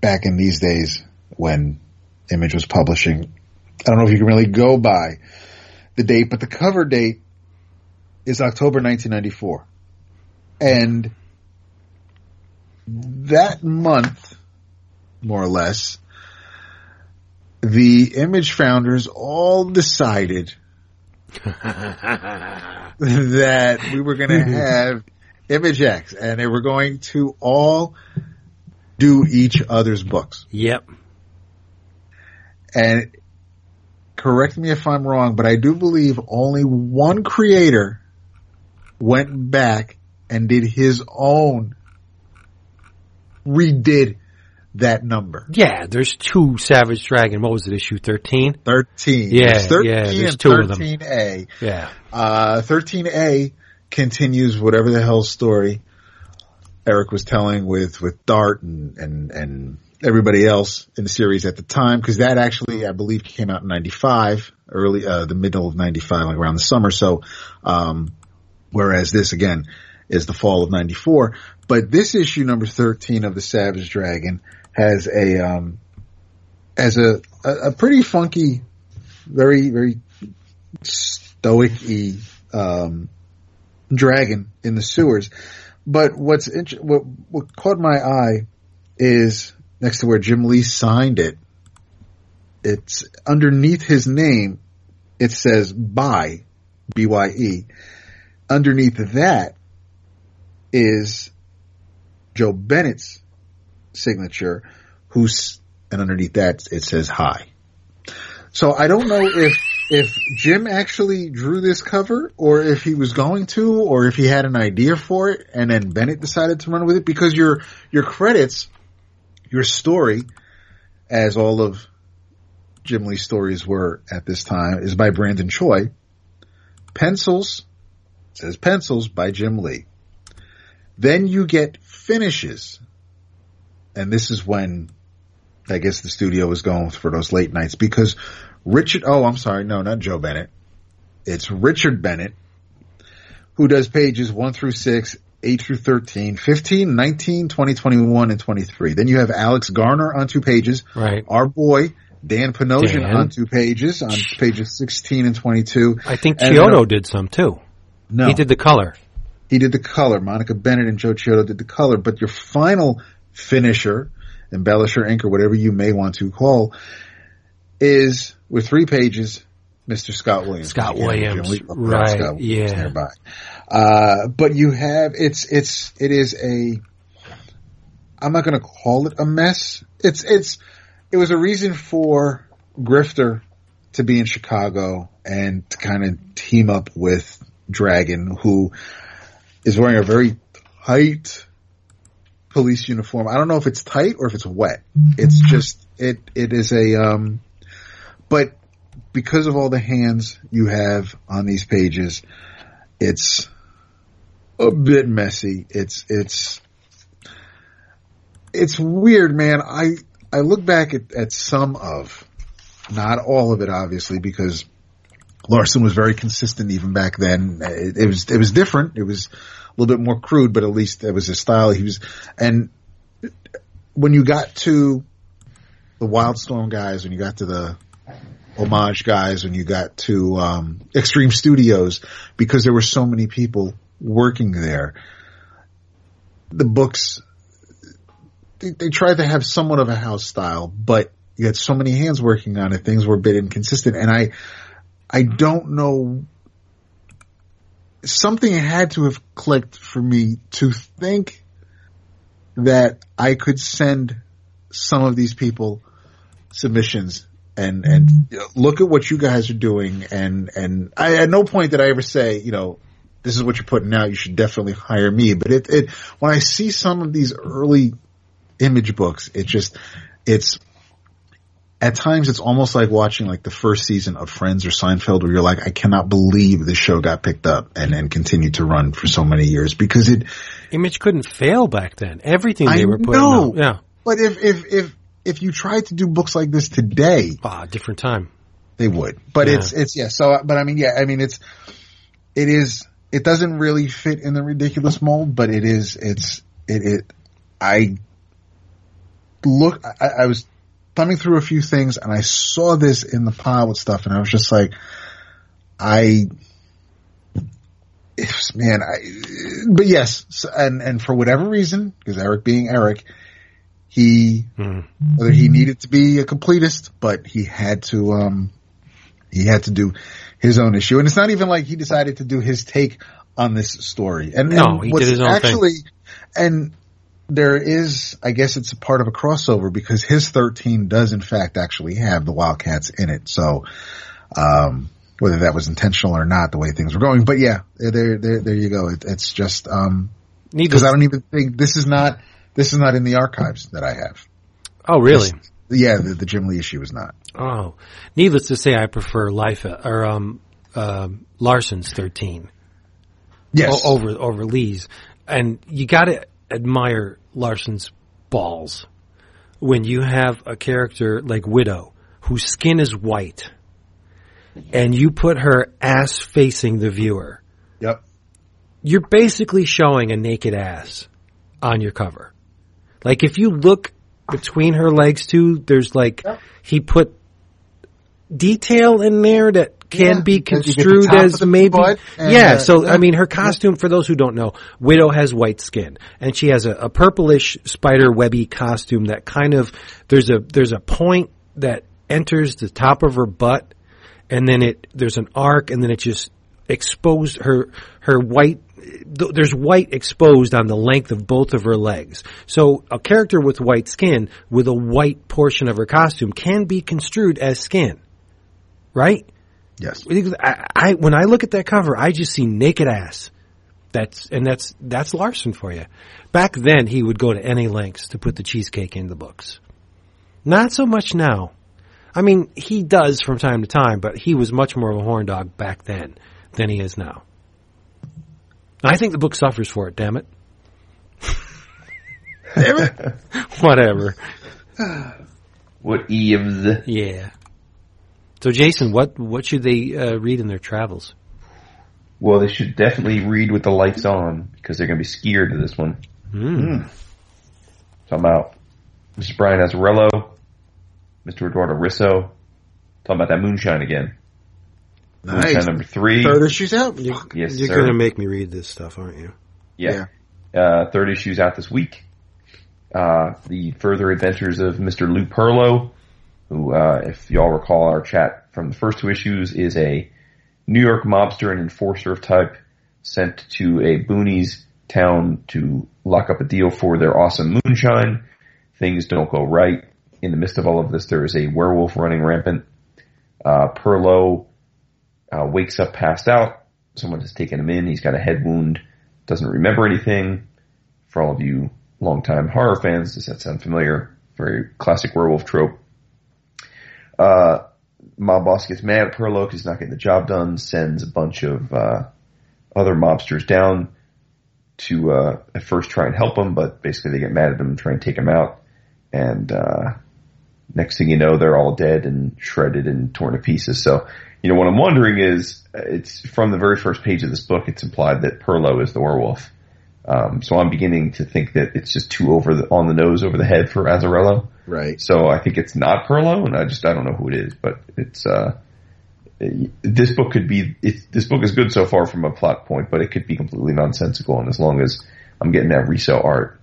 back in these days when Image was publishing, I don't know if you can really go by the date, but the cover date is October 1994. And that month, more or less, the image founders all decided that we were going to have Image X and they were going to all do each other's books. Yep. And correct me if I'm wrong, but I do believe only one creator went back and did his own, redid that number. Yeah, there's two Savage Dragon. What was it, issue 13? 13. Yeah, There's 13 yeah, there's two of them. 13A. Yeah. Uh, 13A continues whatever the hell story Erik was telling with, with Dart and, and, and everybody else in the series at the time, cause that actually, I believe came out in 95, early, uh, the middle of 95, like around the summer. So, um, whereas this again is the fall of 94. But this issue number 13 of the Savage Dragon has a, um, has a, a, a pretty funky, very, very stoic-y, um, dragon in the sewers. But what's int- what, what caught my eye is next to where Jim Lee signed it. It's underneath his name. It says by B Y E. Underneath that is Joe Bennett's signature, who's and underneath that it says hi. So I don't know if if Jim actually drew this cover or if he was going to or if he had an idea for it and then Bennett decided to run with it because your your credits your story as all of Jim Lee's stories were at this time is by Brandon Choi. Pencils says pencils by Jim Lee. Then you get finishes. And this is when I guess the studio was going for those late nights because Richard, oh, I'm sorry. No, not Joe Bennett. It's Richard Bennett who does pages one through six, eight through 13, 15, 19, 20, 21, and 23. Then you have Alex Garner on two pages. Right. Our boy, Dan Panosian Dan. on two pages, on pages 16 and 22. I think And, Chiodo uh, did some too. No. He did the color. He did the color. Monica Bennett and Joe Chiodo did the color, but your final finisher, embellisher, ink, or whatever you may want to call, is with three pages, Mr. Scott Williams. Scott Williams, Lee, Scott right, Williams yeah. Nearby. Uh, but you have, it's, it's, it is a, I'm not going to call it a mess. It's, it's, it was a reason for Grifter to be in Chicago and to kind of team up with Dragon, who is wearing a very tight police uniform. I don't know if it's tight or if it's wet. It's just it it is a um but because of all the hands you have on these pages, it's a bit messy. It's it's it's weird, man. I I look back at, at some of, not all of it, obviously, because Larsen was very consistent even back then. It, it, was it was different. It was a little bit more crude, but at least it was his style. He was, and when you got to the Wildstorm guys, when you got to the homage guys, when you got to um, Extreme Studios, because there were so many people working there, the books they, they tried to have somewhat of a house style, but you had so many hands working on it, things were a bit inconsistent, and I I don't know. Something had to have clicked for me to think that I could send some of these people submissions and and look at what you guys are doing and and I at no point did I ever say you know this is what you're putting out you should definitely hire me but it it when I see some of these early image books it just it's at times it's almost like watching like the first season of Friends or Seinfeld where you're like, I cannot believe this show got picked up and, and continued to run for so many years because it. Image couldn't fail back then. Everything they I were putting know. out. Yeah. But if, if, if, if you tried to do books like this today, Ah, different time. they would. But Yeah. it's, it's, yeah, so, but I mean, yeah, I mean, it's, it is, it doesn't really fit in the ridiculous mold, but it is, it's, it, it, I look, I, I was thumbing through a few things and I saw this in the pile with stuff and I was just like, I, man, I, but yes, and, and for whatever reason, because Erik being Eric, he, Mhm. whether he needed to be a completist, but he had to, um, he had to do his own issue. And it's not even like he decided to do his take on this story. And, No, and he what's did his own thing. actually, and there is, I guess it's a part of a crossover because his 13 does in fact actually have the Wildcats in it. So, um, whether that was intentional or not, the way things were going, but yeah, there, there, there you go. It, it's just, um, because I don't even think this is not, this is not in the archives that I have. oh, really? Yeah, the, the Jim Lee issue is not. Oh, needless to say, I prefer Life or um, um, Larsen's thirteen Yes. o- over over Lee's, and you got to admire Larsen's balls when you have a character like Widow whose skin is white, and you put her ass facing the viewer. Yep. You're basically showing a naked ass on your cover. Like if you look between her legs too, there's like he put detail in there that can Yeah, be because you get the construed as the maybe and, yeah. uh, So yeah. I mean, her costume for those who don't know, Widow has white skin, and she has a, a purplish spider webby costume that kind of there's a there's a point that enters the top of her butt, and then it there's an arc, and then it just exposed her her white there's white exposed on the length of both of her legs. So a character with white skin with a white portion of her costume can be construed as skin. Right? Yes. I, I when I look at that cover, I just see naked ass. That's and that's that's Larsen for you. Back then, he would go to any lengths to put the cheesecake in the books. Not so much now. I mean, he does from time to time, but he was much more of a horn dog back then than he is now. I think the book suffers for it. Damn it. Damn it. Whatever. What eaves? Yeah. So, Jason, what what should they uh, read in their travels? Well, they should definitely read with the lights on because they're going to be scared to this one. Hmm. Talking about Mr. Brian Azzarello, Mr. Eduardo Risso. Talking about that moonshine again. Nice. Moonshine number three. Third issues out. Yes, You're sir. going to make me read this stuff, aren't you? Yeah. Uh, third issue's out this week. Uh, the further adventures of Mr. Lou Pirlo, who, uh, if y'all recall our chat from the first two issues, is a New York mobster and enforcer of type sent to a boonies town to lock up a deal for their awesome moonshine. Things don't go right. In the midst of all of this, there is a werewolf running rampant. Uh, Pirlo uh, wakes up passed out. Someone has taken him in. He's got a head wound. Doesn't remember anything. for all of you longtime horror fans, does that sound familiar? Very classic werewolf trope. Uh, mob boss gets mad at Pirlo because he's not getting the job done, sends a bunch of uh, other mobsters down to uh, at first try and help him, but basically they get mad at him and try and take him out. And uh, next thing you know, they're all dead and shredded and torn to pieces. So, you know, what I'm wondering is, it's from the very first page of this book, it's implied that Pirlo is the werewolf. Um, so I'm beginning to think that it's just too over the, on the nose, over the head for Azzarello. Right. So I think it's not Pirlo, and I just I don't know who it is, but it's uh, this book could be it's, this book is good so far from a plot point, but it could be completely nonsensical. And as long as I'm getting that Risso art,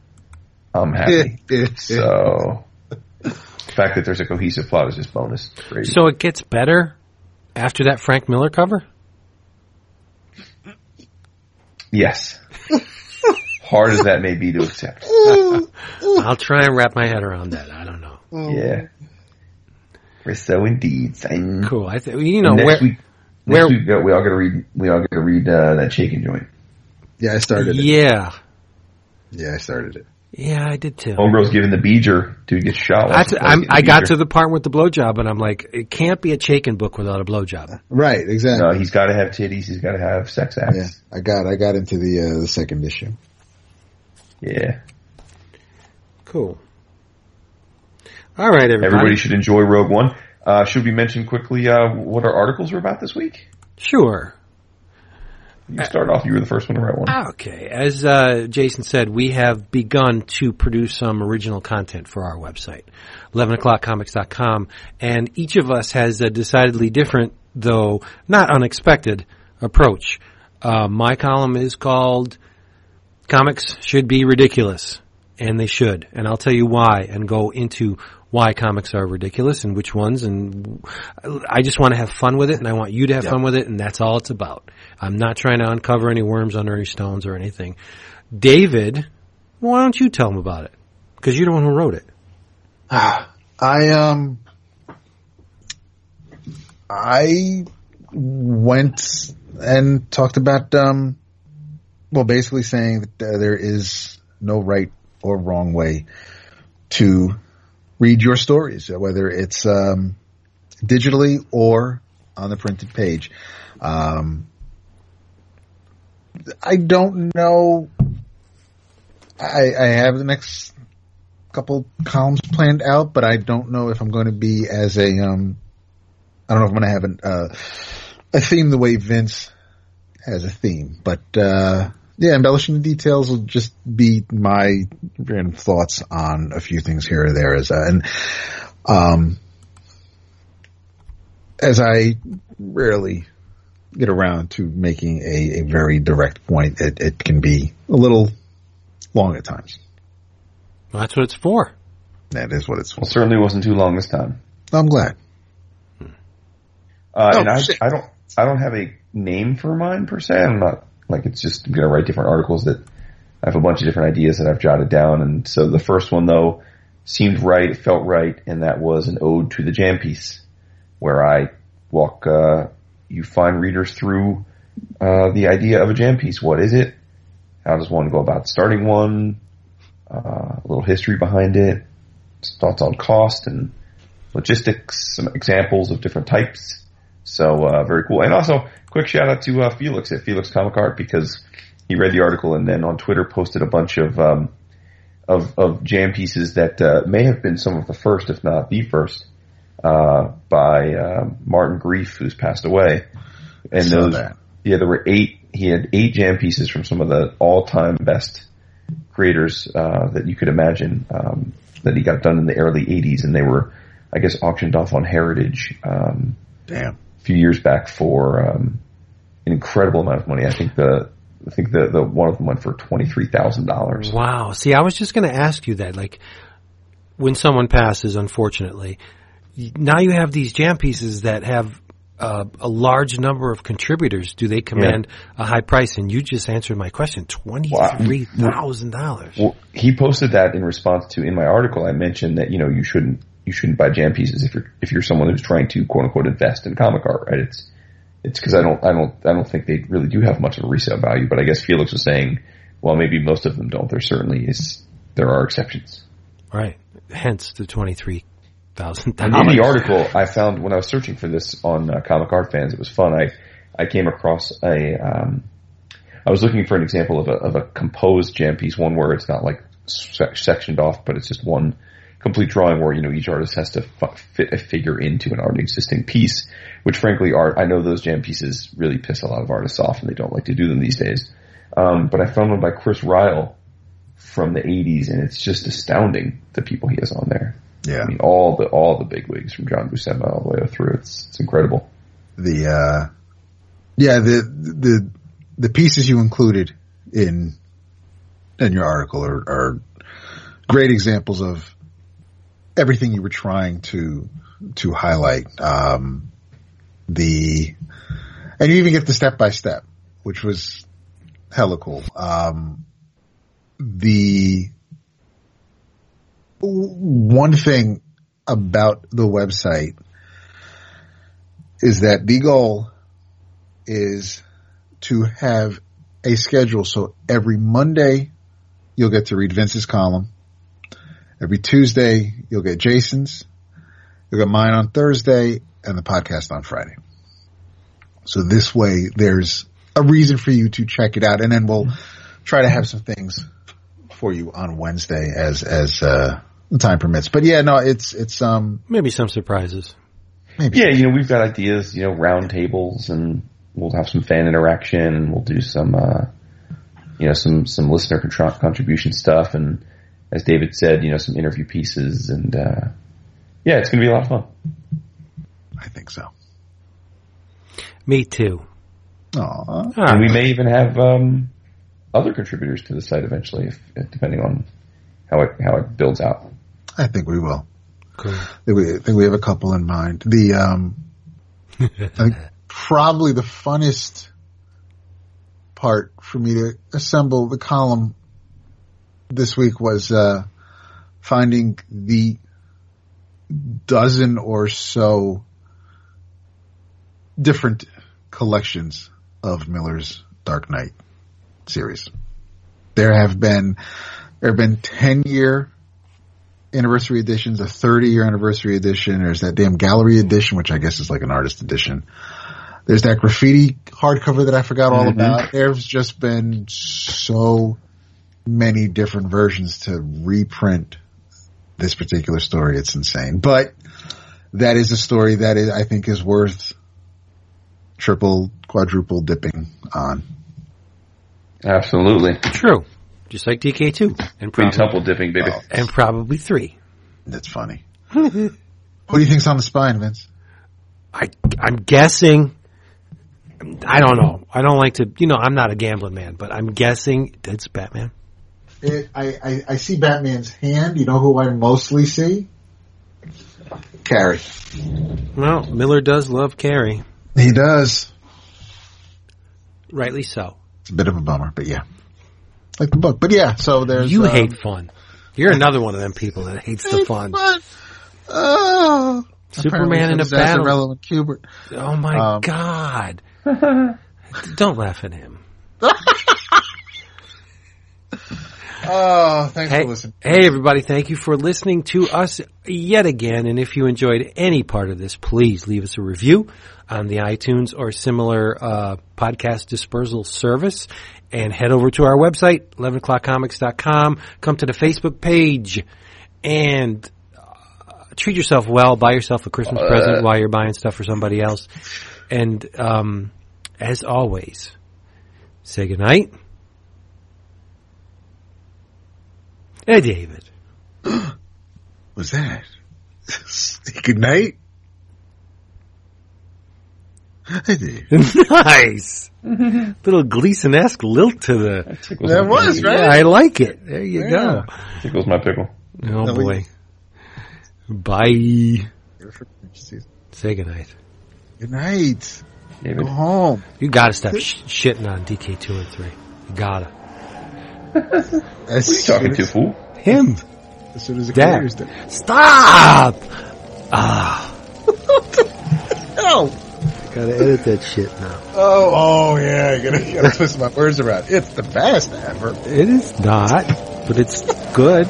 I'm happy. so the fact that there's a cohesive plot is just bonus. Great. So it gets better after that Frank Miller cover. yes. Hard as that may be to accept. I'll try and wrap my head around that. I don't know. Yeah. We're So indeed. Sign. Cool. I think you know next where. week, where- next week we all got to read. We all got to read uh, that Chaykin joint. Yeah, I started it. Yeah, Yeah, I started it. Yeah, I did too. Homegirl's giving the beeger. Dude gets shot. That's, Watch- I'm, I got to the part with the blowjob, and I'm like, it can't be a Chaykin book without a blowjob. Right, exactly. No, he's got to have titties. He's got to have sex acts. yeah, I got I got into the uh, the second issue. Yeah. Cool. All right, everybody. Everybody should enjoy Rogue One. Uh, should we mention quickly uh, what our articles are about this week? Sure. You start off. You were the first one to write one. Okay. As uh, Jason said, we have begun to produce some original content for our website, 11o'clockcomics.com, and each of us has a decidedly different, though not unexpected, approach. Uh, my column is called Comics Should Be Ridiculous, and they should, and I'll tell you why, and go into why comics are ridiculous and which ones, and I just want to have fun with it, and I want you to have fun with it, and that's all it's about. I'm not trying to uncover any worms under any stones or anything. David, why don't you tell him about it? Because you're the one who wrote it. I um I went and talked about um well basically saying that there is no right or wrong way to read your stories whether it's um digitally or on the printed page um I don't know I I have the next couple columns planned out, but I don't know if I'm going to be as a um. I don't know if I'm going to have an, uh, a theme the way Vince has a theme, but uh, yeah, embellishing the details will just be my random thoughts on a few things here or there. As uh, and um, as I rarely get around to making a, a very direct point, it, it can be a little long at times. Well, that's what it's for. That is what it's for. Well, certainly wasn't too long this time. I'm glad. Uh, Oh, and I. I don't, I don't have a name for mine per se. I'm not like it's just I'm gonna write different articles that I have a bunch of different ideas that I've jotted down. And so the first one though seemed right, felt right, and that was an ode to the jam piece, where I walk uh, you find readers through uh, the idea of a jam piece. What is it? How does one go about starting one? Uh, a little history behind it, thoughts on cost and logistics, some examples of different types. So uh, very cool. And also, quick shout out to uh, Felix at Felix Comic Art because he read the article and then on Twitter posted a bunch of um, of, of jam pieces that uh, may have been some of the first, if not the first, uh, by uh, Martin Greim, who's passed away. And those, that. yeah, there were eight. He had eight jam pieces from some of the all-time best creators uh, that you could imagine um, that he got done in the early '80s, and they were, I guess, auctioned off on Heritage. Um, Damn. Few years back for um, an incredible amount of money. I think the I think the the one of them went for twenty three thousand dollars. Wow. See, I was just going to ask you that. Like, when someone passes, unfortunately, now you have these jam pieces that have uh, a large number of contributors. Do they command a high price? And you just answered my question: twenty three thousand dollars. Well, he posted that in response to in my article. I mentioned that you know you shouldn't you shouldn't buy jam pieces if you're if you're someone who's trying to quote unquote invest in comic art. Right? It's it's because I don't I don't I don't think they really do have much of a resale value. But I guess Felix was saying well, maybe most of them don't, there certainly is there are exceptions. Right. Hence the twenty three thousand. In the article I found when I was searching for this on uh, Comic Art Fans, it was fun. I I came across a um, I was looking for an example of a of a composed jam piece, one where it's not like sectioned off, but it's just one complete drawing where you know each artist has to f- fit a figure into an already existing piece. Which frankly, art I know those jam pieces really piss a lot of artists off, and they don't like to do them these days. Um, but I found one by Chris Ryle from the '80s, and it's just astounding the people he has on there. Yeah. I mean, all the all the big wigs from John Buscema all the way through. It's it's incredible. the uh yeah the the the pieces you included in in your article are, are great examples of everything you were trying to to highlight um the and you even get the step by step which was hella cool um the one thing about the website is that the goal is to have a schedule. So every Monday you'll get to read Vince's column. Every Tuesday you'll get Jason's. You'll get mine on Thursday and the podcast on Friday. So this way there's a reason for you to check it out and then we'll try to have some things for you on Wednesday as, as, uh, time permits. But yeah, no, it's, it's, um, Maybe some surprises. maybe. Yeah, you know, we've got ideas, you know, round tables and we'll have some fan interaction and we'll do some, uh, you know, some, some listener contr- contribution stuff. And as David said, you know, some interview pieces and, uh, yeah, it's going to be a lot of fun. I think so. Me too. Aw. And we may even have, um, other contributors to the site eventually, if, depending on how it, how it builds out. I think we will. Cool. I think we, I think we have a couple in mind. The, um, I think probably the funnest part for me to assemble the column this week was, uh, finding the dozen or so different collections of Miller's Dark Knight series. There have been, there have been 10 year anniversary editions, a 30 year anniversary edition. There's that damn gallery edition, which I guess is like an artist edition. There's that graffiti hardcover that I forgot all about. There's just been so many different versions to reprint this particular story. It's insane, but that is a story that is, I think is worth triple, quadruple dipping on. Absolutely. True. Just like DK2. And Big probably, dipping, baby. Oh. and probably three. That's funny. what do you think's on the spine, Vince? I, I'm guessing. I don't know. I don't like to, you know, I'm not a gambling man, but I'm guessing it's Batman. It, I, I, I see Batman's hand. You know who I mostly see? Carrie. Well, Miller does love Carrie. He does. Rightly so. It's a bit of a bummer, but yeah. Like the book. But yeah, so there's You um, hate fun. You're another one of them people that hates the fun. Oh, Superman in a battle. Oh my Um, god. Don't laugh at him. Oh, thanks Hey, for listening. hey everybody, thank you for listening to us yet again. And if you enjoyed any part of this, please leave us a review on the iTunes or similar uh, podcast dispersal service. And head over to our website, 11o'clockcomics.com. Come to the Facebook page and uh, treat yourself well. Buy yourself a Christmas present while you're buying stuff for somebody else. And um, as always, say goodnight. Hey, David. Was that? Good night. I did. nice. Little Gleason-esque lilt to the. Tickles That was, pickle. right? Yeah, I like it. There you Yeah. Tickles my pickle. Oh No, we- boy. Bye. Say goodnight. Good night. David. Go home. You gotta stop sh- shitting on DK2 and 3. You gotta. As Who are you talking to, soon fool? Him. as, as soon as the Dad. clears done. Stop! Ah. No. Gotta edit that shit now. Oh, oh yeah, you gotta, you gotta twist my words around. It's the best ever. It is not, but it's good.